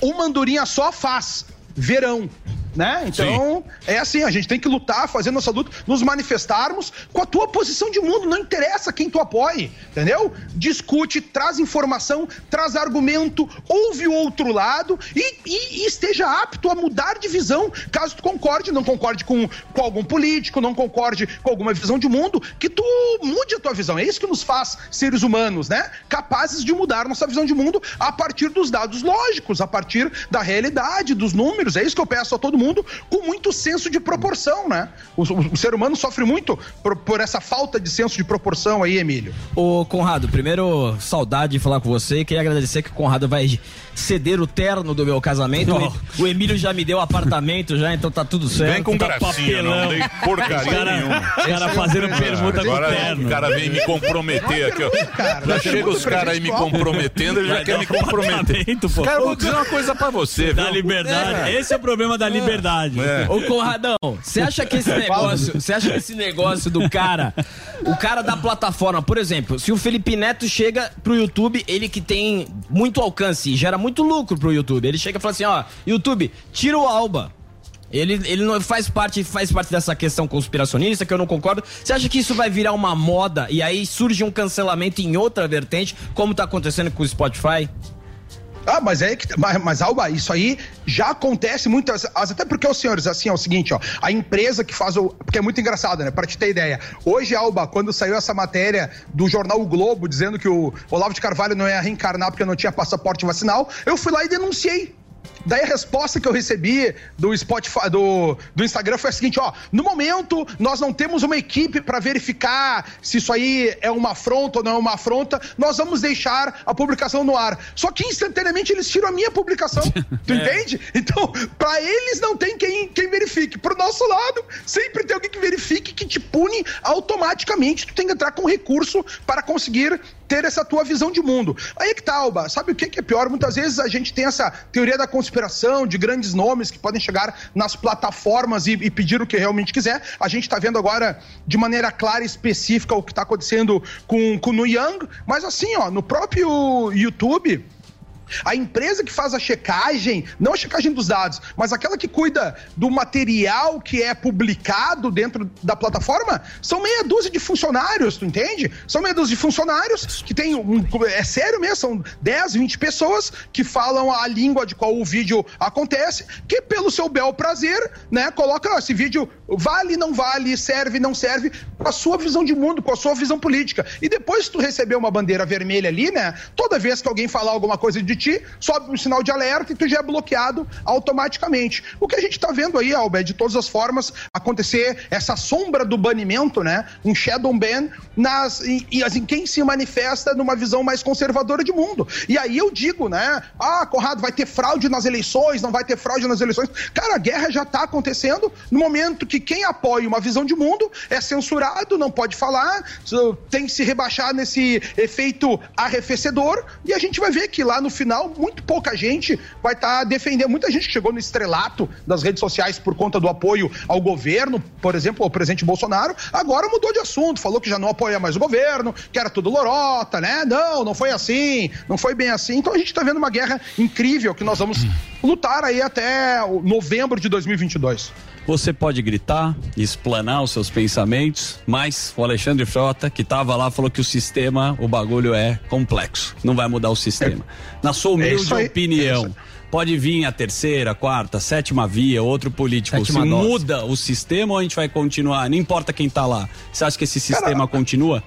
o mandurinha só faz verão. Né? Então, é assim, a gente tem que lutar, fazer nossa luta, nos manifestarmos com a tua posição de mundo, não interessa quem tu apoie, entendeu? Discute, traz informação, traz argumento, ouve o outro lado e, e- e esteja apto a mudar de visão, caso tu concorde, não concorde com, com algum político, não concorde com alguma visão de mundo, que tu mude a tua visão. É isso que nos faz seres humanos, né? Capazes de mudar nossa visão de mundo a partir dos dados lógicos, a partir da realidade, dos números. É isso que eu peço a todo mundo, com muito senso de proporção, né? O, o- ser humano sofre muito por, por essa falta de senso de proporção aí, Emílio. Ô, Conrado, primeiro, saudade de falar com você. Queria agradecer que o Conrado vai ceder o terno do meu casamento. O, o Emílio já me deu apartamento já, então tá tudo certo. Vem com tá gracinha, não dei porcaria Cara- nenhuma. cara fazendo permuta com Agora terno. o cara vem me comprometer aqui, ó. Já chega os caras aí me comprometendo, ele já quer me comprometer. pô. Cara, eu vou dizer uma coisa pra você, Da viu? liberdade. Esse é o problema da liberdade. É. Ô, Conradão, você acha que esse [LAUGHS] negócio, você acha que esse negócio do cara, o cara da plataforma, por exemplo, se o Felipe Neto chega pro YouTube, ele que tem muito alcance e gera muito lucro pro YouTube, ele chega e fala assim, ó, YouTube, tira o Alba. Ele, ele não faz parte, faz parte dessa questão conspiracionista que eu não concordo. Você acha que isso vai virar uma moda e aí surge um cancelamento em outra vertente, como tá acontecendo com o Spotify? Ah, mas é que. Mas, mas, Alba, isso aí já acontece muitas. as- Até porque, os senhores, assim, é o seguinte, ó. A empresa que faz o. Porque é muito engraçado, né? Pra te ter ideia. Hoje, Alba, quando saiu essa matéria do jornal o Globo dizendo que o Olavo de Carvalho não ia reencarnar porque não tinha passaporte vacinal, eu fui lá e denunciei. Daí a resposta que eu recebi do Spotify, do, do Instagram foi a seguinte, ó, no momento nós não temos uma equipe para verificar se isso aí é uma afronta ou não é uma afronta, nós vamos deixar a publicação no ar. Só que instantaneamente eles tiram a minha publicação, [LAUGHS] tu entende? Então, para eles não tem quem, quem verifique. Pro nosso lado, sempre tem alguém que verifique que te pune automaticamente, tu tem que entrar com recurso para conseguir ter essa tua visão de mundo. Aí é que tá, Alba, sabe o que é pior? Muitas vezes a gente tem essa teoria da conspiração, de grandes nomes que podem chegar nas plataformas e, e pedir o que realmente quiser. A gente tá vendo agora de maneira clara e específica o que tá acontecendo com, com o Yang, mas assim, ó, no próprio YouTube. A empresa que faz a checagem, não a checagem dos dados, mas aquela que cuida do material que é publicado dentro da plataforma, são meia dúzia de funcionários, tu entende? São meia dúzia de funcionários que tem um. É sério mesmo, são 10, 20 pessoas que falam a língua de qual o vídeo acontece, que pelo seu bel prazer, né, coloca ó, esse vídeo vale, não vale, serve, não serve, com a sua visão de mundo, com a sua visão política. E depois tu receber uma bandeira vermelha ali, né? Toda vez que alguém falar alguma coisa de ti, sobe um sinal de alerta e tu já é bloqueado automaticamente. O que a gente tá vendo aí, Albert, de todas as formas, acontecer essa sombra do banimento, né? Um shadow ban nas, em, em, em quem se manifesta numa visão mais conservadora de mundo. E aí eu digo, né? Ah, Conrado, vai ter fraude nas eleições, não vai ter fraude nas eleições. Cara, a guerra já tá acontecendo no momento que quem apoia uma visão de mundo é censurado, não pode falar, tem que se rebaixar nesse efeito arrefecedor. E a gente vai ver que lá no final, muito pouca gente vai estar tá defendendo. Muita gente chegou no estrelato das redes sociais por conta do apoio ao governo, por exemplo, ao presidente Bolsonaro, agora mudou de assunto, falou que já não apoia mais o governo, que era tudo lorota, né? Não, não foi assim, não foi bem assim. Então a gente está vendo uma guerra incrível que nós vamos lutar aí até novembro de 2022. Você pode gritar, explanar os seus pensamentos, mas o Alexandre Frota, que estava lá, falou que o sistema, o bagulho é complexo. Não vai mudar o sistema. Na sua humilde É opinião, pode vir a terceira, quarta, sétima via, outro político. Sétima Se dose. muda o sistema ou a gente vai continuar? Não importa quem tá lá. Você acha que esse sistema continua?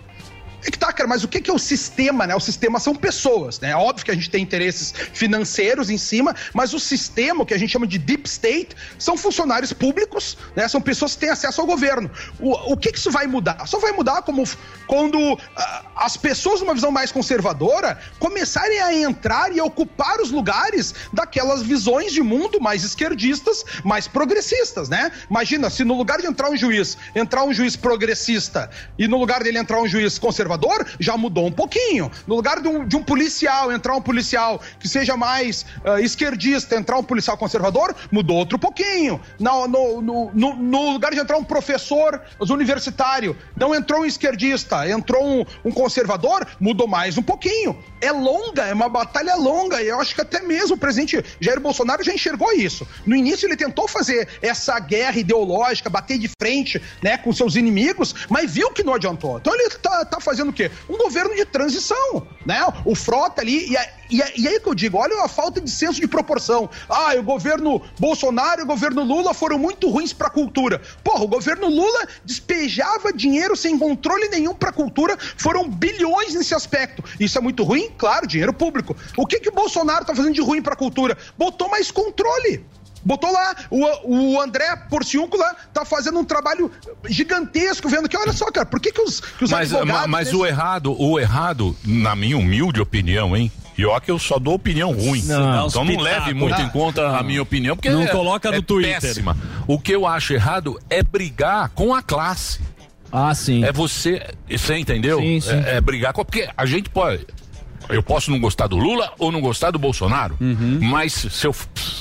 É que tá, cara, mas o que é o sistema, né? O sistema são pessoas, né? É óbvio que a gente tem interesses financeiros em cima, mas o sistema, o que a gente chama de deep state, são funcionários públicos, né? São pessoas que têm acesso ao governo. O, o que que isso vai mudar? Só vai mudar como quando ah, as pessoas numa visão mais conservadora começarem a entrar e ocupar os lugares daquelas visões de mundo mais esquerdistas, mais progressistas, né? Imagina, se no lugar de entrar um juiz, entrar um juiz progressista e no lugar dele entrar um juiz conservador, já mudou um pouquinho. No lugar de um, de um policial, entrar um policial que seja mais ah, esquerdista, entrar um policial conservador, mudou outro pouquinho. No, no, no, no- no lugar de entrar um professor universitário, não entrou um esquerdista, entrou um, um conservador, mudou mais um pouquinho. É longa, é uma batalha longa, e eu acho que até mesmo o presidente Jair Bolsonaro já enxergou isso. No início ele tentou fazer essa guerra ideológica, bater de frente né, com seus inimigos, mas viu que não adiantou. Então ele tá, tá fazendo o quê? Um governo de transição, né? O Frota ali, e, a- e, a- e aí que eu digo, olha a falta de senso de proporção. Ah, o governo Bolsonaro e o governo Lula foram muito ruins pra cultura. Porra, o governo Lula despejava dinheiro sem controle nenhum pra cultura, foram bilhões nesse aspecto. Isso é muito ruim? Claro, dinheiro público. O que que o Bolsonaro tá fazendo de ruim pra cultura? Botou mais controle. Botou lá, o, o André Porciúncula tá fazendo um trabalho gigantesco, vendo que, olha só, cara, por que, que os, que os Mas, advogados... ma- mas nesse- o errado, o errado, na minha humilde opinião, hein? E ó que eu só dou opinião ruim. Não, então não leve muito em conta a minha opinião, porque Não é, coloca no é Twitter. péssima. O que eu acho errado é brigar com a classe. Ah, sim. É você, você entendeu? Sim, sim. É, é brigar com porque a gente pode eu posso não gostar do Lula ou não gostar do Bolsonaro, Uhum. mas se eu,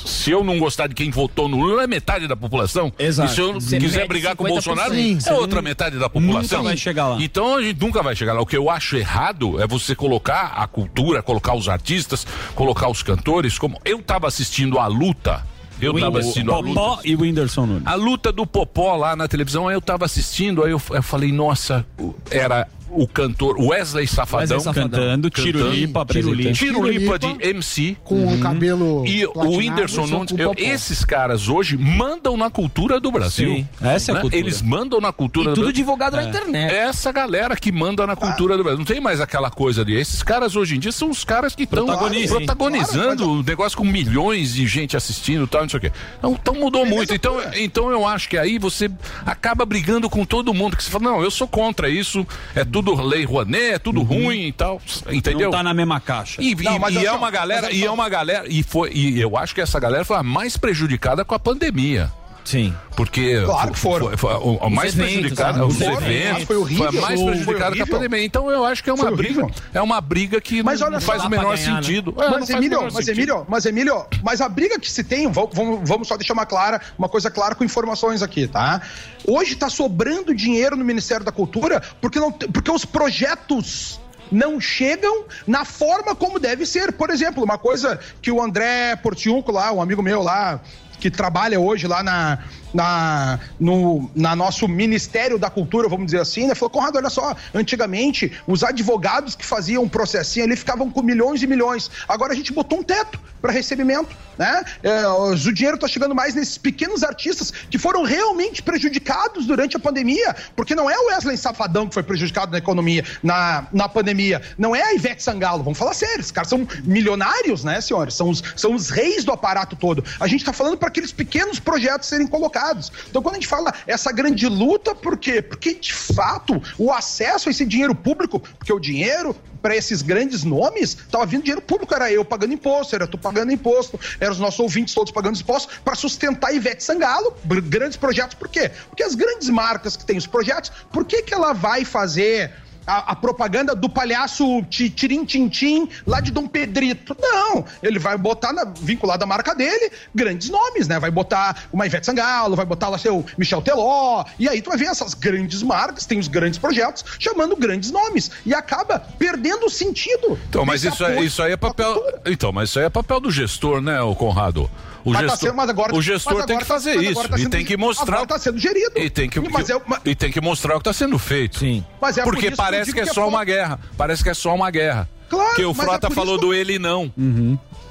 se eu não gostar de quem votou no Lula é metade da população. Exato. E se eu Você quiser brigar com o 50%. Bolsonaro, Sim, é sim. outra metade da população. Nunca vai chegar lá. Então a gente nunca vai chegar lá. O que eu acho errado é você colocar a cultura, colocar os artistas, colocar os cantores, como eu tava assistindo a luta. Eu tava assistindo a luta. Popó e Whindersson Nunes. A luta do Popó lá na televisão, aí eu tava assistindo, aí eu, eu falei, nossa, o- era o cantor Wesley Safadão, Wesley Safadão. Cantando, Tiro-Lipa apresentando. Tiro-Lipa de MC. Com o cabelo E o platinado, Whindersson Nunes, eu- esses caras hoje mandam na cultura do Brasil. Sim, essa é a Né? cultura. Eles mandam na cultura E do tudo Brasil. divulgado na É. internet. Essa galera que manda na cultura do Brasil. Não tem mais aquela coisa de. Esses caras hoje em dia são os caras que estão protagonizando o negócio com milhões de gente assistindo e tal, não sei o quê. Então, então mudou muito. Então, então eu acho que aí você acaba brigando com todo mundo. Que você fala, não, eu sou contra isso, é tudo lei Rouanet, é tudo ruim e tal. Entendeu? Não tá na mesma caixa. E, Não, e- mas e é uma galera, e é uma galera, e foi, e eu acho que essa galera foi a mais prejudicada com a pandemia. Sim. Porque Claro que foram. foi, foi a- a mais eventos, prejudicada, né? os Foram, eventos, foi horrível, a mais foi prejudicada com a pandemia. Então eu acho que é uma Foi briga, é uma briga que Mas não olha faz o menor ganhar, né? sentido. É, não Mas faz o Emílio, menor mas sentido. Emílio, mas Emílio, mas a briga que se tem, vamos, vamos, só deixar uma clara, uma coisa clara com informações aqui, tá? Hoje tá sobrando dinheiro no Ministério da Cultura porque não, porque os projetos não chegam na forma como deve ser. Por exemplo, uma coisa que o André Portiunco lá, um amigo meu lá, que trabalha hoje lá na, na, no na nosso Ministério da Cultura, vamos dizer assim, né? Falou, Conrado, olha só, antigamente os advogados que faziam um processinho ali ficavam com milhões e milhões. Agora a gente botou um teto para recebimento, né? É, o dinheiro está chegando mais nesses pequenos artistas que foram realmente prejudicados durante a pandemia, porque não é o Wesley Safadão que foi prejudicado na economia, na, na pandemia, não é a Ivete Sangalo, vamos falar sério, esses caras são milionários, né, senhores? São os, são os reis do aparato todo. A gente está falando para aqueles pequenos projetos serem colocados. Então, quando a gente fala essa grande luta, por quê? Porque, de fato, o acesso a esse dinheiro público, porque o dinheiro para esses grandes nomes, estava vindo dinheiro público, era eu pagando imposto, era tu pagando imposto, eram os nossos ouvintes todos pagando imposto para sustentar Ivete Sangalo, grandes projetos, por quê? Porque as grandes marcas que têm os projetos, por que que ela vai fazer a, a propaganda do palhaço ti- Tirim Tintim lá de Dom Pedrito. Não, ele vai botar na, vinculado à marca dele grandes nomes, né? Vai botar uma Ivete Sangalo, vai botar lá seu Michel Teló, e aí tu vai ver essas grandes marcas, tem os grandes projetos, chamando grandes nomes, e acaba perdendo o sentido. Então, mas isso, é, isso aí é papel. Então, mas isso aí é papel do gestor, né, o Conrado? O Mas tá gestor, sendo- mas agora- o gestor mas tem agora que tá- fazer mas isso tá e sendo- tem que mostrar. agora tá sendo gerido. E tem que, Mas é uma- e tem que mostrar o que está sendo feito. Sim. Mas é por Porque que eu parece digo que é que é só uma guerra. Parece que é só uma guerra. Claro, Que o mas é Frota por falou que do ele não.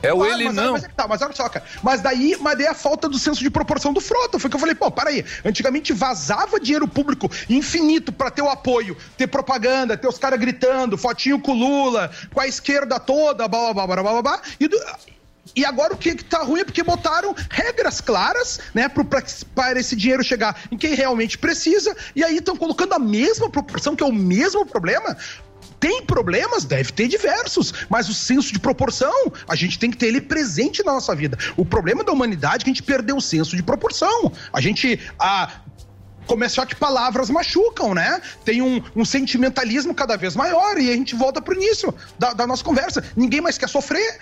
É o Claro, ele mas, não. Mas, é que tá, mas olha só, cara. Mas daí, mas daí é a falta do senso de proporção do Frota. Foi que eu falei, pô, peraí. Antigamente vazava dinheiro público infinito pra ter o apoio, ter propaganda, ter os caras gritando, fotinho com o Lula, com a esquerda toda, blá, blá, blá, blá, blá, blá. E, do- e agora o que, que tá ruim é porque botaram regras claras, né, para esse dinheiro chegar em quem realmente precisa, e aí estão colocando a mesma proporção, que é o mesmo problema, tem problemas? Deve ter diversos, mas o senso de proporção, a gente tem que ter ele presente na nossa vida. O problema da humanidade é que a gente perdeu o senso de proporção. A gente. A, Começou que palavras machucam, né? Tem um, um sentimentalismo cada vez maior e a gente volta pro início da, da nossa conversa. Ninguém mais quer sofrer,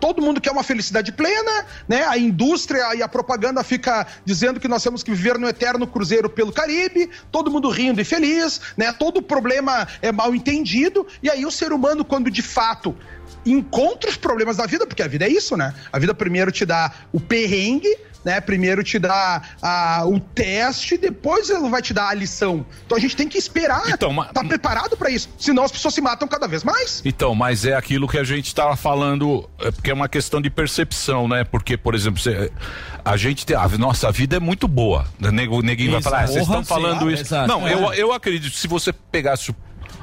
todo mundo quer uma felicidade plena, né? A indústria e a propaganda fica dizendo que nós temos que viver no eterno cruzeiro pelo Caribe, todo mundo rindo e feliz, né? Todo problema é mal entendido e aí o ser humano quando de fato encontra os problemas da vida, porque a vida é isso, né? A vida primeiro te dá o perrengue, né? Primeiro te dá a, o teste, depois ela vai te dar a lição. Então a gente tem que esperar, Então, ma- tá preparado pra isso. Senão as pessoas se matam cada vez mais. Então, mas é aquilo que a gente estava falando, é porque é uma questão de percepção, né? Porque, por exemplo, você- a gente tem. A nossa vida é muito boa. Nego- Neguinho vai falar, ah, vocês estão falando sim, isso. exato. Não, É. eu, eu acredito que se você pegasse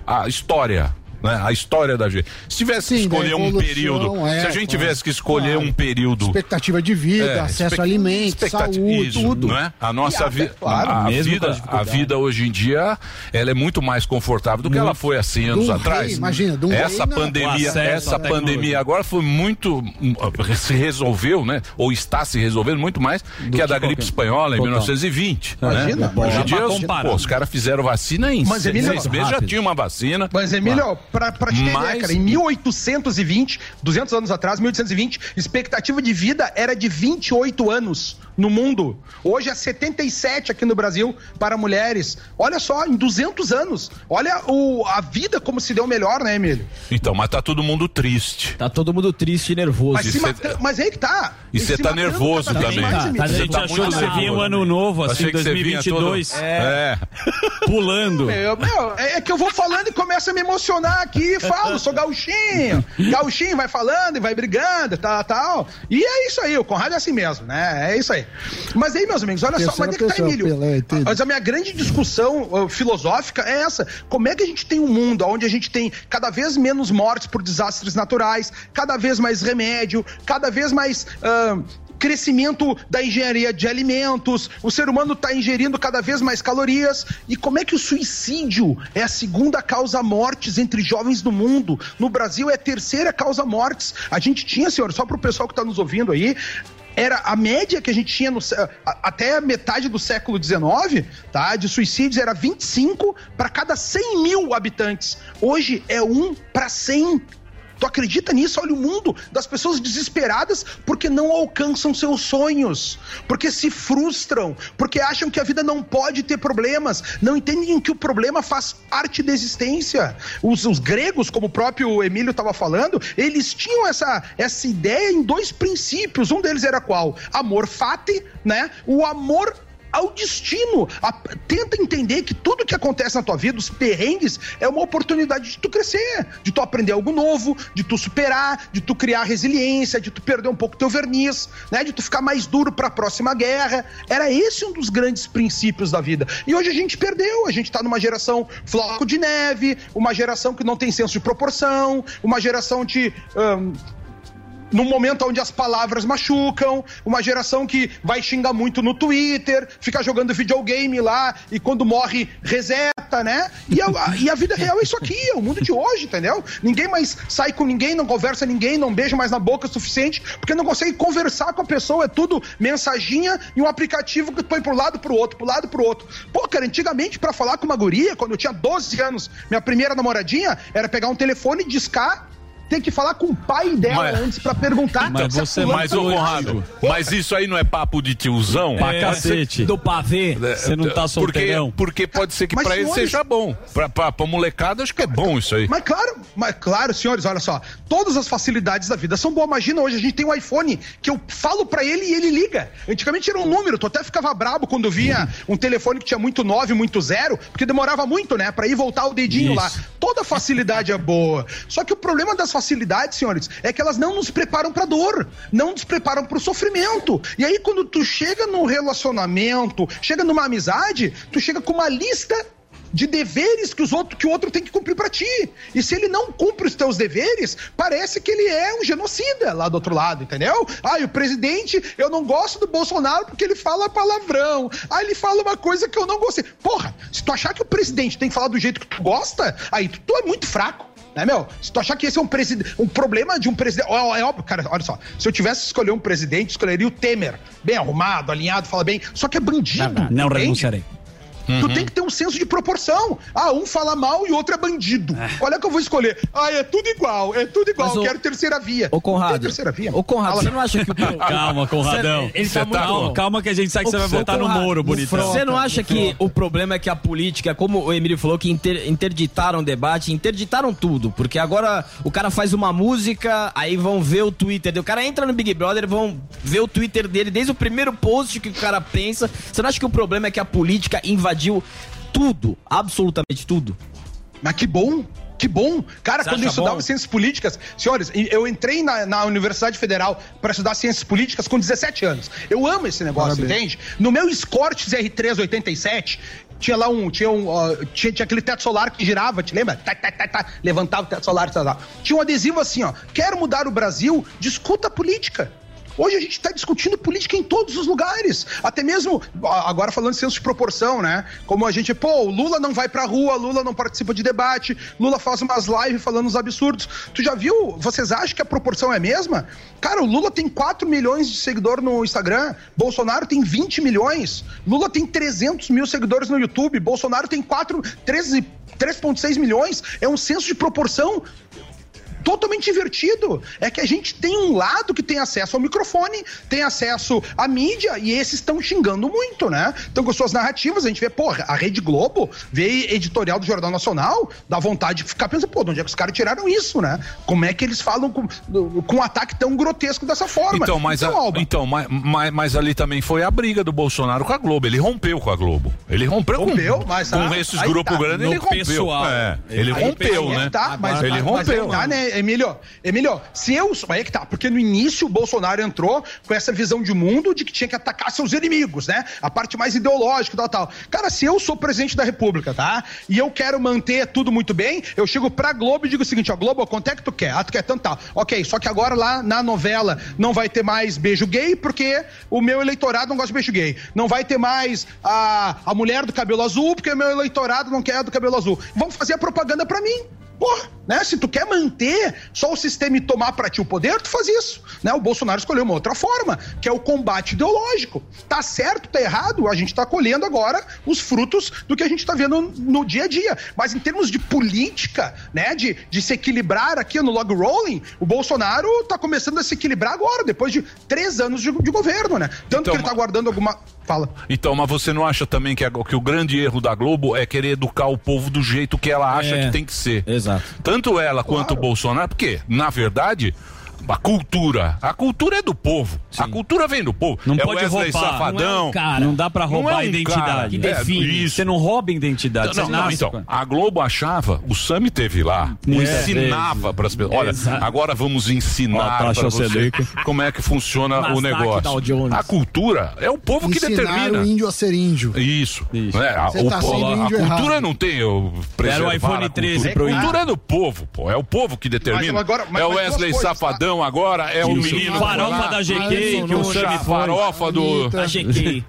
a história. Né? A história da gente. Se tivesse que da escolher um período. é, se a gente claro. tivesse que escolher Claro. um período. Expectativa de vida, É, acesso a alimentos, saúde, isso, tudo. Não é? A nossa vida, claro, a, vida, a vida hoje em dia, ela é muito mais confortável do que ela foi há 100 anos um atrás. rei, imagina, de um essa rei, pandemia, essa pandemia agora foi muito hum, se resolveu, né? Ou está se resolvendo muito mais que a da gripe espanhola em Total. 1920. Imagina, né? pô. Hoje em dia, os, pô, os caras fizeram vacina em Mas, seis Emílio, meses já tinha uma vacina. Mas, Emílio, pra, pra te ter Mas- ideia, cara, em 1820, 200 anos atrás, 1820, expectativa de vida era de 28 anos no mundo. Hoje é 77 aqui no Brasil para mulheres. Olha só, em 200 anos. Olha o, a vida como se deu melhor, né, Emílio? Então, mas tá todo mundo triste. Tá todo mundo triste e nervoso. Mas, se mata- mas aí que tá. E você tá nervoso vez também. mais, Emílio. A gente tá achou muito que você vinha um ano novo, assim, Achei que você vinha 2022. todo- É. [LAUGHS] Pulando. Meu, meu, é é que eu vou falando e começo a me emocionar aqui e falo, sou gauchinho. Gauchinho vai falando e vai brigando, tal, tal. E é isso aí, o Conrado é assim mesmo, né? É isso aí. Mas aí, meus amigos, olha só, Terceira mas é que tá, Emílio? Pelé? Mas a minha grande discussão uh, filosófica é essa. Como é que a gente tem um mundo onde a gente tem cada vez menos mortes por desastres naturais, cada vez mais remédio, cada vez mais. ahn, Crescimento da engenharia de alimentos, o ser humano está ingerindo cada vez mais calorias. E como é que o suicídio é a segunda causa mortes entre jovens do mundo? No Brasil é a terceira causa mortes. A gente tinha, senhor, só para o pessoal que está nos ouvindo aí, era a média que a gente tinha no, até metade do século XIX, tá? De suicídios era 25 para cada 100 mil habitantes. Hoje é um para 100. Tu acredita nisso? Olha o mundo das pessoas desesperadas porque não alcançam seus sonhos, porque se frustram, porque acham que a vida não pode ter problemas, não entendem que o problema faz parte da existência. Os, os gregos, como o próprio Emílio estava falando, eles tinham essa, essa ideia em dois princípios. Um deles era qual? Amor fati, né? O amor ao destino. A- tenta entender que tudo que acontece na tua vida, os perrengues, é uma oportunidade de tu crescer, de tu aprender algo novo, de tu superar, de tu criar resiliência, de tu perder um pouco teu verniz, né? De tu ficar mais duro para a próxima guerra. Era esse um dos grandes princípios da vida. E hoje a gente perdeu, a gente tá numa geração floco de neve, uma geração que não tem senso de proporção, uma geração de ahn, num momento onde as palavras machucam, uma geração que vai xingar muito no Twitter, fica jogando videogame lá e quando morre reseta, né? E a, e a vida real é isso aqui, é o mundo de hoje, entendeu? Ninguém mais sai com ninguém, não conversa ninguém, não beija mais na boca o suficiente, porque não consegue conversar com a pessoa, é tudo mensaginha e um aplicativo que põe pro lado pro outro, pro lado pro outro. Pô, cara, antigamente pra falar com uma guria, quando eu tinha 12 anos, minha primeira namoradinha, era pegar um telefone, discar tem que falar com o pai dela Mas- antes pra perguntar. Mas você, mas tá ô. Conrado, mas isso aí não é papo de tiozão? Pra cacete. Do pavê. Você não tá porque, solteirão. porque pode ser que Mas, pra ele seja bom. Pra, pra, pra molecada, acho que é bom isso aí. Mas claro, mas claro, senhores, olha só. Todas as facilidades da vida são boas. Imagina hoje a gente tem um iPhone que eu falo pra ele e ele liga. Antigamente era um número, tu até ficava brabo quando via um telefone que tinha muito 9, muito zero, porque demorava muito, né? Pra ir voltar o dedinho Isso. lá. Toda facilidade é boa. Só que o problema das facilidades, senhores, é que elas não nos preparam pra dor, não nos preparam pro sofrimento. E aí quando tu chega num relacionamento, chega numa amizade, tu chega com uma lista de deveres que, os outro, que o outro tem que cumprir pra ti. E se ele não cumpre os teus deveres, parece que ele é um genocida lá do outro lado, entendeu? Ah, e o presidente, eu não gosto do Bolsonaro porque ele fala palavrão. Ah, ele fala uma coisa que eu não gostei. Porra, se tu achar que o presidente tem que falar do jeito que tu gosta, aí tu, tu é muito fraco. Né, meu? Se tu achar que esse é um, preside- um problema de um presidente. É óbvio, cara, olha só. Se eu tivesse que escolher um presidente, escolheria o Temer. Bem arrumado, alinhado, fala bem. Só que é bandido. Não entende? renunciarei. Tu tem que ter um senso de proporção. Ah, um fala mal e o outro é bandido. Qual é que eu vou escolher? Ah, é tudo igual, é tudo igual. Mas eu o- quero terceira via. Ô, Conrado. Terceira via. Ô, Conrado, Fala, você não acha que o. [LAUGHS] Calma, Conradão. Ele Você tá muito- calma, calma que a gente sabe que você vai votar no Conrado, Moro, no bonitão. Você não acha que o problema é que a política, como o Emílio falou, que inter- interditaram o debate, interditaram tudo, porque agora o cara faz uma música, aí vão ver o Twitter dele. O cara entra no Big Brother, vão ver o Twitter dele desde o primeiro post que o cara pensa. Você não acha que o problema é que a política invadiu tudo, absolutamente tudo? Mas que bom. Que bom! Cara, Você quando eu estudava bom? ciências políticas, senhores, eu entrei na, na Universidade Federal para estudar ciências políticas com 17 anos. Eu amo esse negócio, Parabéns. entende? No meu Escortes R387, tinha lá um. Tinha, um ó, tinha, tinha aquele teto solar que girava, te lembra? Tá, tá, tá, tá, levantava o teto solar, tá, tá. Tinha um adesivo assim, ó. Quero mudar o Brasil, discuta a política. Hoje a gente está discutindo política em todos os lugares. Até mesmo, agora falando de senso de proporção, né? Como a gente, pô, o Lula não vai pra rua, Lula não participa de debate, Lula faz umas lives falando uns absurdos. Tu já viu? Vocês acham que a proporção é a mesma? Cara, o Lula tem 4 milhões de seguidores no Instagram, Bolsonaro tem 20 milhões, Lula tem 300 mil seguidores no YouTube, Bolsonaro tem 4, 13, 3,6 milhões. É um senso de proporção totalmente invertido. É que a gente tem um lado que tem acesso ao microfone, tem acesso à mídia, e esses estão xingando muito, né? Então, com suas narrativas, a gente vê, porra, a Rede Globo vê editorial do Jornal Nacional, dá vontade de ficar pensando, pô, de onde é que os caras tiraram isso, né? Como é que eles falam com, com um ataque tão grotesco dessa forma? Então, mas, a- Alba, então mas, mas, mas ali também foi a briga do Bolsonaro com a Globo. Ele rompeu com a Globo. Ele rompeu, Rompeu, com, mas com ah, esses grupos tá. grandes, ele rompeu. pessoal. É, ele Aí, rompeu, aí é né? Tá, mas, ele mas- rompeu. Mas tá, né, Emílio? Emílio, se eu. Aí é que tá, porque no início o Bolsonaro entrou com essa visão de mundo de que tinha que atacar seus inimigos, né? A parte mais ideológica e tal, tal. Cara, se eu sou presidente da República, tá? E eu quero manter tudo muito bem, eu chego pra Globo e digo o seguinte: ó, Globo, quanto é que tu quer? Ah, tu quer tanto tal. Ok, só que agora lá na novela não vai ter mais beijo gay, porque o meu eleitorado não gosta de beijo gay. Não vai ter mais a, a mulher do cabelo azul, porque o meu eleitorado não quer a do cabelo azul. Vamos fazer a propaganda pra mim. Porra, né? Se tu quer manter só o sistema e tomar pra ti o poder, tu faz isso. Né? O Bolsonaro escolheu uma outra forma, que é o combate ideológico. Tá certo, tá errado, a gente tá colhendo agora os frutos do que a gente tá vendo no dia a dia. Mas em termos de política, né? De, de se equilibrar aqui no log rolling, o Bolsonaro tá começando a se equilibrar agora, depois de três anos de, de governo, né? Tanto Então, que ele tá guardando alguma. Fala. Então, mas você não acha também que, a- que o grande erro da Globo é querer educar o povo do jeito que ela acha É. que tem que ser? Exato. Tanto ela quanto o Bolsonaro, porque, na verdade, A cultura. A cultura é do povo. A cultura vem do povo. Não é pode Wesley roubar. Safadão. Não, não dá pra Não roubar é um a identidade. cara. Que É, define. isso. Você não rouba a identidade. Não, você não, então, a Globo achava, o Sami teve lá, Muitas ensinava para as pessoas. Olha, Exato. agora vamos ensinar para você como é que funciona o Dow negócio. A cultura é o povo que Ensinar determina. o índio a ser índio. Isso. né? A, Você o tá a índio cultura errado. não tem o preservar Era o iPhone a 13 cultura. proibido. cultura é do povo, pô. É o povo que determina. Mas agora- mas- é o Wesley tá? Safadão agora, é o Isso. menino. Farofa da GK, Alisson que o foi. farofa do. Da.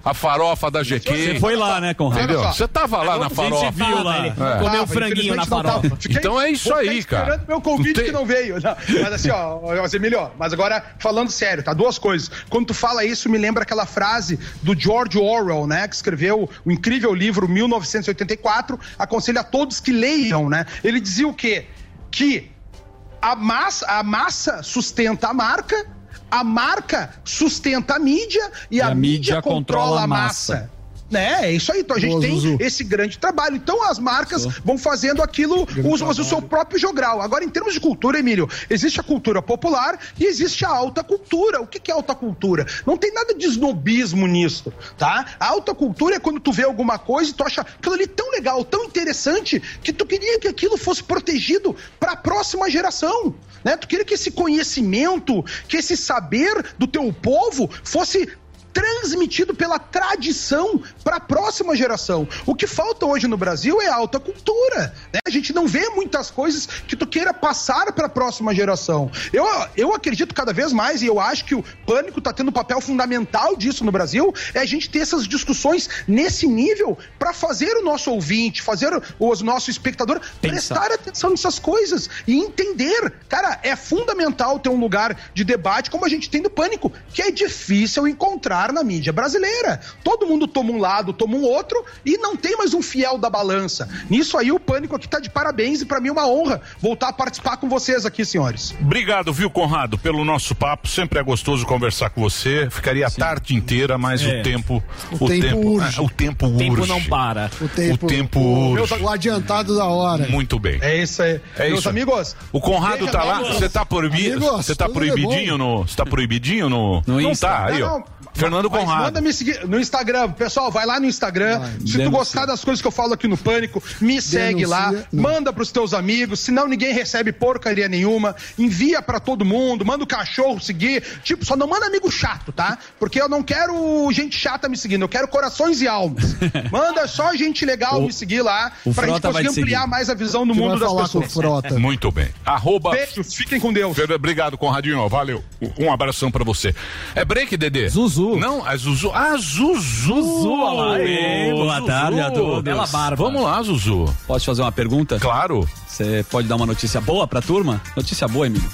A farofa da GQ. Você foi lá, né, Conrado? Entendeu? Você tava lá na A gente farofa. viu lá. É. Comeu franguinho na farofa. Então é isso aí, cara. esperando meu convite que não veio. Não, Mas assim, ó, Emílio, mas agora falando sério, tá? Duas coisas. Quando tu fala isso, me lembra aquela frase do George Orwell, né? Que escreveu o incrível livro 1984, aconselho a todos que leiam, né? Ele dizia o quê? Que a massa, a massa sustenta a marca, a marca sustenta a mídia e, a, mídia, controla a massa. Né? É isso aí. Então a gente Boa, tem Zuzu. esse grande trabalho. Então as marcas vão fazendo aquilo, usam o seu próprio jogral. Agora, em termos de cultura, Emílio, existe a cultura popular e existe a alta cultura. O que que é alta cultura? Não tem nada de snobismo nisso, tá? A alta cultura é quando tu vê alguma coisa e tu acha aquilo ali tão legal, tão interessante, que tu queria que aquilo fosse protegido para a próxima geração. Né? Tu queria que esse conhecimento, que esse saber do teu povo fosse transmitido pela tradição para a próxima geração. O que falta hoje no Brasil é alta cultura. Né? A gente não vê muitas coisas que tu queira passar para a próxima geração. Eu, eu acredito cada vez mais e eu acho que o Pânico está tendo um papel fundamental disso no Brasil, é a gente ter essas discussões nesse nível para fazer o nosso ouvinte, fazer o, o nosso espectador prestar atenção nessas coisas e entender. Cara, é fundamental ter um lugar de debate como a gente tem no Pânico, que é difícil encontrar na mídia brasileira. Todo mundo toma um lado, toma um outro e não tem mais um fiel da balança. Nisso aí o Pânico aqui tá de parabéns e para mim é uma honra voltar a participar com vocês aqui, senhores. Obrigado, viu, Conrado, pelo nosso papo. Sempre é gostoso conversar com você. Ficaria a tarde inteira, mas É. o tempo. O tempo urge. ah, o tempo urge. tempo não para. O tempo, O tempo o, urge. o adiantado da hora. Muito bem. É isso aí. É Meus isso. amigos, O Conrado tá lá. Você tá proibido. Você tá é proibidinho no. Você tá proibidinho no. não Insta. tá, aí, Não, ó. não, Fernando mas Conrado. Manda me seguir no Instagram. Pessoal, vai lá no Instagram. Se tu denuncia. gostar das coisas que eu falo aqui no Pânico, me segue lá. não. Manda pros teus amigos. Senão ninguém recebe porcaria nenhuma. Envia pra todo mundo. Manda o cachorro seguir. Tipo, só não manda amigo chato, tá? Porque eu não quero gente chata me seguindo. Eu quero corações e almas. [LAUGHS] Manda só gente legal O- me seguir lá. o Pra gente Frota vai conseguir te seguir. ampliar mais a visão do mundo vai das pessoas. Frota. Muito bem. Arroba. Beijos, fiquem com Deus. Obrigado, Conradinho. Valeu. Um abração pra você. É break, Dedê? Zuzu. Não, é Zuzu. Ah, Zuzu. Zuzu, olha lá. Ei, boa Zuzu. tarde a todos. Bela barba. Vamos lá, Zuzu. Posso fazer uma pergunta? Claro. Você pode dar uma notícia boa pra turma? Notícia boa, Emílio.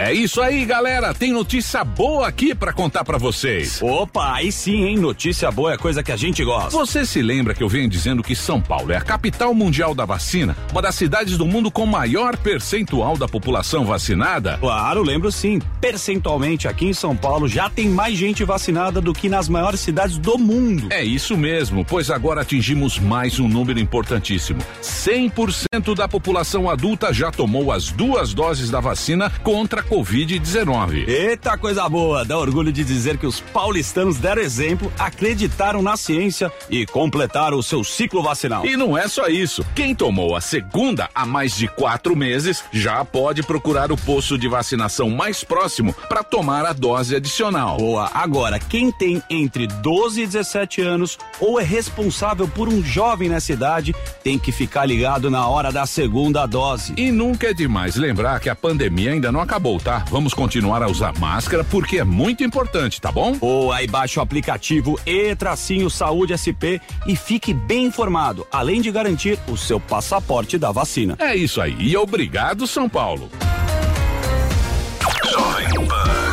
É isso aí, galera. Tem notícia boa aqui pra contar pra vocês. Opa, aí sim, hein? Notícia boa é coisa que a gente gosta. Você se lembra que eu venho dizendo que São Paulo é a capital mundial da vacina? Uma das cidades do mundo com maior percentual da população vacinada? Claro, lembro sim. Percentualmente, aqui em São Paulo já tem mais gente vacinada do que nas maiores cidades do mundo. É isso mesmo, pois agora atingimos mais um número importantíssimo. 100% da população adulta já tomou as duas doses da vacina contra a Covid-19. Eita coisa boa! Dá orgulho de dizer que os paulistanos deram exemplo, acreditaram na ciência e completaram o seu ciclo vacinal. E não é só isso. Quem tomou a segunda há mais de quatro meses já pode procurar o posto de vacinação mais próximo para tomar a dose adicional. Boa, agora, quem tem entre 12 e 17 anos ou é responsável por um jovem nessa idade tem que ficar ligado na hora da segunda dose. E nunca é demais lembrar que a pandemia ainda não acabou, tá? Vamos continuar a usar máscara porque é muito importante, tá bom? Ou aí baixe o aplicativo e tracinho Saúde SP e fique bem informado, além de garantir o seu passaporte da vacina. É isso aí. E obrigado, São Paulo. Jovem Pan.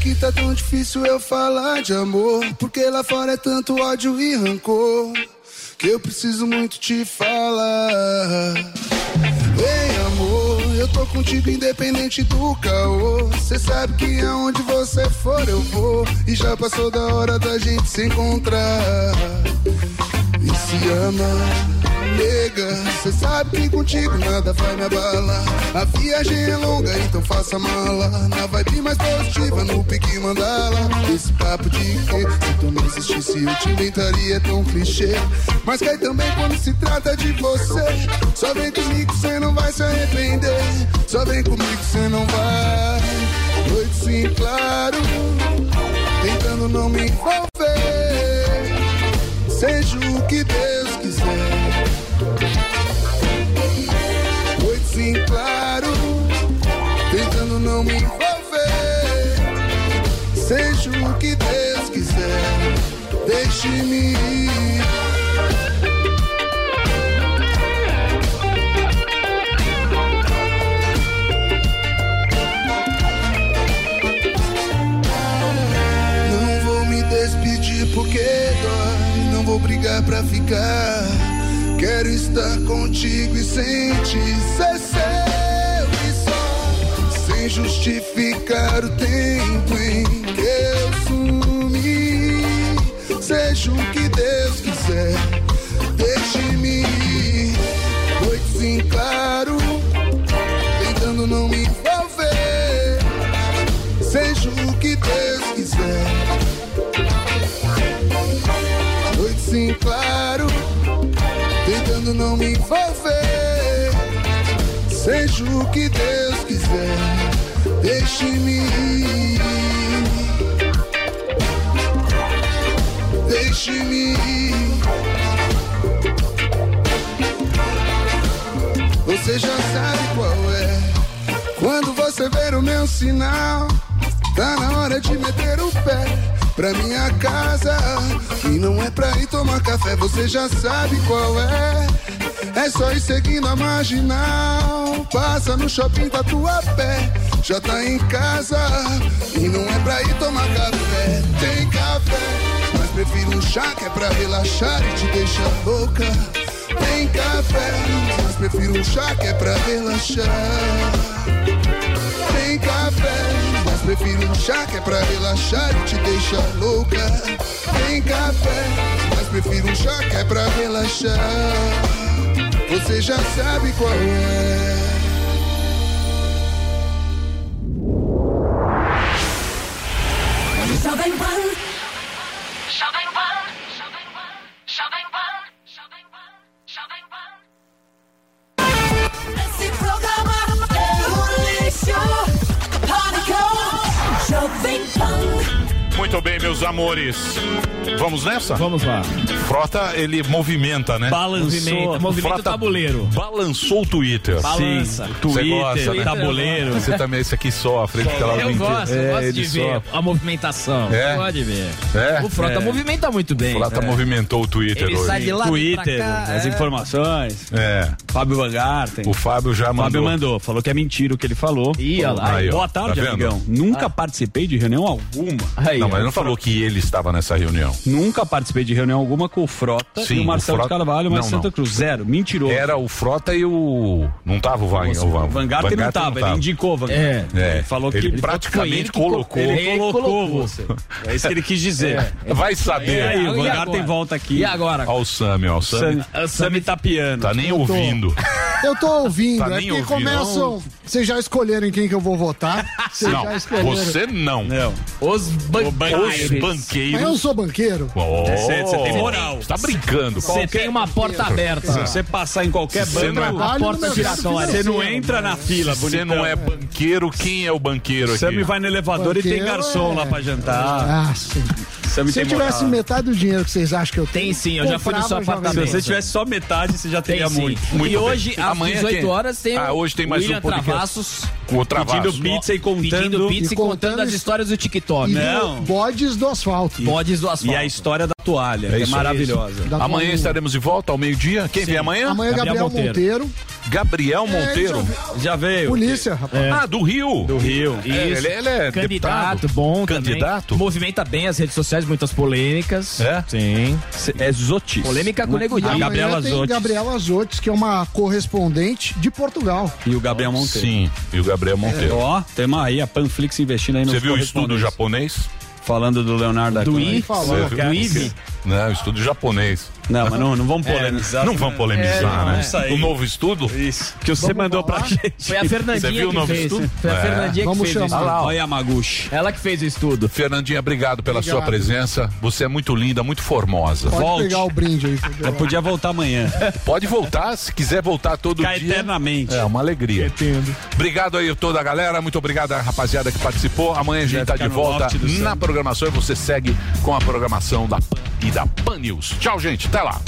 Que tá tão difícil eu falar de amor. Porque lá fora é tanto ódio e rancor. que eu preciso muito te falar. Ei, amor, eu tô contigo independente do caô. Cê sabe que aonde você for eu vou. E já passou da hora da gente se encontrar. E se ama. Nega, cê sabe que contigo nada vai me abalar. A viagem é longa, então faça mala. Na vibe mais positiva, no pique mandala. Esse papo de que se tu não existisse, eu te inventaria é tão clichê. Mas cai também quando se trata de você. Só vem comigo, cê não vai se arrepender. Só vem comigo, cê não vai. Noite sim, claro. Tentando não me envolver. Seja o que Deus quiser. Noite sim, claro. Tentando não me envolver. Seja o que Deus quiser. Deixe-me ir. Pra ficar. Quero estar contigo e sentir ser seu e só. Sem justificar o tempo em que eu sumi. Seja o que Deus quiser. Não me envolver. Seja o que Deus quiser. Deixe-me ir. Deixe-me ir. Você já sabe qual é. Quando você ver o meu sinal, tá na hora de meter o pé pra minha casa. E não é pra ir tomar café, você já sabe qual é. É só ir seguindo a marginal. Passa no shopping Tatuapé, já tá em casa. E não é pra ir tomar café, tem café. Mas prefiro um chá que é pra relaxar e te deixar louca. Tem café, mas prefiro um chá que é pra relaxar. Tem café, prefiro um chá que é pra relaxar e te deixar louca. Tem café, mas prefiro um chá que é pra relaxar. Você já sabe qual é. Amores. Vamos nessa? Vamos lá. Frota, ele movimenta, né? Balançou. Movimenta, movimenta o Frota tabuleiro. Balançou o Twitter. Balança. Sim. Twitter, Você gosta, né? tabuleiro. Você também, esse aqui sofre. o Eu inteiro. gosto, eu É, gosto de ver sofre. a movimentação. É? Pode ver. É? O Frota É. movimenta muito bem. Frota É. movimentou o Twitter Ele hoje. sai de lá Twitter, cá, as é. informações. É. Fábio Van Garten. O Fábio já mandou. Fábio mandou, falou que é mentira o que ele falou. Ih, olha lá. Aí. Boa tarde, Tá amigão. Nunca participei de reunião alguma. não, mas ele não falou que ele estava nessa reunião. Nunca participei de reunião alguma com o Frota Sim, e o Marcelo o Frota- de Carvalho, mas Não, Santa não. Cruz. Zero. Mentiroso. Era o Frota e o. Não tava o Van, O o Van, Van Garten não tava, ele indicou o Van É. É. Ele falou que ele ele praticamente colocou. Ele Ele colocou, colocou. você. É isso que ele quis dizer. [LAUGHS] Vai saber. E aí, o Van? Garten volta aqui. E agora? Olha o Sami, ó. O Sami Sam, Sam tá piano. tá nem ouvindo. [LAUGHS] Eu tô ouvindo, Tá é nem porque ouvindo. começam. Vocês já escolheram em quem que eu vou votar. Vocês já Não, escolheram. você não. Não. Os Os banqueiros. banqueiros. Mas eu não sou banqueiro. Oh, Você- você tem moral. Você tá brincando. Você tem uma porta aberta. Se você passar em qualquer você banco, não é- a porta giratória. Você não entra na fila, você bonitão. não é banqueiro, quem é o banqueiro aqui? Sammy vai no elevador e tem Banqueiro garçom é- lá pra jantar. Ah, sim. Sammy Se eu tivesse metade do dinheiro que vocês acham que eu tenho. Tem sim, eu já fui no seu apartamento. Se você tivesse só metade, você já teria sim. muito. Muito e bem. hois, às Amanhã 18 quem? horas, tem Ah, o hoje tem mais um William podcast. Travassos Com o travasso. Pedindo pizza e contando. Pedindo pizza e, E contando, as his- histórias do TikTok. E Não. bodes do asfalto. Bodes do E asfalto. a história da toalha, que é isso, maravilhosa. Da Amanhã estaremos de volta ao meio-dia. Quem vem amanhã? Amanhã Gabriel Gabriel Monteiro. Monteiro. Gabriel É, Monteiro. Já veio. Polícia, rapaz. Ah, do Rio. Do Rio. É, ele, ele é Candidato, deputado. bom Candidato? também. Movimenta bem as redes sociais, muitas polêmicas. É? Sim. É Zotis. Polêmica com o Nego Di. A Gabriela tem Zotes. Gabriela Zotes, que é uma correspondente de Portugal. E o Gabriel Monteiro. Sim, e o Gabriel Monteiro. Ó, temos aí a Panflix investindo aí no Você viu o estudo japonês? Falando do Leonardo da Do. I? Falou? Do IB? Não, estudo japonês. Não, mas não, não vamos polemizar. Não vamos polemizar, né? isso aí. O novo estudo? Isso. Que você Vamos mandou falar? pra gente. Foi a Fernandinha Você viu o novo fez. estudo? Foi a É. Fernandinha Vamos que fez o chamar. estudo. Olha a Yamaguchi. Ela que fez o estudo. Fernandinha, obrigado pela Obrigado. sua presença. Você é muito linda, muito formosa. Pode Volte. pegar o brinde aí. Eu podia voltar amanhã. Pode voltar, se quiser voltar todo Ficar dia. eternamente. É uma alegria. Entendo. Obrigado aí a toda a galera, muito obrigado à rapaziada que participou. Amanhã a gente tá de volta na programação e você segue com a programação da Pan e da Pan News. Tchau, gente, até lá.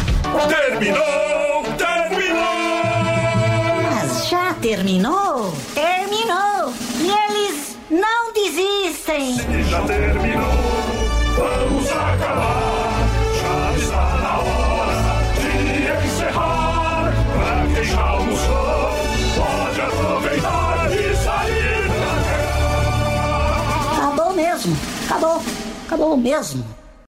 Terminou, terminou! Mas já terminou? Terminou! E eles não desistem! Já terminou, vamos acabar. Já está na hora de encerrar. Pra quem já almoçou, pode aproveitar e sair pra cá. Acabou mesmo! Acabou! Acabou mesmo!